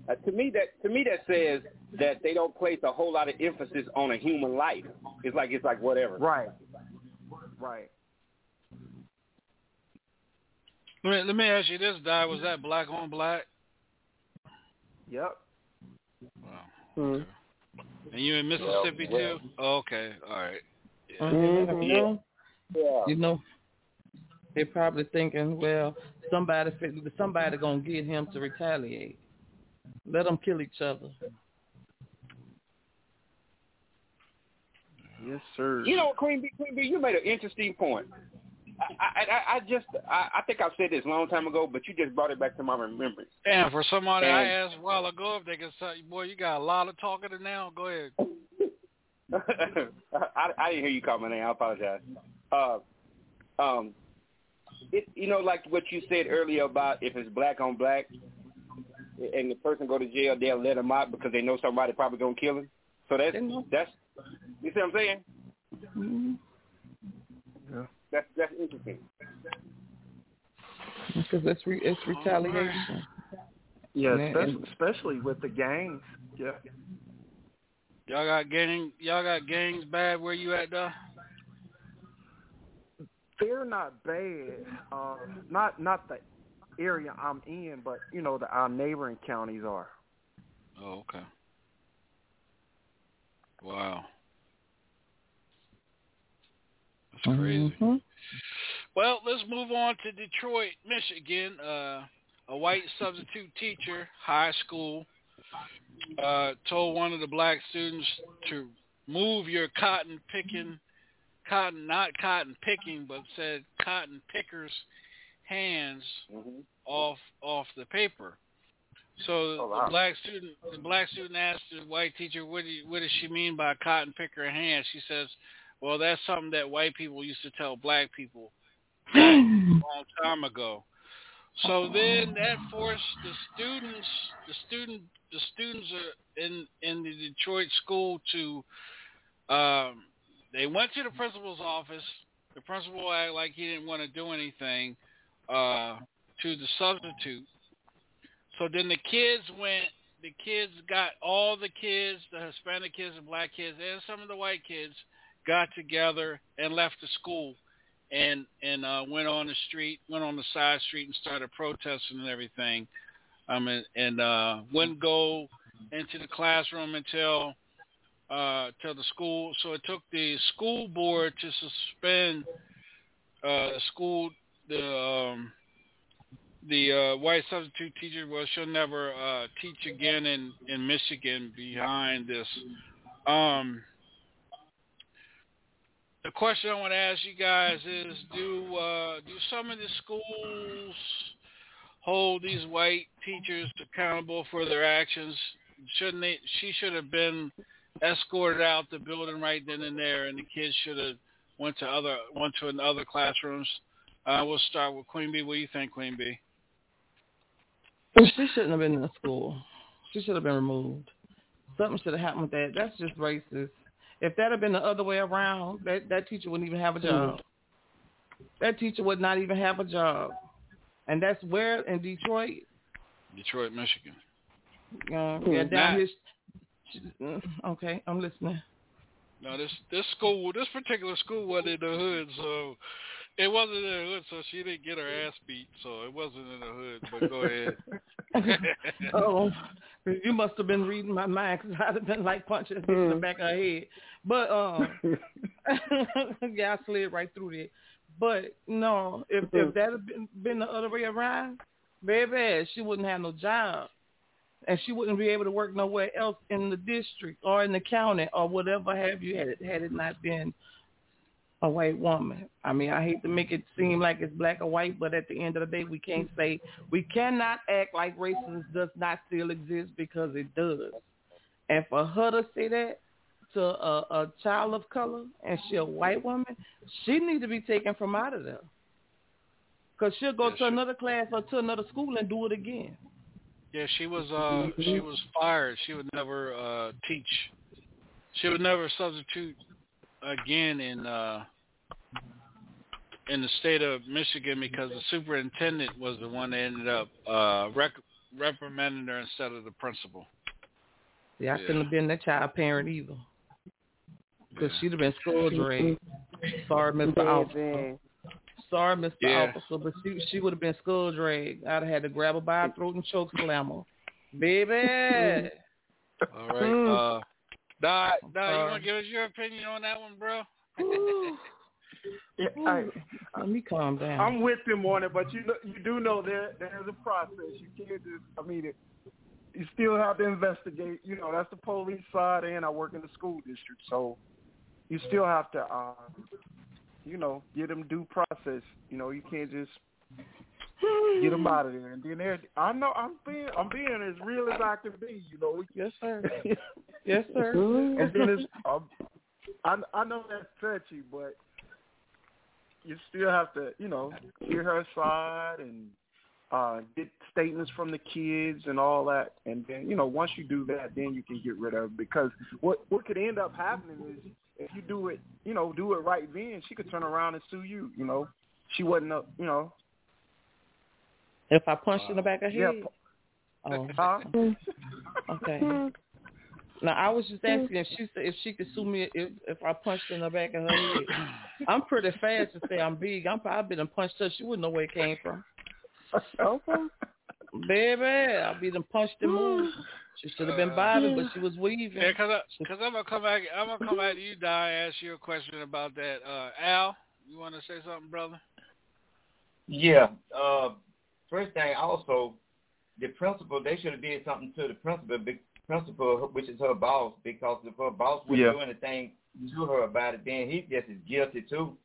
Uh, to me, that to me that says that they don't place a whole lot of emphasis on a human life. It's like it's like whatever. Right. Right. Let me, let me ask you this, Di. Was that black on black? Yep. Wow. And you in Mississippi well. too? Oh, okay. All right. Yeah. Mhm. Yeah. Yeah. You know, they're probably thinking, well, somebody somebody gonna get him to retaliate. Let them kill each other. Yes, sir. You know, Queen B, Queen B, you made an interesting point. I, I, I- I just, I, I think I said this a long time ago, but you just brought it back to my remembrance. Damn, for somebody I asked a while ago if they could say, boy, you got a lot of talking to now. Go ahead. [LAUGHS] I, I didn't hear you call my name. I apologize. Uh, um, it, you know, like what you said earlier about if it's black on black, and the person go to jail, they'll let him out because they know somebody probably gonna kill him. So that's that's you see what I'm saying? Mhm. Yeah. That's that's interesting. Because it's re- it's retaliation. Yeah, And- especially, and- especially with the gangs. Yeah. Y'all got gang, y'all got gangs bad where you at, though? They're not bad. Uh, not not the area I'm in, but you know the our neighboring counties are. Oh, okay. Wow. That's crazy. Mhm. Well, let's move on to Detroit, Michigan. Uh, a white substitute teacher, high school, uh, told one of the black students to move your cotton picking, cotton not cotton picking, but said cotton pickers hands off off the paper. So Oh, wow. the black student the black student asked the white teacher, "What do you, what does she mean by cotton picker hands?" She says, "Well, that's something that white people used to tell black people a [COUGHS] long time ago." So then that forced the students, the student, the students are in in the Detroit school to, um, they went to the principal's office. The principal acted like he didn't want to do anything uh, to the substitute. So then the kids went. The kids got all the kids, the Hispanic kids and black kids, and some of the white kids, got together and left the school and and uh, went on the street, went on the side street and started protesting and everything. Um, and, and uh, wouldn't go into the classroom until uh, till the school. So it took the school board to suspend uh, the school the um, the uh, white substitute teacher. Well, she'll never uh, teach again in in Michigan behind this. Um, the question I want to ask you guys is: Do uh, do some of the schools hold these white teachers accountable for their actions? Shouldn't they? She should have been escorted out the building right then and there, and the kids should have went to other went to other classrooms. Uh, we'll start with Queen B. What do you think, Queen B? She shouldn't have been in the school. She should have been removed. Something should have happened with that. That's just racist. If that had been the other way around, that that teacher wouldn't even have a job. That teacher would not even have a job. And that's where in Detroit. Detroit, Michigan. Uh, yeah, down here. Mm, Okay, I'm listening. No, this this school, this particular school wasn't in the hood, so it wasn't in the hood, so she didn't get her ass beat, so it wasn't in the hood. But go ahead. [LAUGHS] oh, you must have been reading my mind because I'd have been like punching her in the back of her head. But um, [LAUGHS] yeah, I slid right through there. But no, if if that had been, been the other way around, baby, she wouldn't have no job, and she wouldn't be able to work nowhere else in the district or in the county or whatever have you had it had it not been a white woman. I mean, I hate to make it seem like it's black or white, but at the end of the day, we can't say we cannot act like racism does not still exist because it does. And for her to say that to a, a child of color and she a white woman, she needs to be taken from out of there. Because she'll go to another class or to another school and do it again. Yeah, she was uh she was fired. She would never uh teach. She would never substitute again in uh in the state of Michigan because the superintendent was the one that ended up uh rec- reprimanding her instead of the principal. See, I couldn't have been that child parent either. Because she'd have been school dragged. Sorry, Mr. Officer. Sorry, Mr. Yeah. Officer, but she she would have been skull dragged. I'd have had to grab her by her throat and choke slam her. Baby. [LAUGHS] All right. Uh Nah, nah, you wanna give us your opinion on that one, bro? [LAUGHS] Yeah, I, Let me calm down. I'm with him on it, but you know, you do know there there's a process. You can't just. I mean, it, you still have to investigate. You know, that's the police side, and I work in the school district, so you still have to, uh, you know, get them due process. You know, you can't just get them out of there. And then there, I know I'm being I'm being as real as I can be. You know. Yes, sir. [LAUGHS] yes, sir. and then it's um, I I know that's touchy, but you still have to you know hear her side and uh get statements from the kids and all that, and then you know once you do that, then you can get rid of it because what what could end up happening is if you do it you know do it right then she could turn around and sue you. You know she wasn't a, you know If I punched in the back of her yeah. head. Oh. Huh? Okay. [LAUGHS] Now I was just asking if she said if she could sue me if if I punched in the back of her head. [LAUGHS] I'm pretty fast to say I'm big. I'm probably been punched her. She wouldn't know where it came from. Okay. Baby, I'll be done punched and moved. [LAUGHS] She should have been bobbing, but she was weaving. Yeah, cause, I, cause I'm gonna come back. I'm gonna come back to you, Di, and ask you a question about that. Uh, Al, you want to say something, brother? Yeah. Uh, first thing, also, the principal they should have did something to the principal, the principal, which is her boss, because if her boss wouldn't Yeah. do anything to her about it, then he just is guilty too.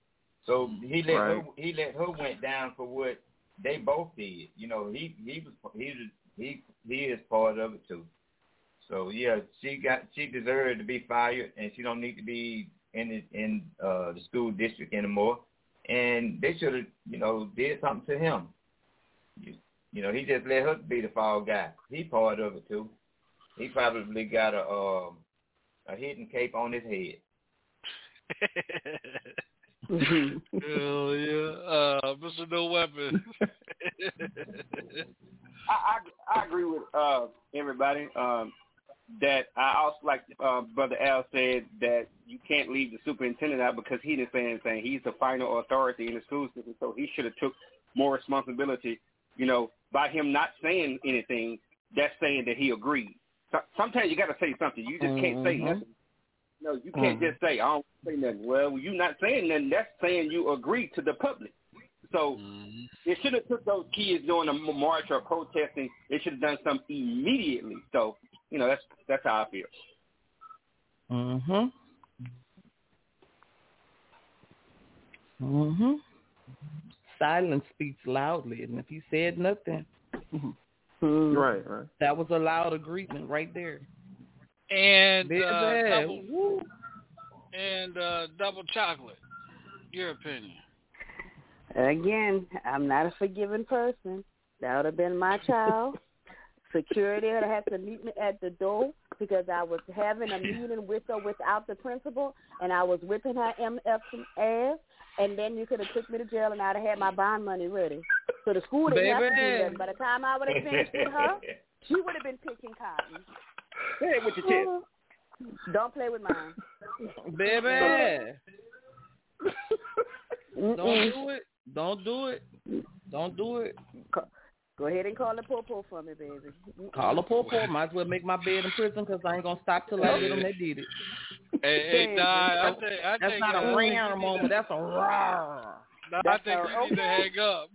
So he let her he let her went down for what they both did. You know, he he was he was he he is part of it too. So yeah, she got she deserved to be fired, and she don't need to be in the, in uh, the school district anymore. And they should have you know did something to him. You, you know, he just let her be the fall guy. He part of it too. He probably got a um, a hidden cape on his head. Hell yeah, uh, Mr. No Weapon. [LAUGHS] I, I I agree with uh everybody. Um, that I also like uh, Brother Al said that you can't leave the superintendent out because he didn't say anything. He's the final authority in the school system, so he should have took more responsibility. You know, by him not saying anything, that's saying that he agreed. So, sometimes you got to say something. You just can't say Mhm. nothing. No, you can't just say I don't say nothing. Well, you not saying nothing. That's saying you agree to the public. So it should have took those kids doing a march or protesting. It should have done something immediately. So you know that's that's how I feel. Mhm. Mhm. Silence speaks loudly, and if he said nothing, [LAUGHS] right, right. that was a loud agreement right there. And uh, bad. double and uh, double chocolate. Your opinion? Again, I'm not a forgiving person. That would have been my child. [LAUGHS] Security had to meet me at the door because I was having a meeting with her without the principal, and I was whipping her MF ass. And then you could have took me to jail, and I'd have had my bond money ready. So the school didn't have to do nothing. By the time I would have finished with her, she would have been picking cotton. It with your chest. Uh-huh. Don't play with mine. Baby. [LAUGHS] Don't do it. Don't do it. Don't do it. Go ahead and call the popo for me, baby. Call a popo. Might as well make my bed in prison because I ain't gonna stop till I get them. They did it. [LAUGHS] Hey, hey, Di, I think I That's think not uh, a rare moment. That's a raw. Di, I That's think a- you need to hang up.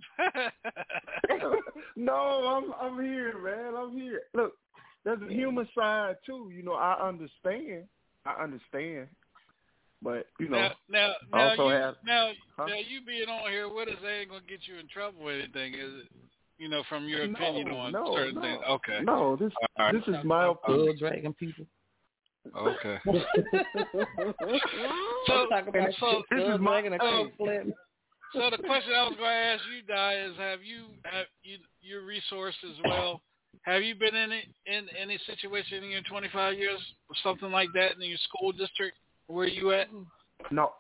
[LAUGHS] no, I'm I'm here, man. I'm here. Look, there's a human side too. You know, I understand. I understand. But you know, now, now, now also you, have. now, Huh? now you being on here with us ain't gonna get you in trouble with anything, is it? You know, from your No, opinion on no, certain no. things. Okay. No, this All right. this is my opinion. Blood dragon people. Okay. so, [LAUGHS] So, talk about so, shit, blood dragon and uh, so the question I was going to ask you, Di, is have you have you your resource as well? Have you been in it, in any situation in your 25 years, or something like that, in your school district? Where you at? No,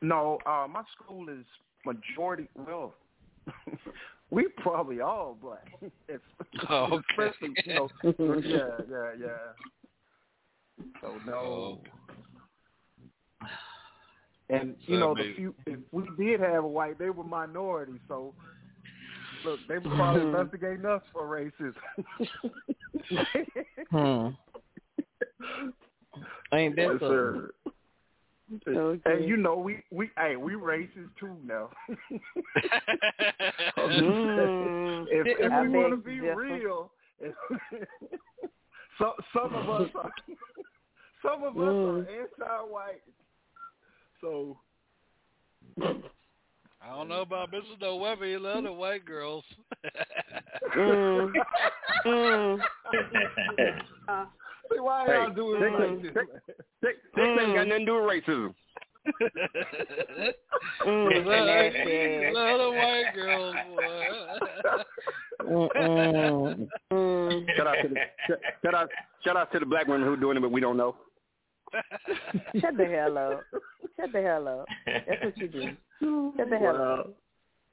no. Uh, my school is majority. Well, [LAUGHS] we probably all black. [LAUGHS] It's, Oh, okay. especially, you know, [LAUGHS] yeah, yeah, yeah. So no. And you So know, the few if we did have a white, they were minority. So look, they were probably investigating us for racism. Hmm. [LAUGHS] Ain't that Yes, something? sir. Okay. Hey, you know we we hey we racist too now. [LAUGHS] Mm. if if we want to to be differ. real, if, [LAUGHS] some some of us are [LAUGHS] some of us Mm. are anti-white. So I don't know about Mrs. No Weather. You love the white girls. Mm. Mm. Uh, see why Hey, y'all doing they- it like this? They, they ain't got nothing to do with racism. mm, love, nasty. love the white girls, boy. [LAUGHS] Mm. Shout out to the shout- shout out shout out to the black women who are doing it, but we don't know. [LAUGHS] Shut the hell up. Shut the hell up. That's what you do. Shut the hell up.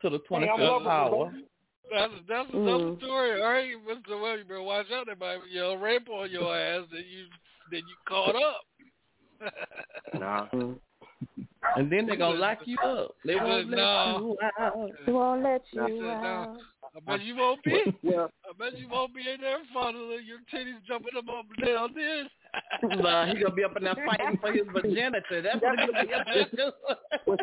To the Hey, I'm 25th welcome, power. That's that's Mm. another story. All right, Mr. Weather, you better watch out. They might you know rape on your ass that you that you caught up. [LAUGHS] Nah. And then they're going to lock you up. They won't let "No." you out. They won't let I said, you no. out. I bet you won't be. [LAUGHS] Well, I bet you won't be in there fondling your titties jumping them up and down then. nah, he going to be up in there fighting for his virginity. That's what he's going to be up there [LAUGHS] doing. well,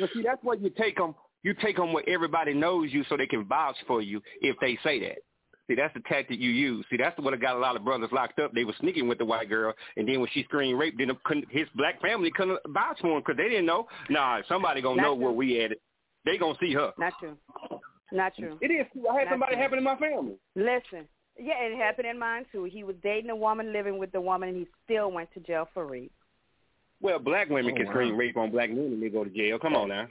well, see, that's why you take them. You take them where everybody knows you, so they can vouch for you if they say that. See, that's the tactic you use. See, that's what got a lot of brothers locked up. They were sneaking with the white girl, and then when she screamed rape, then his black family couldn't vouch for him because they didn't know. Nah, somebody gonna Not know true. where we at. It. They gonna see her. Not true. Not true. It is. True. I had Not somebody true. happen in my family. Listen. Yeah, it happened in mine too. He was dating a woman, living with the woman, and he still went to jail for rape. Well, black women Oh, can wow. scream rape on black men and they go to jail. Come on now.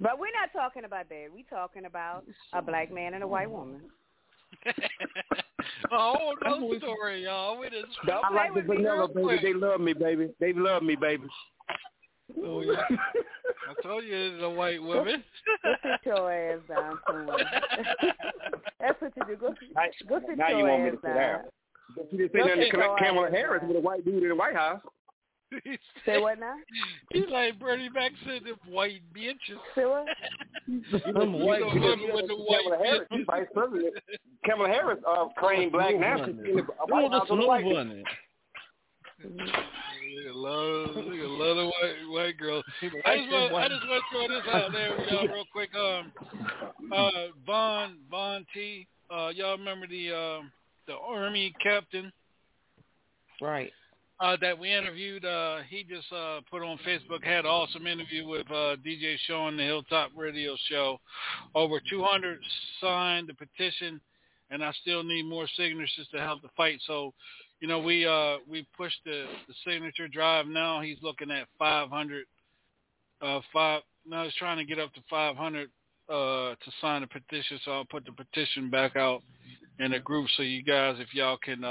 But we're not talking about that. We're talking about a black man and a white woman. [LAUGHS] oh, no story, y'all. We just Don't I play like the vanilla, baby. quick. They love me, baby. They love me, baby. Oh, yeah. [LAUGHS] I told you it's a white woman. Go sit your ass down somewhere. [LAUGHS] That's what you do. Go, Now- go sit now your you want me to sit down. down. But you didn't say nothing to Kam- Kamala Harris with a white dude in the White House. Say what now? [LAUGHS] He's like Bernie Mac said, them white bitches. Say what? [LAUGHS] Them white bitches. with the white Kamala Harris, vice president. Kamala Harris uh, claimed black now. She's in the White House with a white dude. Look at love, look at love the white white girl. I just want, I just want to throw this out there, [LAUGHS] y'all, real quick. Um, uh, Von Von T. Uh, y'all remember the um the army captain? Right. Uh, that we interviewed. Uh, he just uh, put on Facebook had an awesome interview with uh, DJ Sean on the Hilltop Radio Show. Over 200 signed the petition, and I still need more signatures to help the fight. So, you know, we uh, we pushed the, the signature drive. Now he's looking at 500. Uh, five. Now he's trying to get up to 500 uh, to sign the petition. So I'll put the petition back out in a group so you guys, if y'all can.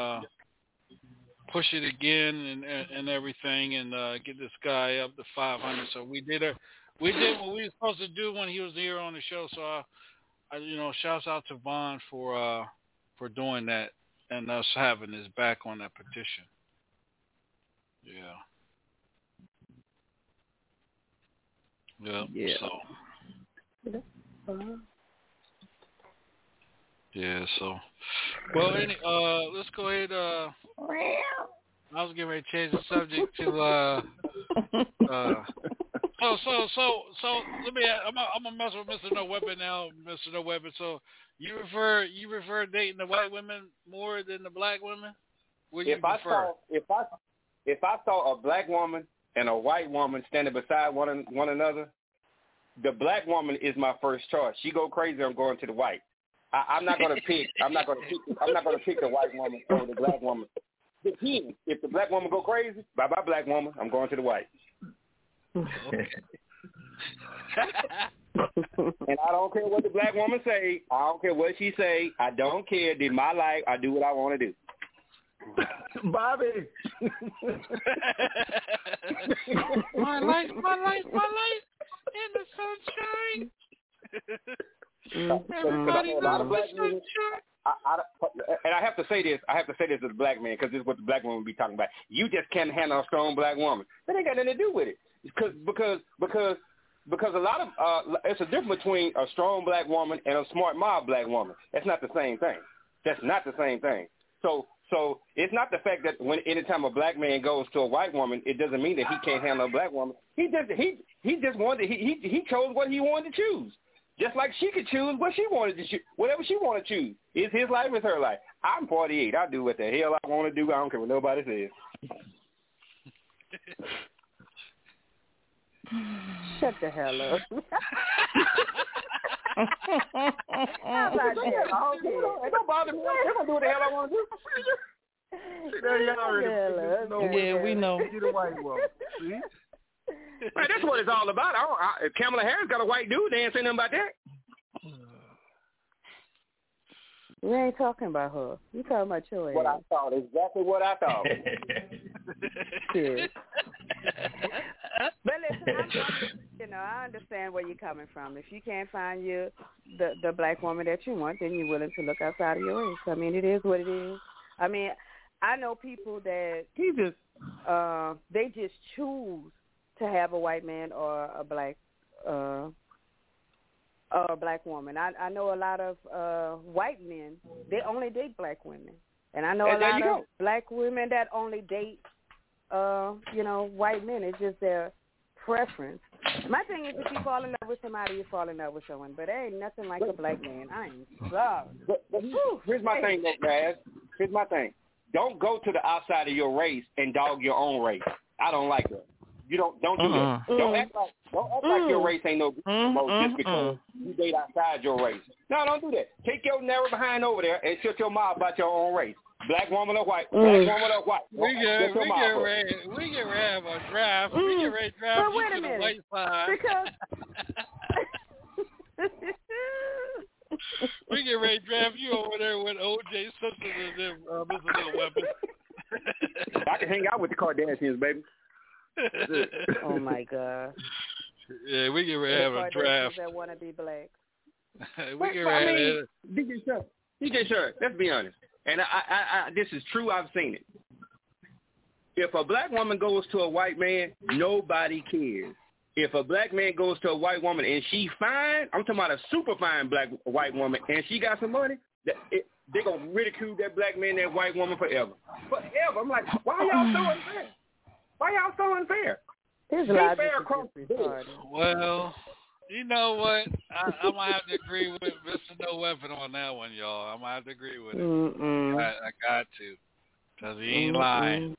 Push it again and and, and everything and uh get this guy up to 500 so we did a we did what we were supposed to do when he was here on the show. So I, I you know shouts out to Vaughn for uh for doing that and us having his back on that petition. Yeah. Yeah, Yeah. so yeah so well any uh let's go ahead uh I was getting ready to change the subject to uh uh so so so so let me I'm gonna, I'm gonna mess with Mr. No Weapon now, Mr. No Weapon. So you refer you refer dating the white women more than the black women? What do you If I prefer? saw if I if I saw a black woman and a white woman standing beside one an- one another, the black woman is my first choice. She go crazy, I'm going to the white. I, I'm not gonna pick. I'm not gonna pick. I'm not gonna pick the white woman or the black woman. Depends. If the black woman go crazy, bye bye black woman. I'm going to the white. and I don't care what the black woman say. I don't care what she say. I don't care. Did my life. I do what I want to do. Bobby. my life, my life, my life in the sunshine. [LAUGHS] Everybody A lot of loves black the. I, I, and I have to say this. I have to say this as a black man because this is what the black woman be talking about. You just can't handle a strong black woman. That ain't got nothing to do with it. Because because because because a lot of uh, it's a difference between a strong black woman and a smart mob black woman. That's not the same thing. That's not the same thing. So so it's not the fact that when anytime a black man goes to a white woman, it doesn't mean that he can't handle a black woman. He just he he just wanted he he he chose what he wanted to choose. Just like she could choose what she wanted to choose, whatever she wanted to choose. It's his life, it's her life. I'm 48. I do what the hell I want to do. I don't care what nobody says. [SIGHS] Shut the hell up. [LAUGHS] [LAUGHS] How about that? It don't bother me. They're gonna do what the hell I want to do. There you already. Yeah, we know. Get a white woman. See? Man, that's what it's all about. I don't, I, if Kamala Harris got a white dude, they ain't saying nothing about that. We ain't talking about her. You talking about your What I thought, exactly what I thought. [LAUGHS] Shit. But listen, I'm, I'm, you know, I understand where you're coming from. If you can't find you the the black woman that you want, then you're willing to look outside of your race. I mean, it is what it is. I mean, I know people that He just uh, they just choose to have a white man or a black uh, or a black woman. I I know a lot of uh, white men they only date black women, and I know And a lot of go. black women that only date uh, you know white men. It's just their preference. My thing is, if you fall in love with somebody, you fall in love with someone. But there ain't nothing like a black man. I am sorry. But, but here's my thing, though, Raz. Here's my thing. Don't go to the outside of your race and dog your own race. I don't like that. You don't don't do Uh-uh. that. Don't act like don't act like your race ain't no good Mm, no mm, just because you date outside your race. No, don't do that. Take your narrow behind over there and shut your mouth about your own race. Black woman or white. Black Mm. woman or white. We Shut get your we get ready we get ready to have a draft. We Mm. get ready to draft But you wait a minute. white side. [LAUGHS] we get ready to draft you over there with OJ Simpson and them, uh, Mr. Little Weapon. [LAUGHS] I can hang out with the Kardashians, baby. [LAUGHS] oh my god. Yeah, we get ready to have a draft. that want to be black. [LAUGHS] we But- get but I ready. mean, DJ Shark. DJ Shark. Let's be honest. and I, I, I, this is true. I've seen it. If a black woman goes to a white man, nobody cares. If a black man goes to a white woman and she fine, I'm talking about a super fine black white woman, and she got some money, that it, they're gonna ridicule that black man, that white woman forever, forever. I'm like, why y'all doing unfair? Why y'all so unfair? There's a lot fair of across the board. Well, you know what? I, I'm gonna have to agree with Mr. No Weapon on that one, y'all. I'm gonna have to agree with it. I, I got to, cause he ain't Mm-mm. lying.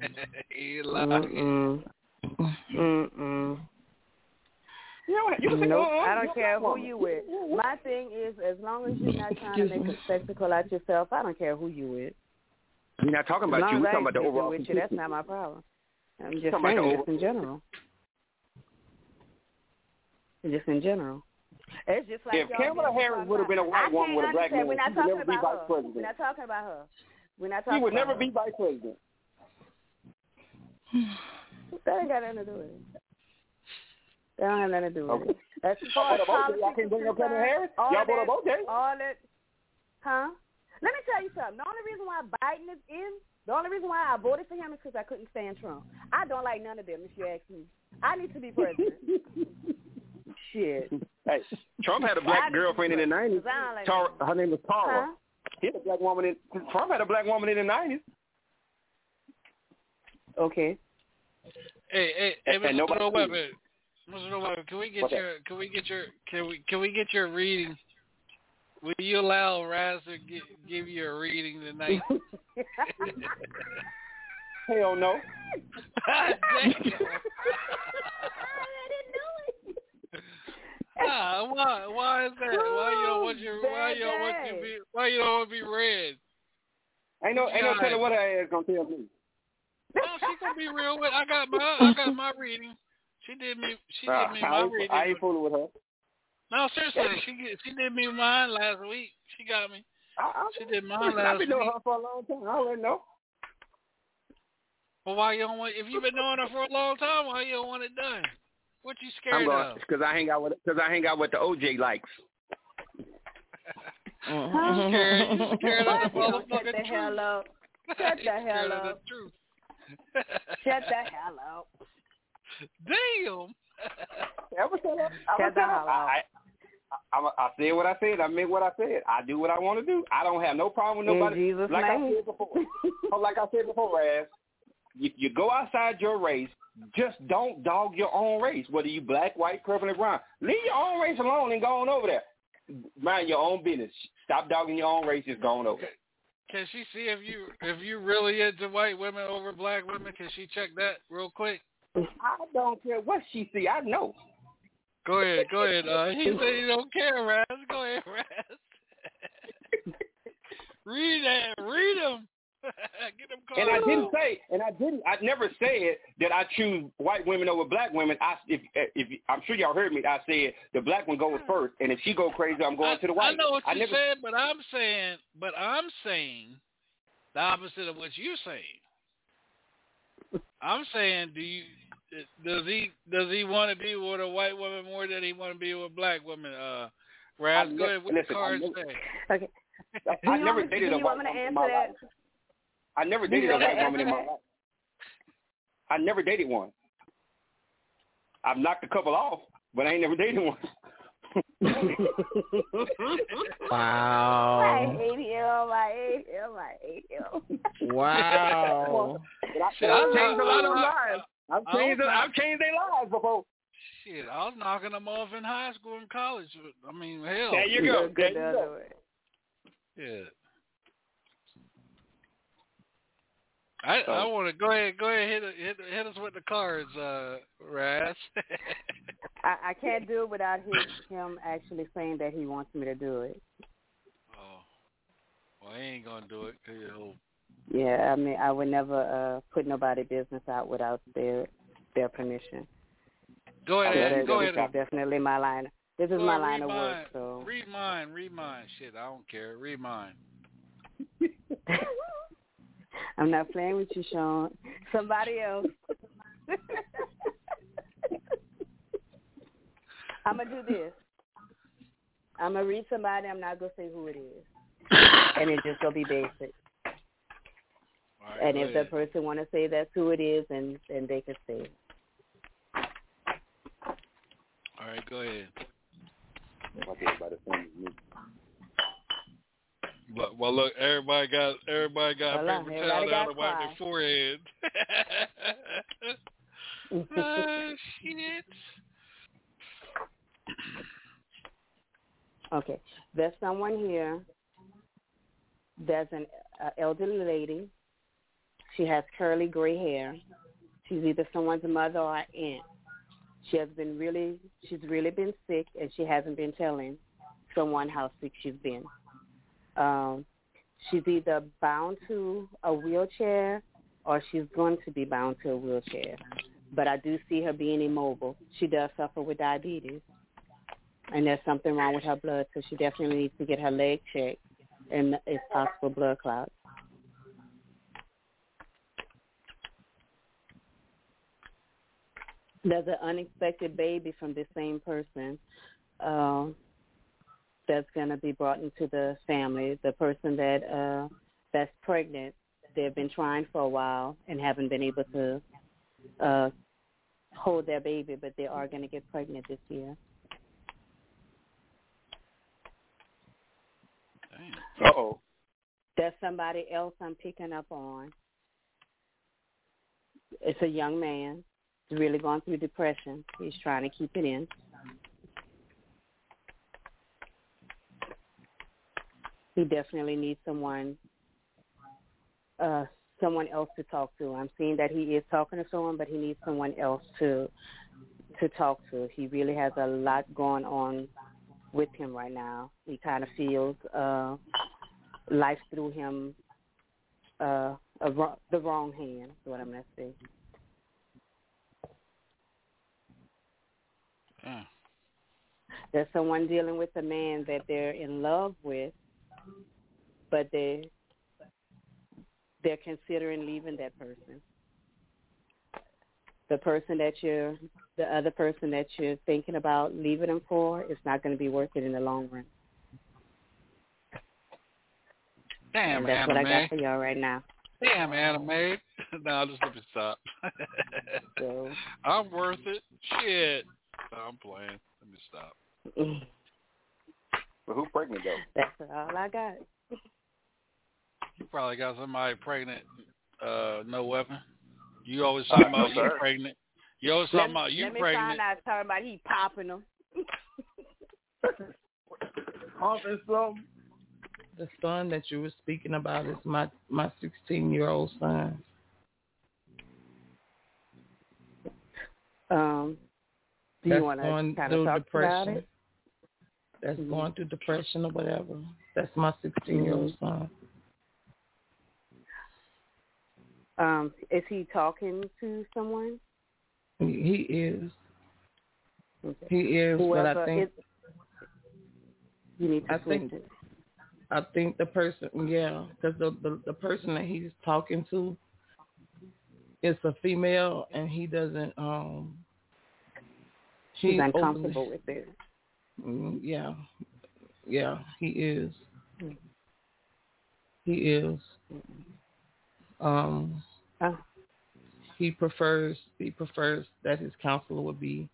[LAUGHS] he ain't lying. Mm-mm. Mm-mm. You know what? You Nope, "Oh, I don't care who you with. My thing is, as long as you're not trying to make a spectacle out yourself, I don't care who you with. We're not talking about you. We're talking about the overall. with you, that's not my problem. I'm just Talking saying, the just in general. Just in general. It's just like If y'all Kamala Harris would have been a white woman with a black man, We're not she would talking never be about vice her. president. We're not talking about her. We're not talking. She talking would about never her. be vice president. [SIGHS] That ain't got nothing to do with it. That don't have nothing to do with Okay. it. As Y'all far as vote. Y'all politics can't bring up Kamala concerned, Harris? all Y'all vote that, up OJ? all that, huh? Let me tell you something. The only reason why Biden is in, the only reason why I voted for him is because I couldn't stand Trump. I don't like none of them, if you ask me. I need to be president. [LAUGHS] Shit. Hey, Trump had a black girlfriend in the nineties. president, 'cause I don't like Tara, her name was Tara. Huh? He had a black woman in. Trump had a black woman in the nineties. Okay. Hey, hey, hey, And- and Mr. nobody No knew. Weapon. Mr. No Weapon, can we get What's that? your can we get your can we can we get your reading? Will you allow Raz to give you a reading tonight? [LAUGHS] Hell no. [LAUGHS] Nah, why why is that? Why you don't want your why you don't want to be why you don't want to be read? Ain't no, ain't no God. telling what her ass gonna tell me. No, she gonna be real with. I got my I got my reading. She did me. She Nah, did ah, me I, my ain't, reading. I ain't fooling with her. No, seriously, she she did me mine last week. She got me. She did mine Listen, I've been week. knowing her for a long time. I already know. Well, why you don't want? If you've been knowing her for a long time, why you don't want it done? What you I'm scared going of? because I hang out with because I hang out with the OJ likes. [LAUGHS] Mm-hmm. You scared? You scared of the Shut the motherfucking hell up. [LAUGHS] Shut the hell of the up. truth. Shut the [LAUGHS] hell up. Damn. Ever tell? Shut I'ma the hell up. I, I, I, I said what I said. I meant what I said. I do what I want to do. I don't have no problem with nobody. In nobody. Jesus' like I said before. [LAUGHS] Oh, like I said before, Raz. You, you go outside your race. Just don't dog your own race. Whether you black, white, purple, and brown. Leave your own race alone and go on over there. Mind your own business. Stop dogging your own race. Just go on over. there. Can she see if you if you really into white women over black women? Can she check that real quick? I don't care what she see. I know. Go ahead, go ahead. Uh, he said he don't care, Raz. Go ahead, Raz. [LAUGHS] read that. Read them. [LAUGHS] Get them And I didn't say, and I didn't, I never said that I choose white women over black women. I, if, if I'm sure y'all heard me, I said the black one goes first, and if she go crazy, I'm going to the white. I know what you never, said, but I'm saying, but I'm saying the opposite of what you're saying. I'm saying, do you does he does he want to be with a white woman more than he want to be with a black woman? Uh, Raz, I go ne- ahead. What listen, the I cards say? Okay. I never me, dated a white want me to woman in my life. I never dated a white woman in my life. I never dated one. I've knocked a couple off, but I ain't never dated one. [LAUGHS] Wow. I hate him. I hate him. I hate him. Wow. [LAUGHS] But I, Shit, but I've I- changed a I- lot of I- lives. I've changed. was I've changed their lives before. Shit, I was knocking them off in high school and college. I mean, hell. There you go. Good There you go. other. Yeah. I So- I want to go ahead go ahead hit hit hit us with the cards, uh, Raz. [LAUGHS] I, I can't do it without his, him actually saying that he wants me to do it. oh, well, I ain't gonna do it. 'cause he'll- Yeah, I mean, I would never uh put nobody business out without their their permission. Go ahead, that- go this ahead. is definitely my line. This is Go my line of mine. work. So Read mine, read mine. Shit, I don't care. Read mine. [LAUGHS] I'm not playing with you, Sean. Somebody else. [LAUGHS] I'm gonna do this. I'm gonna read somebody. I'm not gonna say who it is. and it just gonna be basic. All right, and go if the person want to say that's who it is, and then they can say it. All right, go ahead. Well, well, look, everybody got everybody got Voila, paper everybody towel down got to wipe their forehead. [LAUGHS] [LAUGHS] Ah, shit. Okay, there's someone here. There's an uh, elderly lady. She has curly gray hair. She's either someone's mother or aunt. She has been really, she's really been sick, and she hasn't been telling someone how sick she's been. Um, she's either bound to a wheelchair or she's going to be bound to a wheelchair. But I do see her being immobile. She does suffer with diabetes and there's something wrong with her blood, so she definitely needs to get her leg checked and if possible blood clots. There's an unexpected baby from the same person uh, that's going to be brought into the family. The person that uh, that's pregnant, they've been trying for a while and haven't been able to uh, hold their baby, but they are going to get pregnant this year. Uh oh. There's somebody else I'm picking up on. It's a young man. He's really going through depression. He's trying to keep it in. He definitely needs someone uh someone else to talk to. I'm seeing that he is talking to someone but he needs someone else to to talk to. He really has a lot going on with him right now. He kind of feels uh life through him uh a, the wrong hand is what I'm gonna say. Yeah. There's someone dealing with a man that they're in love with, but they they're considering leaving that person. The person that you're, the other person that you're thinking about leaving them for, is not going to be worth it in the long run. Damn, And that's what I got for y'all right now. Damn, anime. [LAUGHS] no, I'll just let me stop. So, [LAUGHS] I'm worth it. Shit. No, I'm playing. Let me stop. But who pregnant though? that's all I got. You probably got somebody pregnant. Uh, no weapon. You always talking about you pregnant. You always talking about you pregnant. let me pregnant. find out talking about he popping them. Humping [LAUGHS] something. The son that you were speaking about is my my 16 year old son. Um, do That's you want to going kind through of talk about depression. it? That's Mhm. going through depression or whatever. That's my 16 year old Mm-hmm. son. Um, is he talking to someone? He, is. Okay. He is, but I think is, you need to I think it. I think the person, yeah, because the, the the person that he's talking to is a female, and he doesn't. um She's he's uncomfortable with it. Mm, yeah, yeah, he is. Mm. He is. Um, Oh. he prefers he prefers that his counselor would be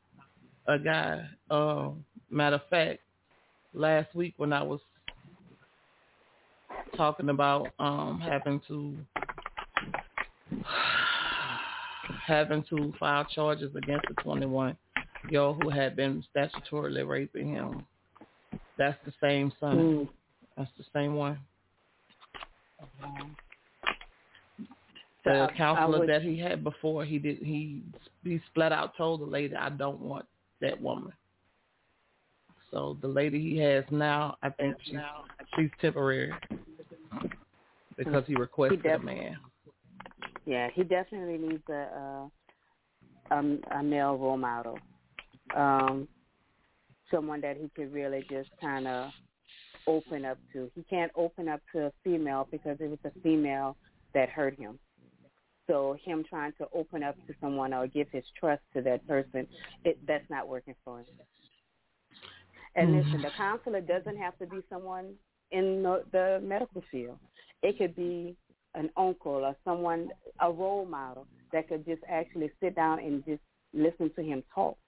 a guy. Um, matter of fact, last week when I was talking about um having to [SIGHS] having to file charges against the 21 old who had been statutorily raping him. That's the same son. Mm. That's the same one. So The I- I counselor would- that he had before, he did he he flat out told the lady, "I don't want that woman." So the lady he has now, I think she's she's temporary because he requested a def- man. Yeah, he definitely needs a a, a, a male role model, um, someone that he could really just kind of open up to. He can't open up to a female because it was a female that hurt him. So him trying to open up to someone or give his trust to that person, it, that's not working for him. And Mhm. listen, the counselor doesn't have to be someone in the, the medical field. It could be an uncle or someone, a role model that could just actually sit down and just listen to him talk.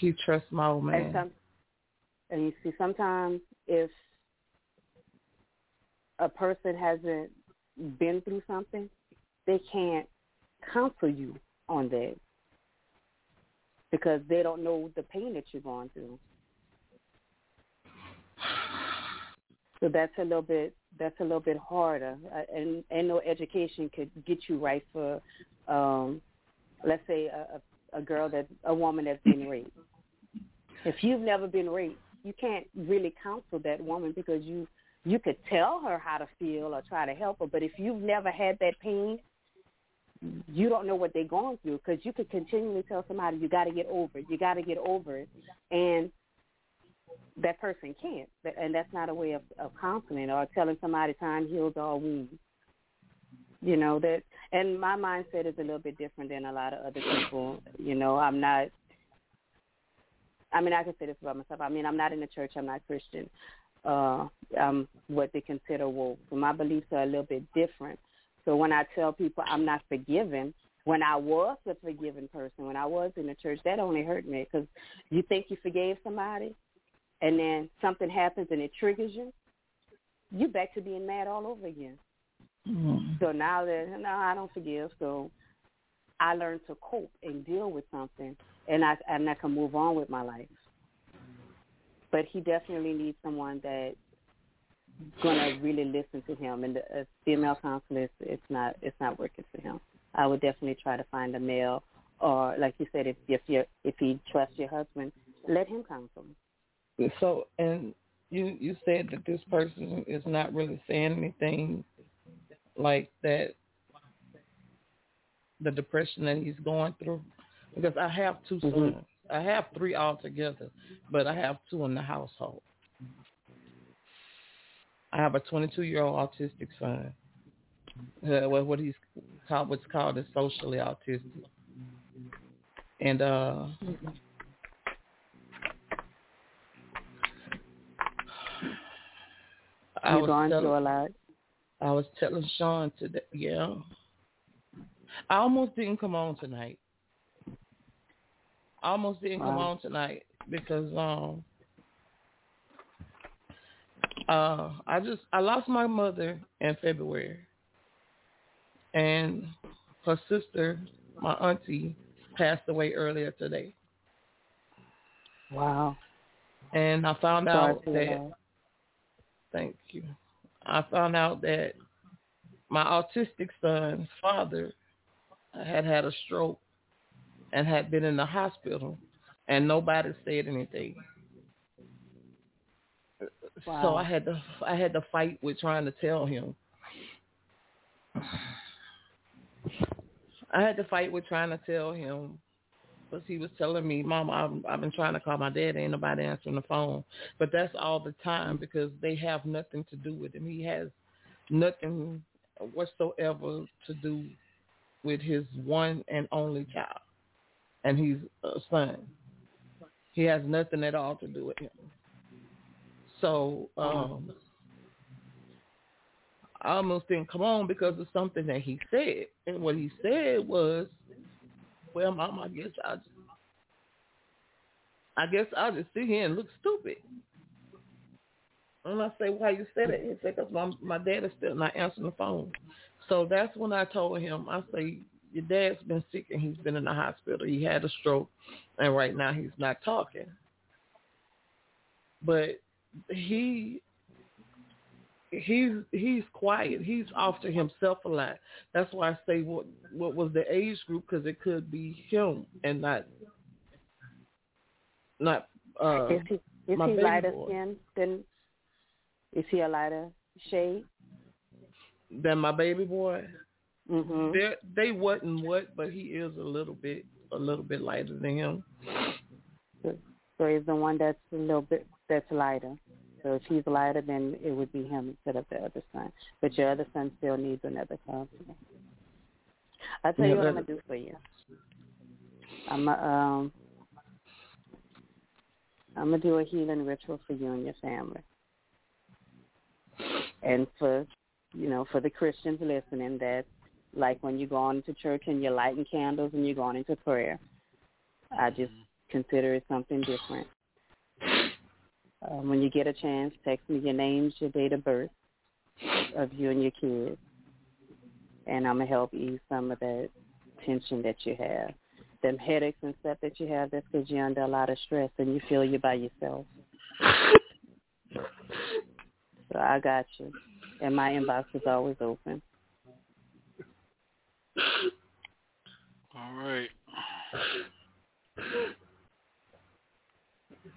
She trusts my old man. And, some, and you see, sometimes if a person hasn't been through something, they can't counsel you on that because they don't know the pain that you're going through. So that's a little bit that's a little bit harder, uh, and and no education could get you right for, um, let's say a, a girl that a woman that's been raped. If you've never been raped, you can't really counsel that woman because you you could tell her how to feel or try to help her, but if you've never had that pain, you don't know what they're going through because you could continually tell somebody you got to get over it, you got to get over it, and that person can't, and that's not a way of, of counseling or telling somebody time heals all wounds. You know that, and my mindset is a little bit different than a lot of other people. You know, I'm not. I mean, I can say this about myself. I mean, I'm not in the church. I'm not Christian. Uh, I'm what they consider woke. So my beliefs are a little bit different. So when I tell people I'm not forgiven, when I was a forgiven person, when I was in the church, that only hurt me because you think you forgave somebody, and then something happens and it triggers you, you back to being mad all over again. Mm-hmm. So now that no, I don't forgive, so I learned to cope and deal with something, and I and I can move on with my life. But he definitely needs someone that's gonna really listen to him. And the a female counselor, it's, it's not it's not working for him. I would definitely try to find a male, or like you said, if if you if he trusts your husband, let him counsel. So, and you you said that this person is not really saying anything like that. The depression that he's going through, because I have 2 Mm-hmm. sons. I have three altogether, but I have two in the household. I have a 22 year old autistic son. Uh, what what he's called, what's called is socially autistic, and uh, I You're was going through a lot. I was telling Sean today. Yeah, I almost didn't come on tonight. I almost didn't come Wow. on tonight because um uh I just I lost my mother in February. And her sister, my auntie, passed away earlier today. Wow. And I found Sorry out that that. thank you. I found out that my autistic son's father had had a stroke and had been in the hospital and nobody said anything. So I had to I had to fight with trying to tell him. I had to fight with trying to tell him because he was telling me, "Mom, I've, I've been trying to call my dad. Ain't nobody answering the phone." But that's all the time because they have nothing to do with him. He has nothing whatsoever to do with his one and only child, and he's a son. He has nothing at all to do with him. So um, I almost didn't come on because of something that he said, and what he said was, "Well, Mom, I guess I, just, I guess I'll just sit here and look stupid." And I say, "Why you said it?" He said, "Cause my my dad is still not answering the phone." So that's when I told him, I say, "Your dad's been sick and he's been in the hospital. He had a stroke, and right now he's not talking." But he he's he's quiet. He's off to himself a lot. That's why I say what what was the age group because it could be him and not not uh is he is he lighter boy. skin than is he a lighter shade? than my baby boy. Mhm. They they wasn't what, but he is a little bit a little bit lighter than him. So he's the one that's a little bit that's lighter. So if he's lighter, then it would be him instead of the other son. But your other son still needs another counselor. I'll tell Yeah, you what I'm gonna do for you. I'm a, um I'm gonna do a healing ritual for you and your family. And for you know, for the Christians listening, that like when you go on into church and you're lighting candles and you're going into prayer, I just consider it something different. Um, when you get a chance, text me your names, your date of birth of you and your kids, and I'm gonna help ease some of that tension that you have. Them headaches and stuff that you have, that's because you're under a lot of stress and you feel you're by yourself. [LAUGHS] So I got you, and my inbox is always open. All right. [LAUGHS]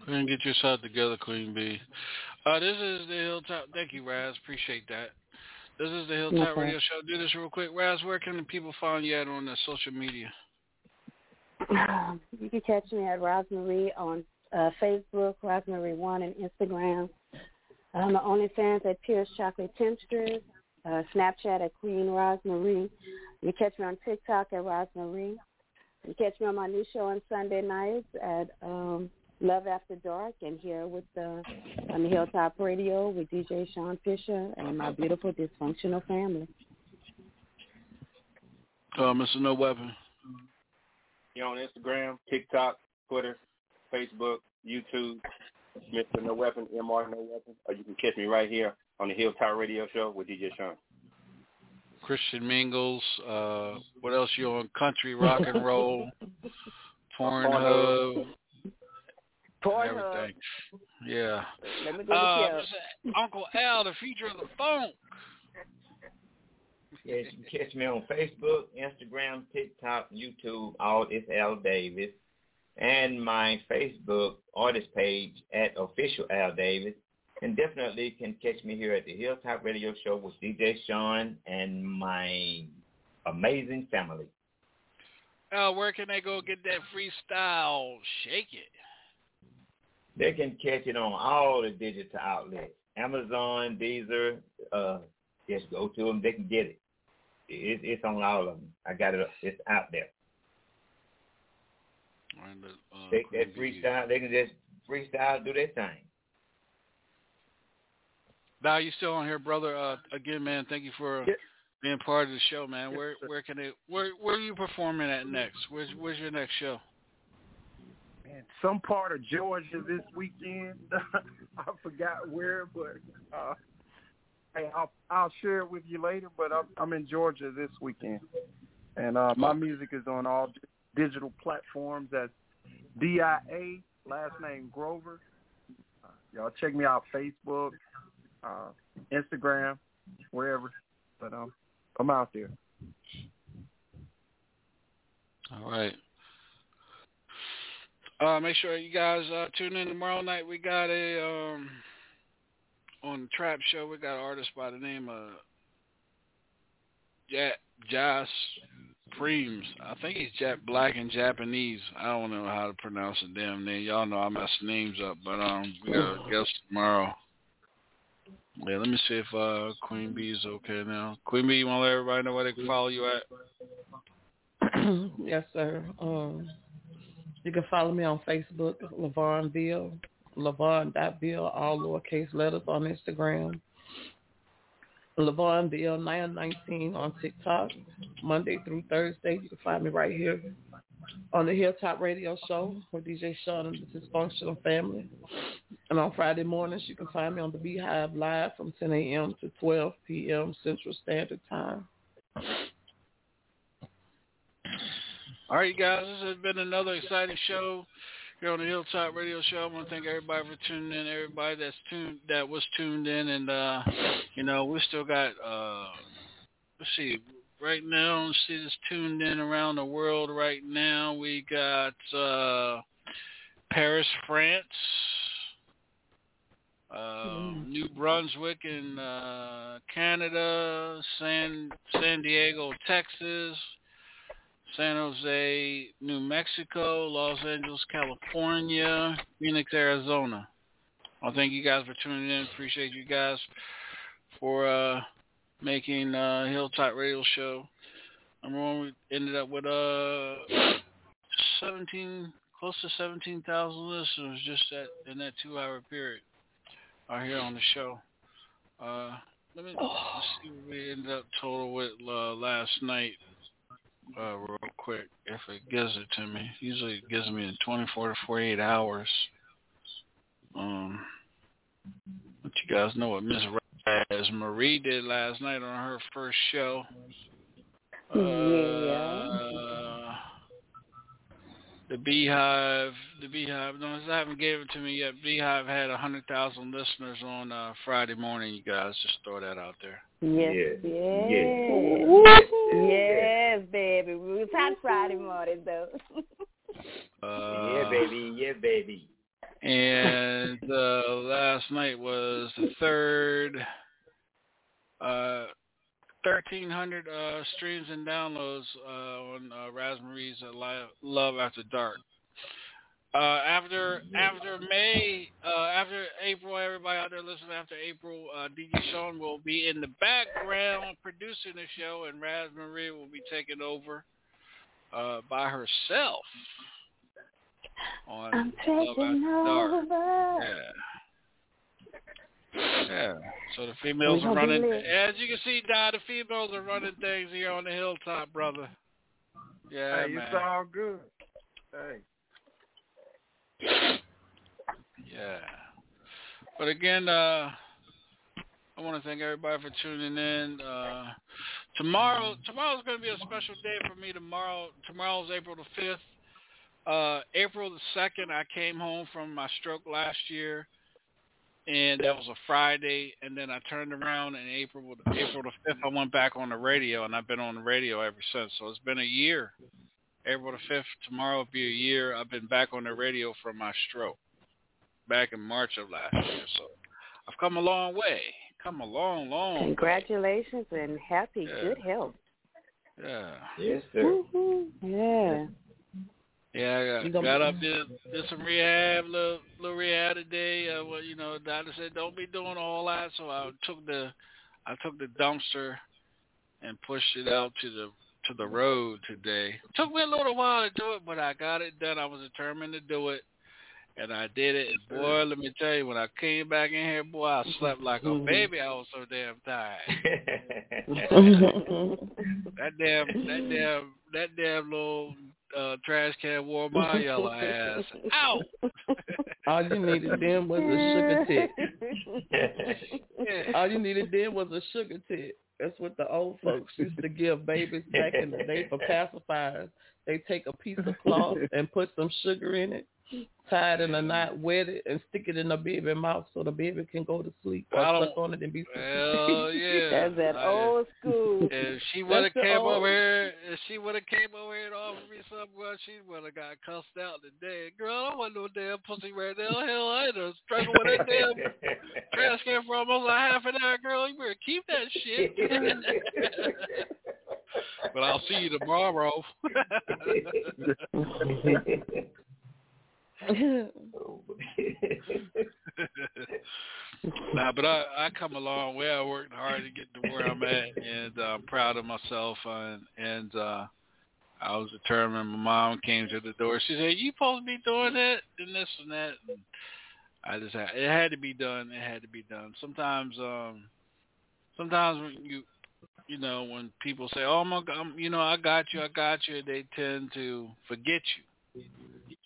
Go ahead and get yourself together, Queen B. Uh, this is the Hilltop. Thank you, Raz. Appreciate that. This is the Hilltop Okay. Radio Show. Do this real quick. Raz, where can the people find you at on the social media? You can catch me at Rosemarie on uh, Facebook, Rosemarie One, and Instagram. I'm the only OnlyFans at Pierce Chocolate Temptress, uh, Snapchat at Queen Rosemarie. You can catch me on TikTok at Rosemarie. You catch me on my new show on Sunday nights at um, Love After Dark, and here with the on the Hilltop Radio with DJ Sean Fisher and my beautiful dysfunctional family. Uh, Mr. No Weapon. You're on Instagram, TikTok, Twitter, Facebook, YouTube, Mr. No Weapon, MR No Weapon, or you can catch me right here on the Hilltop Radio Show with DJ Sean. Christian Mingles. Uh, what else you on? Country Rock and Roll. [LAUGHS] Pornhub. Pornhub. Everything. Yeah. Let me go Uh, to Uncle Al, the feature of the phone. Yes, you can catch me on Facebook, Instagram, TikTok, YouTube, all it's Al Davis. And my Facebook artist page at official Al Davis. And definitely can catch me here at the Hilltop Radio Show with DJ Sean and my amazing family. Al, where can they go get that freestyle? Shake it. They can catch it on all the digital outlets. Amazon, Deezer, uh, just go to them. They can get it. it. It's on all of them. I got it. It's out there. And, uh, Take that freestyle. They can just freestyle, do their thing. Val, you still on here, brother? Uh, again, man, thank you for being part of the show, man. Where where can they where where are you performing at next? Where's where's your next show? Man, some part of Georgia this weekend. [LAUGHS] I forgot where, but uh, hey, I'll I'll share it with you later. But I'm I'm in Georgia this weekend, and uh, my music is on all digital platforms. That's D I A last name Grover. Uh, y'all check me out Facebook, uh, Instagram, wherever. But um, I'm out there. All right. Uh, make sure you guys uh, tune in tomorrow night. We got a um, on the Trap Show. We got an artist by the name of Jack Jas Preems. I think he's Jack Black and Japanese. I don't know how to pronounce the damn name. Y'all know I mess names up, but um, we got a guest tomorrow. Yeah, let me see if uh Queen B is okay now. Queen B, you want to let everybody know where they can follow you at? [CLEARS THROAT] yes, sir. Um, you can follow me on Facebook, Lavon Bill, Lavon.Bill, all lowercase letters on Instagram. Lavon Bill 919 on TikTok, Monday through Thursday. You can find me right here on the Hilltop Radio Show with DJ Sean and the Dysfunctional Family. And on Friday mornings, you can find me on the Beehive Live from 10 a.m. to 12 p.m. Central Standard Time. All right, you guys, this has been another exciting show here on the Hilltop Radio Show. I want to thank everybody for tuning in. Everybody that's tuned that was tuned in, and uh, you know, we still got uh, let's see, right now, let's see, that's tuned in around the world right now. We got uh, Paris, France. Uh, New Brunswick in uh, Canada, San San Diego, Texas, San Jose, New Mexico, Los Angeles, California, Phoenix, Arizona. I thank you guys for tuning in. Appreciate you guys for uh, making uh, Hilltop Radio Show. Number one, we ended up with uh, 17, close to 17,000 listeners just at, in that two-hour period out here on the show. Uh, let me let's see what we ended up total with uh, last night. Uh, real quick, if it gives it to me. Usually it gives me in 24 to 48 hours. Um, let you guys know what Miss Raz Marie did last night on her first show. Uh, the Beehive, the Beehive. No, I haven't gave it to me yet. Beehive had a hundred thousand listeners on uh, Friday morning. You guys just throw that out there. Yes, yes, Yes. Yes, [LAUGHS] baby. We was hot Friday morning though. [LAUGHS] Uh, yeah, baby. Yeah, baby. and uh, last night was the third uh, 1,300 uh, streams and downloads uh, on uh, Raspberry's uh, Love After Dark. Uh, after after May, uh, after April, everybody out there listening after April, uh, DJ Sean will be in the background producing the show, and Raspberry will be taking over uh, by herself on I'm Love taking After over. Yeah. Yeah. So the females are running. lit. As you can see, Di, the females are running things here on the hilltop, brother. Yeah, hey, man. it's all good. Hey. Yeah. But again, uh, I want to thank everybody for tuning in. Uh, tomorrow, tomorrow's going to be a special day for me. Tomorrow, tomorrow's April the fifth. Uh, April the second, I came home from my stroke last year, and that was a Friday. And then I turned around, and April, April the fifth, I went back on the radio, and I've been on the radio ever since. So it's been a year. April the fifth, tomorrow will be a year. I've been back on the radio from my stroke back in March of last year. So I've come a long way. Come a long, long way. Congratulations and happy Yeah. good health. Yeah. Yes, sir. Yeah. Yeah, I got, gonna got up did did some rehab, little little rehab today. Uh, well, you know, the doctor said don't be doing all that, so I took the I took the dumpster and pushed it out to the to the road today. Took me a little while to do it, but I got it done. I was determined to do it, and I did it. And boy, let me tell you, when I came back in here, boy, I slept like a baby. I was so damn tired. [LAUGHS] that damn, that damn, that damn little uh, trash can wore my yellow ass out. [LAUGHS] All you needed then was a sugar tit. [LAUGHS] All you needed then was a sugar tit. That's what the old folks used to give babies back in the day for [LAUGHS] pacifiers. They take a piece of cloth and put some sugar in it, tie it in a knot, wet it, and stick it in the baby's mouth so the baby can go to sleep or I don't- suck on it and be Hell yeah. [LAUGHS] That's that I- old school. If [LAUGHS] she would have That's came old- over here, if she would have came over here and offered me something, well, she would have got cussed out today. Girl, I don't want no damn pussy right now. Hell, I had to struggle with that damn [LAUGHS] trash can for almost a half an hour. Girl, you better keep that shit. but I'll see you tomorrow. [LAUGHS] nah, but I I come a long way. I worked hard to get to where I'm at, and uh, I'm proud of myself. And and uh, I was determined. My mom came to the door. She said, "You supposed to be doing that and this and that." And I just had it had to be done. It had to be done. Sometimes, um, sometimes when you you know when people say, "Oh my God," you know, I got you, I got you, they tend to forget you.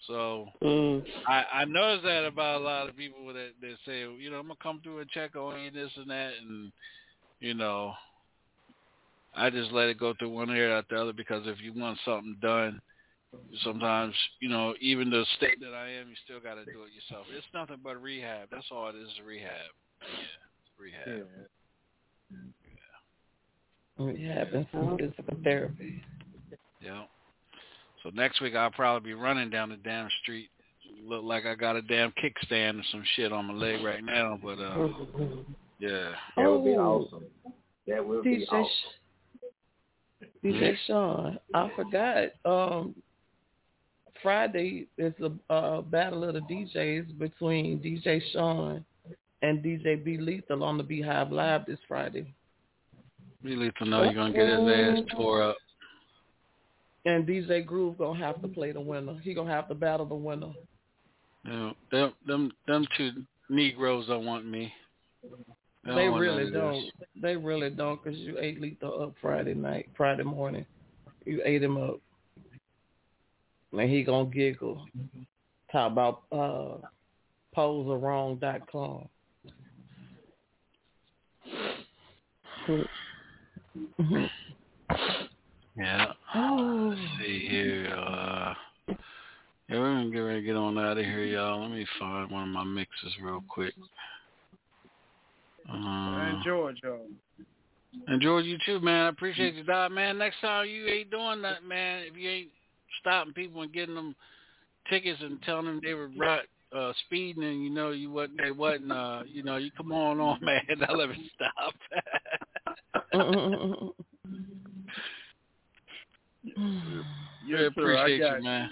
So mm. I I notice that about a lot of people that that say, you know, I'm gonna come through and check on you, this and that, and you know, I just let it go through one ear out the other because if you want something done, sometimes you know, even the state that I am, you still got to do it yourself. It's nothing but rehab. That's all it is, rehab. Yeah, rehab. yeah Rehab and some physical therapy. Yeah. So next week I'll probably be running down the damn street. Look like I got a damn kickstand or some shit on my leg right now, but uh, yeah. That would be Oh. awesome. That would be awesome. DJ Sean, I forgot. Um, Friday is a uh, battle of the DJs between DJ Sean and DJ B Lethal on the Beehive Live this Friday. Be lethal know you're gonna get his ass tore up. And DJ Groove gonna have to play the winner. He gonna have to battle the winner. You know, them them them two Negroes don't want me. They They don't want really don't. this. They really don't, 'cause you ate Lethal up Friday night, Friday morning. You ate him up. And he gonna giggle. Talk about uh, poserwrong.com. [SIGHS] [LAUGHS] Yeah. Let's see here. Uh, yeah, we're gonna get ready to get on out of here, y'all. Let me find one of my mixes real quick. Uh, and George, y'all. and George, you too, man. I appreciate you, dog, man. Next time you ain't doing that, man. If you ain't stopping people and getting them tickets and telling them they were right, uh, speeding and you know you wasn't, they wasn't, uh, you know, you come on [LAUGHS] on, man. i let me stop. [LAUGHS] Yes, yeah, sir, I appreciate got you, man.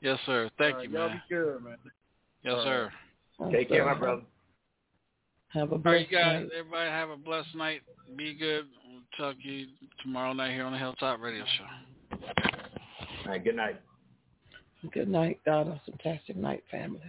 Yes, sir. Thank All you, right, Y'all man. be good, man. Yes, All sir. Take care, my brother. Have a All right, blessed you guys. night. Everybody have a blessed night. Be good. We'll talk to you tomorrow night here on the Hilltop Radio Show. All right, good night. Good night, God. A fantastic night, family.